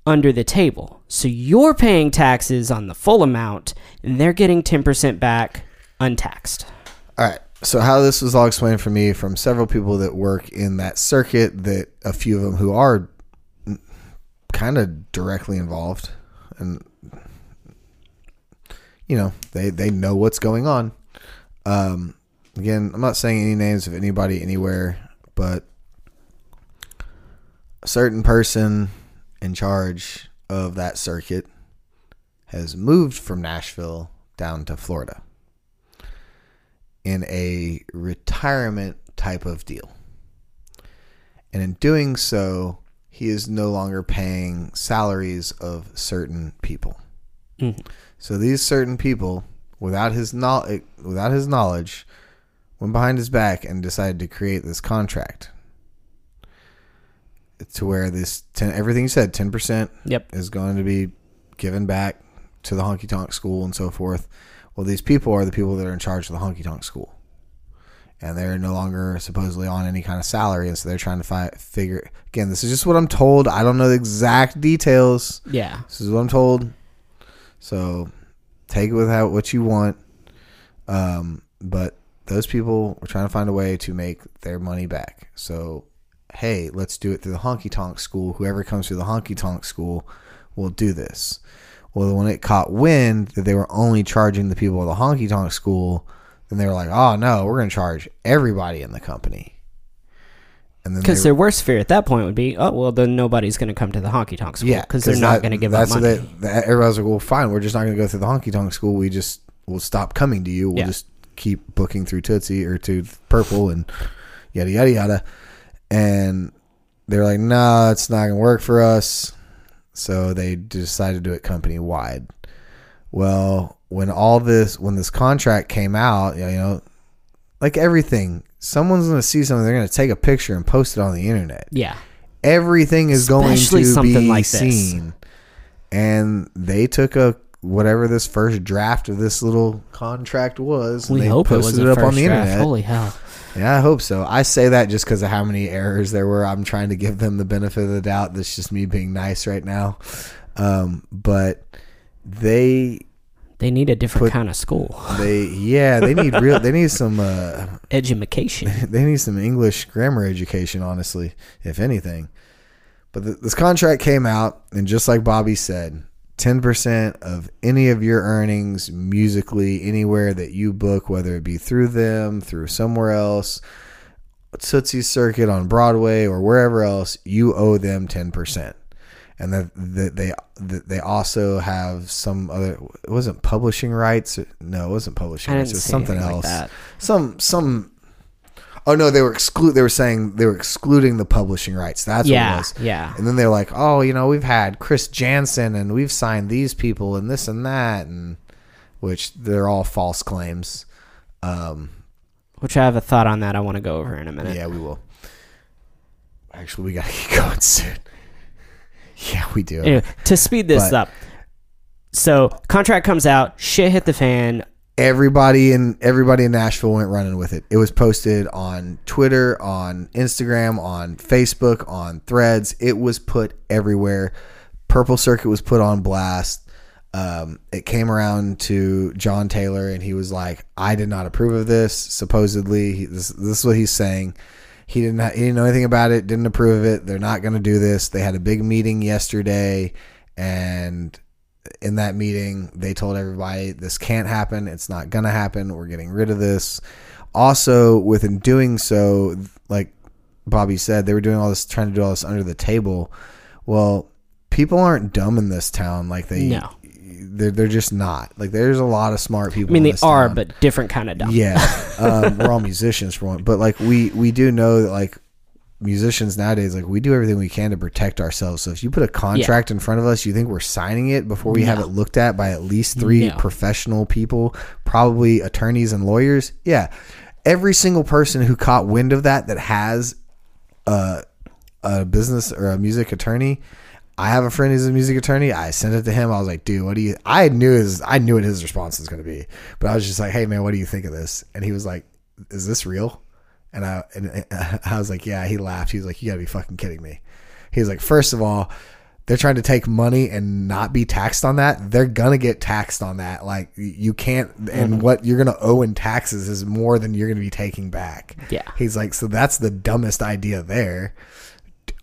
under the table. So, you're paying taxes on the full amount, and they're getting 10% back untaxed. All right. So how this was all explained for me from several people that work in that circuit, that a few of them who are kind of directly involved, and you know they they know what's going on. Um, again, I'm not saying any names of anybody anywhere, but a certain person in charge of that circuit has moved from Nashville down to Florida in a retirement type of deal. And in doing so, he is no longer paying salaries of certain people. Mhm. So these certain people, without his knowledge, without his knowledge, went behind his back and decided to create this contract to where this 10, everything you said, ten percent Yep. is going to be given back to the honky tonk school and so forth. Well, these people are the people that are in charge of the honky tonk school, and they're no longer supposedly on any kind of salary, and so they're trying to fi- figure. Again, this is just what I'm told. I don't know the exact details. Yeah. This is what I'm told. So take it with how, what you want. Um, but those people were trying to find a way to make their money back. So, hey, let's do it through the honky tonk school. Whoever comes through the honky tonk school will do this. Well, when it caught wind that they were only charging the people of the honky tonk school, then they were like, oh, no, we're going to charge everybody in the company. And then Because their worst fear at that point would be, oh, well, then nobody's going to come to the honky tonk school Yeah, because they're not going to give up money. what they, that, everybody's like, well, fine, we're just not going to go through the honky tonk school. We just will stop coming to you. We'll Yeah. just keep booking through Tootsie or to Purple and yada yada yada. And they're like, no, nah, it's not going to work for us. So they decided to do it company wide. Well, when all this, when this contract came out, you know, like everything, someone's going to see something. They're going to take a picture and post it on the internet yeah. everything is going Especially to something be like this. seen. And they took a whatever this first draft of this little contract was. and We they hope it was posted it up on the draft. internet. Holy hell. Yeah, I hope so. I say that just because of how many errors there were. I'm trying to give them the benefit of the doubt. That's just me being nice right now. Um, but they They need a different Put- kind of school. they yeah they need real they need some uh, Education. they need some English grammar education, honestly, if anything. But th- this contract came out, and just like Bobby said, 10% of any of your earnings musically, anywhere that you book, whether it be through them, through somewhere else, Tootsie Circuit on Broadway, or wherever else, you owe them 10%. And that, that they that they also have some other it wasn't publishing rights no it wasn't publishing rights it was something else like that. some some oh no they were exclude they were saying they were excluding the publishing rights that's what it Yeah. was Yeah. and then they're like oh you know we've had Chris Janson and we've signed these people and this and that and which they're all false claims um Which I have a thought on that I want to go over in a minute. yeah we will actually we gotta get going soon yeah we do Anyway, to speed this But- up. So, contract comes out, shit hit the fan. Everybody in everybody in Nashville went running with it. It was posted on Twitter, on Instagram, on Facebook, on Threads. It was put everywhere. Purple Circuit was put on blast. Um, it came around to John Taylor, and he was like, "I did not approve of this." Supposedly, he- this, this is what he's saying. He didn't. He didn't know anything about it. Didn't approve of it. They're not going to do this. They had a big meeting yesterday, and in that meeting, they told everybody this can't happen. It's not going to happen. We're getting rid of this. Also, within doing so, like Bobby said, they were doing all this, trying to do all this under the table. Well, people aren't dumb in this town. Like they, No. they're they're just not. Like there's a lot of smart people. I mean, they are, town. but different kind of dumb. Yeah, um, we're all musicians for one, but like we we do know that like musicians nowadays, like we do everything we can to protect ourselves. So if you put a contract in front of us, you think we're signing it before we have it looked at by at least three No. professional people, probably attorneys and lawyers. Yeah. Every single person who caught wind of that that has a, a business or a music attorney. I have a friend who's a music attorney. I sent it to him. I was like, dude, what do you I knew his I knew what his response was gonna be. But I was just like, hey man, what do you think of this? And he was like, Is this real? And I and I was like, Yeah, he laughed. He was like, You gotta be fucking kidding me. He was like, First of all, they're trying to take money and not be taxed on that. They're gonna get taxed on that. Like you can't and mm-hmm. what you're gonna owe in taxes is more than you're gonna be taking back. Yeah. He's like, so that's the dumbest idea there.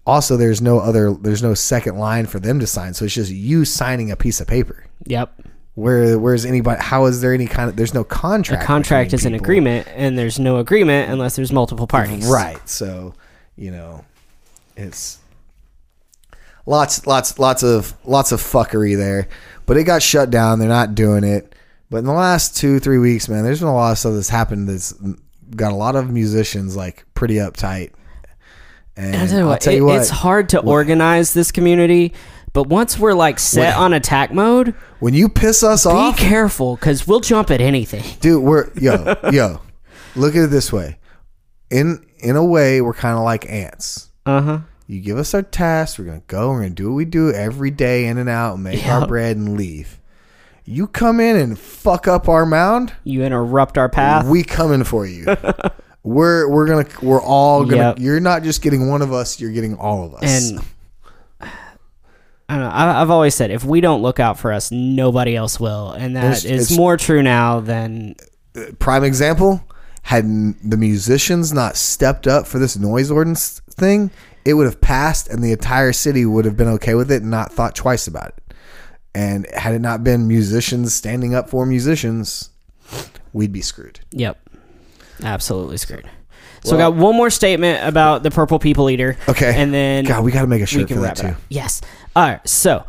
Also, there's no other, there's no second line for them to sign. So it's just you signing a piece of paper. Yep. Where, where's anybody? How is there any kind of? There's no contract. A contract is an agreement, and there's no agreement unless there's multiple parties. right? So, you know, it's lots, lots, lots of, lots of fuckery there. But it got shut down. They're not doing it. But in the last two, three weeks, man, there's been a lot of stuff that's happened that's got a lot of musicians like pretty uptight. And And I'll tell you what, tell it- what, it's hard to organize this community, but once we're like set When- on attack mode, when you piss us off, be careful because we'll jump at anything. dude we're yo yo look at it this way in in a way we're kind of like ants Uh huh. you give us our tasks we're gonna go we're gonna do what we do every day in and out make our Yep. bread and leave you come in and fuck up our mound You interrupt our path. we coming for you we're we're gonna we're all gonna Yep. you're not just getting one of us you're getting all of us and I don't know. I, I've always said if we don't look out for us, nobody else will, and that There's- is it's- more true now than uh, prime example had the musicians not stepped up for this noise ordinance thing it would have passed and the entire city would have been okay with it and not thought twice about it and had it not been musicians standing up for musicians we'd be screwed Yep. Absolutely screwed. So I got one more statement about the purple people eater. Okay. And then god we got to make a shirt for that too. Yes. All right. So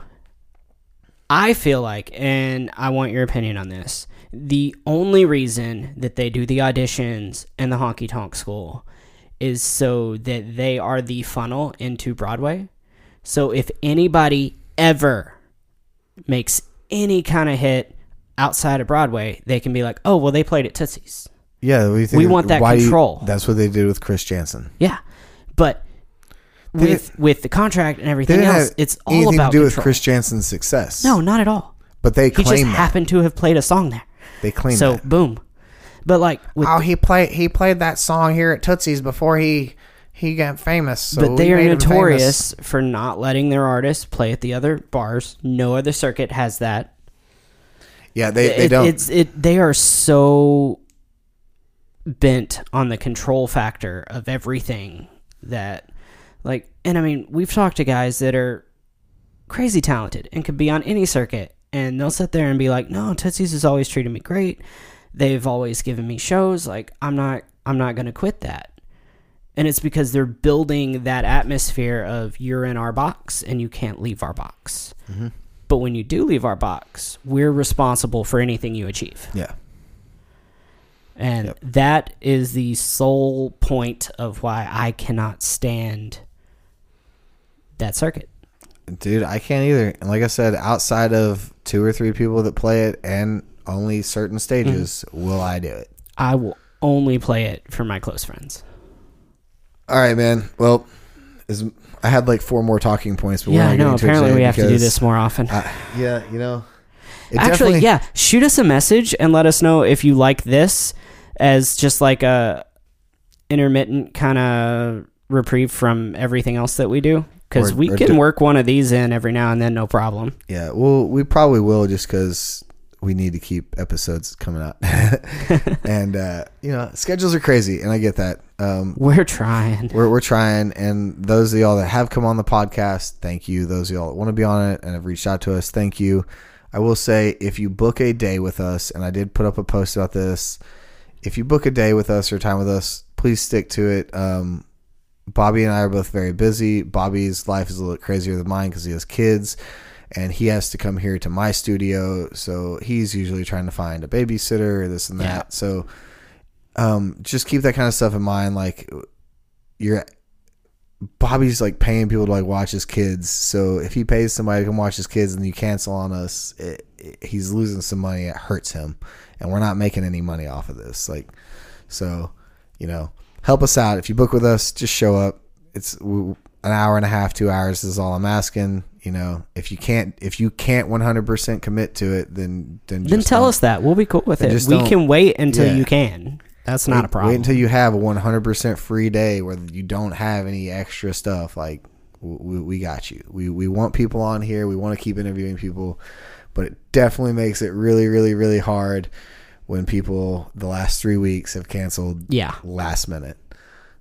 I feel like, and I want your opinion on this. The only reason that they do the auditions and the honky tonk school is so that they are the funnel into Broadway. So if anybody ever makes any kind of hit outside of Broadway, they can be like, "Oh, well, they played at Tootsie's." yeah we, think We want that do you- control. that's what they did with Chris Janson Yeah, but with with the contract and they everything didn't else, have it's all anything about to do with Chris Janson's success No, not at all. but they claim He just claim that happened to have played a song there. they claim So that boom. But like with oh he played he played that song here at tootsie's before he he got famous so but they we are made him notorious for not letting their artists play at the other bars. No other circuit has that. Yeah, they, they It- don't. It's it. They are so bent on the control factor of everything that, like, and I mean, we've talked to guys that are crazy talented and could be on any circuit, and they'll sit there and be like, "No, Tootsie's has always treated me great. They've always given me shows. Like, I'm not, I'm not gonna quit that." And it's because they're building that atmosphere of you're in our box and you can't leave our box. Mm-hmm. But when you do leave our box, we're responsible for anything you achieve. yeah. And Yep. that is the sole point of why I cannot stand that circuit. Dude, I can't either. And like I said, outside of two or three people that play it and only certain stages, Mm-hmm. will I do it. I will only play it for my close friends. All right, man. Well, is I had like four more talking points, but we're yeah, not I know. getting to it Apparently, we have to do this more often. uh, yeah, you know. Actually, yeah, shoot us a message and let us know if you like this as just like a intermittent kind of reprieve from everything else that we do. Because we or can do- work one of these in every now and then, no problem. Yeah, well, we probably will just because we need to keep episodes coming out, and uh, you know, schedules are crazy, and I get that. Um, We're trying. we're we're trying, and those of y'all that have come on the podcast, thank you. Those of y'all that want to be on it and have reached out to us, thank you. I will say, if you book a day with us, and I did put up a post about this, if you book a day with us or time with us, please stick to it. Um, Bobby and I are both very busy. Bobby's life is a little crazier than mine because he has kids and he has to come here to my studio. So he's usually trying to find a babysitter or this and that. Yeah. So um, just keep that kind of stuff in mind. Like you're Bobby's like paying people to like watch his kids. So if he pays somebody to come watch his kids and you cancel on us, it, it, he's losing some money. It hurts him, and we're not making any money off of this. Like, so you know, help us out. If you book with us, just show up. It's an hour and a half, two hours is all I'm asking. You know, if you can't, if you can't 100% commit to it, then then Then tell us that. We'll be cool with it. We don't- can wait until Yeah. you can. That's not a problem. Wait until you have a 100% free day where you don't have any extra stuff. Like, we, we got you. We, we want people on here. We want to keep interviewing people, but it definitely makes it really, really, really hard when people the last three weeks have canceled yeah. last minute.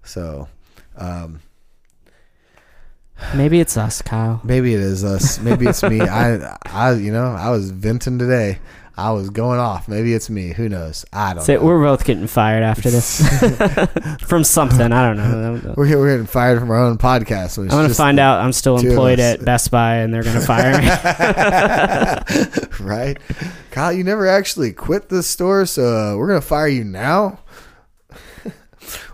So, um, Maybe it's us, Kyle. maybe it is us. Maybe it's me. I, I, you know, I was venting today. I was going off. Maybe it's me. Who knows? I don't So know. we're both getting fired after this from something. I don't know. We're, we're getting fired from our own podcast. I'm gonna find out I'm still employed at Best Buy and they're gonna fire me. right? Kyle, you never actually quit the store, so uh, we're gonna fire you now. it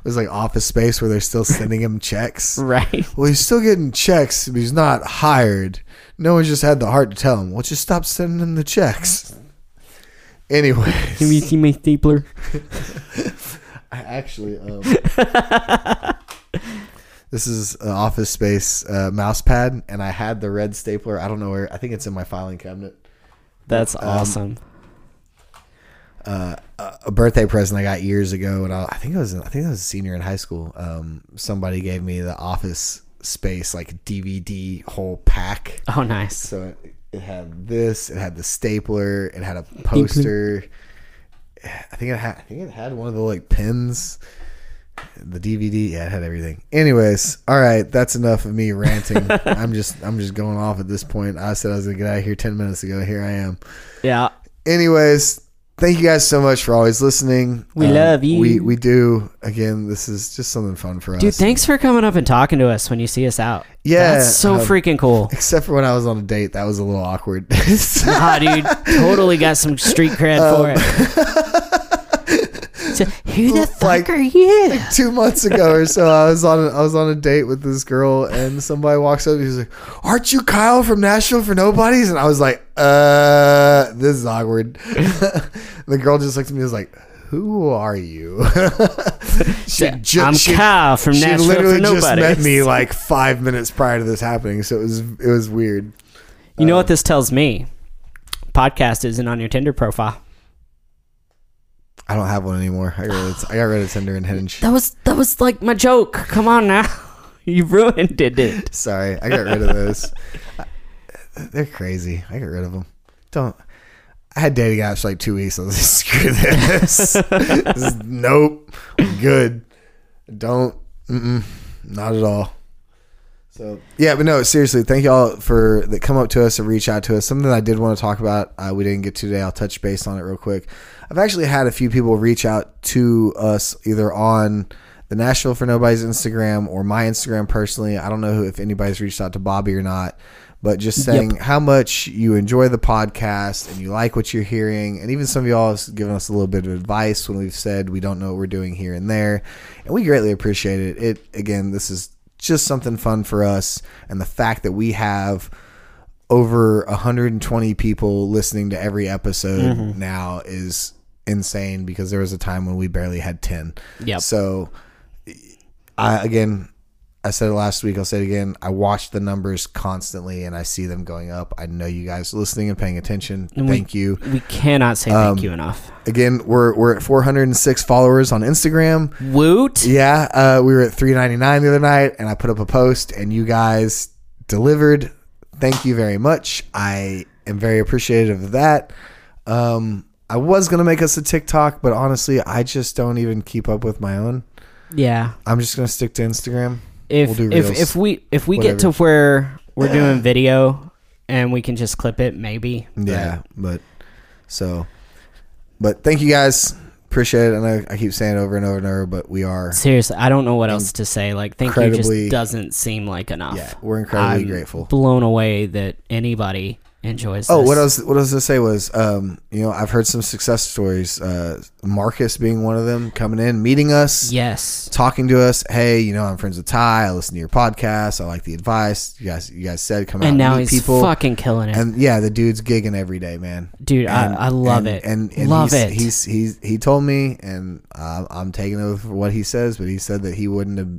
was like office space where they're still sending him checks. right. Well, he's still getting checks, but he's not hired. No one just had the heart to tell him. Well, just stop sending him the checks. Anyway, Can we see my stapler? I actually, um, this is an office space uh, mouse pad, and I had the red stapler. I don't know where. I think it's in my filing cabinet. That's Um, awesome. uh, a birthday present I got years ago, and I, I think I was I think I was a senior in high school. Um, somebody gave me the Office Space like DVD whole pack. Oh, nice. So it, had this, it had the stapler, it had a poster. I think it had I think it had one of the like pins. The DVD, yeah, it had everything. Anyways, all right, that's enough of me ranting. I'm just I'm just going off at this point. I said I was gonna get out of here ten minutes ago. Here I am Yeah. anyways thank you guys so much for always listening We love you. we we do again this is just something fun for us. Dude, thanks for coming up and talking to us when you see us out. Yeah, That's so um, freaking cool. except for when i was on a date that was a little awkward Ah, dude, totally got some street cred for Um, it. Who the fuck Like- are you? two months ago or so i was on a, i was on a date with this girl and somebody walks up and he's like aren't you kyle from nashville for nobodies and i was like uh this is awkward the girl just looked at me and was like who are you she ju- I'm she- Kyle from she Nashville literally for just met me like five minutes prior to this happening, so it was it was weird. You know what this tells me? Podcast isn't on your Tinder profile. I don't have one anymore. I got rid of, I got rid of Tinder and Hinge. That was that was like my joke. Come on now, you ruined it. Sorry, I got rid of those. I- They're crazy. I got rid of them. Don't. I had dating apps for like two weeks. I was like, screw this. this is, nope. Good. Don't. Not at all. So yeah, but no, seriously, thank y'all for that come up to us and reach out to us. Something I did want to talk about, uh, we didn't get to today. I'll touch base on it real quick. I've actually had a few people reach out to us either on the Nashville for Nobodies Instagram or my Instagram personally. I don't know who, if anybody's reached out to Bobby or not, but just saying how much you enjoy the podcast and you like what you're hearing. And even some of y'all have given us a little bit of advice when we've said we don't know what we're doing here and there. And we greatly appreciate it. It, again, this is just something fun for us. And the fact that we have over 120 people listening to every episode mm-hmm. now is insane because there was a time when we barely had 10. Yeah. So I again I said it last week, I'll say it again. I watch the numbers constantly and I see them going up. I know you guys are listening and paying attention. And we- Thank you. We cannot say Um, thank you enough. Again, we're we're at 406 followers on Instagram. Woot. Yeah, uh, we were at 399 the other night, and I put up a post, and you guys delivered. Thank you very much. I am very appreciative of that. Um, I was gonna make us a TikTok, but honestly, I just don't even keep up with my own. Yeah. I'm just gonna stick to Instagram. If We'll if if we if we get to where we're doing video and we can just clip it, maybe. Yeah, but so, but thank you guys. Appreciate it. I know I keep saying it over and over and over, but we are. Seriously, I don't know what else to say. Like, thank you just doesn't seem like enough. Yeah, we're incredibly I'm grateful. Blown away that anybody enjoys. Oh, this. what I was what I was gonna say was, um, you know, I've heard some success stories. Uh, Marcus being one of them, coming in, meeting us, Yes. talking to us. Hey, you know, I'm friends with Ty. I listen to your podcast. I like the advice you guys. You guys said come out And now meet he's people. fucking killing it, and yeah, the dude's gigging every day, man. dude. And- I, I love and- it. And, and love he's, it. He's he's he told me, and uh, I'm taking it for what he says. But he said that he wouldn't have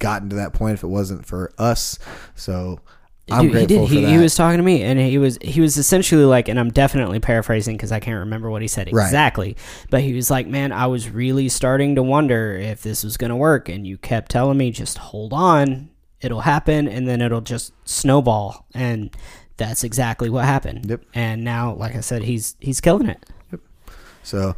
gotten to that point if it wasn't for us. So I'm Dude, he grateful did. for He, that. he was talking to me, and he was he was essentially like, and I'm definitely paraphrasing because I can't remember what he said Right. exactly. But he was like, "Man, I was really starting to wonder if this was going to work." And you kept telling me, "Just hold on, it'll happen, and then it'll just snowball." And that's exactly what happened. Yep. And now, like I said, he's he's killing it. So,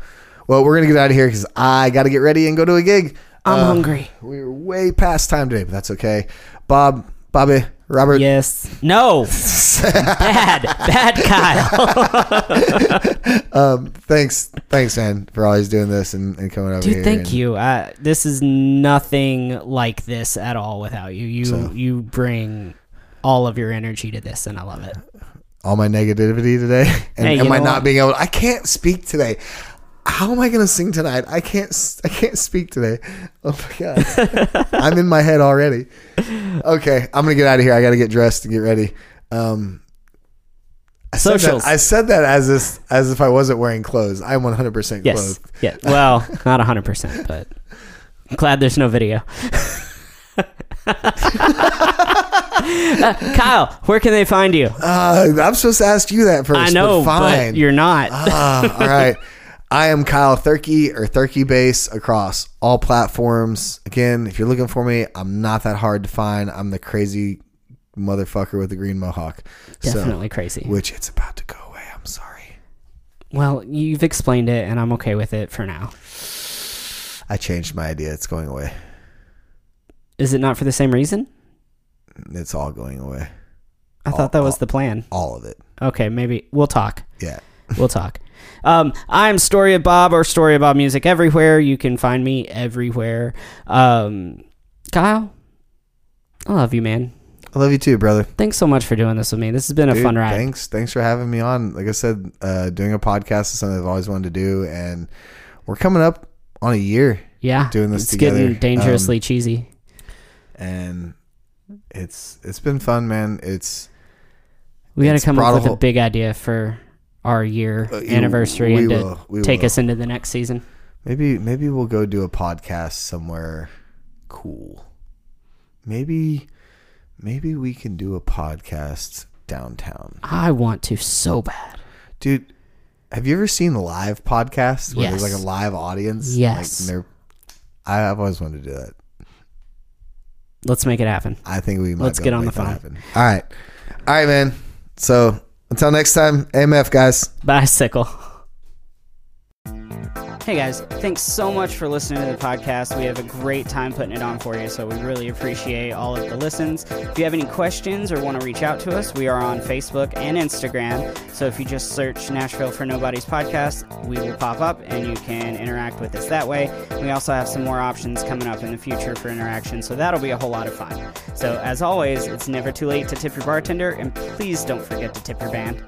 well, we're gonna get out of here because I got to get ready and go to a gig. I'm Uh, hungry. We're way past time today, but that's okay. Bob, Bobby, Robert. Yes. No. bad. Bad Kyle. Um, thanks, thanks, man, for always doing this and, and coming over here. Dude, thank and- you. Uh, this is nothing like this at all without you. You So- you bring all of your energy to this, and I love it. all my negativity today and, Hey, and my not being able to, I can't speak today. How am I going to sing tonight? I can't I can't speak today. Oh my god. I'm in my head already. Okay, I'm going to get out of here. I got to get dressed and get ready. Um I said, that, Socials. I said that as if, as if I wasn't wearing clothes. I'm 100% Yes. clothed. Yeah. Well, not hundred percent, but I'm glad there's no video. Uh, Kyle, where can they find you? Uh, I'm supposed to ask you that first. I know, but fine. but you're not. ah, all right. I am Kyle Thurkey or Thurkey Base across all platforms. Again, if you're looking for me, I'm not that hard to find. I'm the crazy motherfucker with the green mohawk. Definitely crazy. Which it's about to go away. I'm sorry. Well, you've explained it, and I'm okay with it for now. I changed my idea. It's going away. Is it not for the same reason? It's all going away. I thought that was the plan. All of it. Okay, maybe we'll talk. Yeah. We'll talk. Um, I'm Story of Bob or Story of Bob Music everywhere. You can find me everywhere. Um, Kyle, I love you, man. I love you too, brother. Thanks so much for doing this with me. This has been a fun ride. Thanks. Thanks for having me on. Like I said, uh, doing a podcast is something I've always wanted to do, and we're coming up on a year, Yeah, doing this it's together. getting dangerously Um, cheesy. and it's it's been fun, man. It's We got to come up a with a whole- big idea for our year Uh, anniversary we and to we take will. us into the next season. maybe maybe we'll go do a podcast somewhere cool. Maybe maybe we can do a podcast downtown, I want to so bad. dude. Have you ever seen live podcasts where there's like a live audience? Yes. like, they're. I, I've always wanted to do that. Let's make it happen. I think we might. Let's get on the phone. happen. All right, all right, man. So until next time, AMF guys. Bicycle. Hey guys, thanks so much for listening to the podcast. We have a great time putting it on for you, so we really appreciate all of the listens. If you have any questions or want to reach out to us, we are on Facebook and Instagram. So if you just search Nashville for Nobodies Podcast, we will pop up and you can interact with us that way. We also have some more options coming up in the future for interaction, so that'll be a whole lot of fun. So as always, it's never too late to tip your bartender, and please don't forget to tip your band.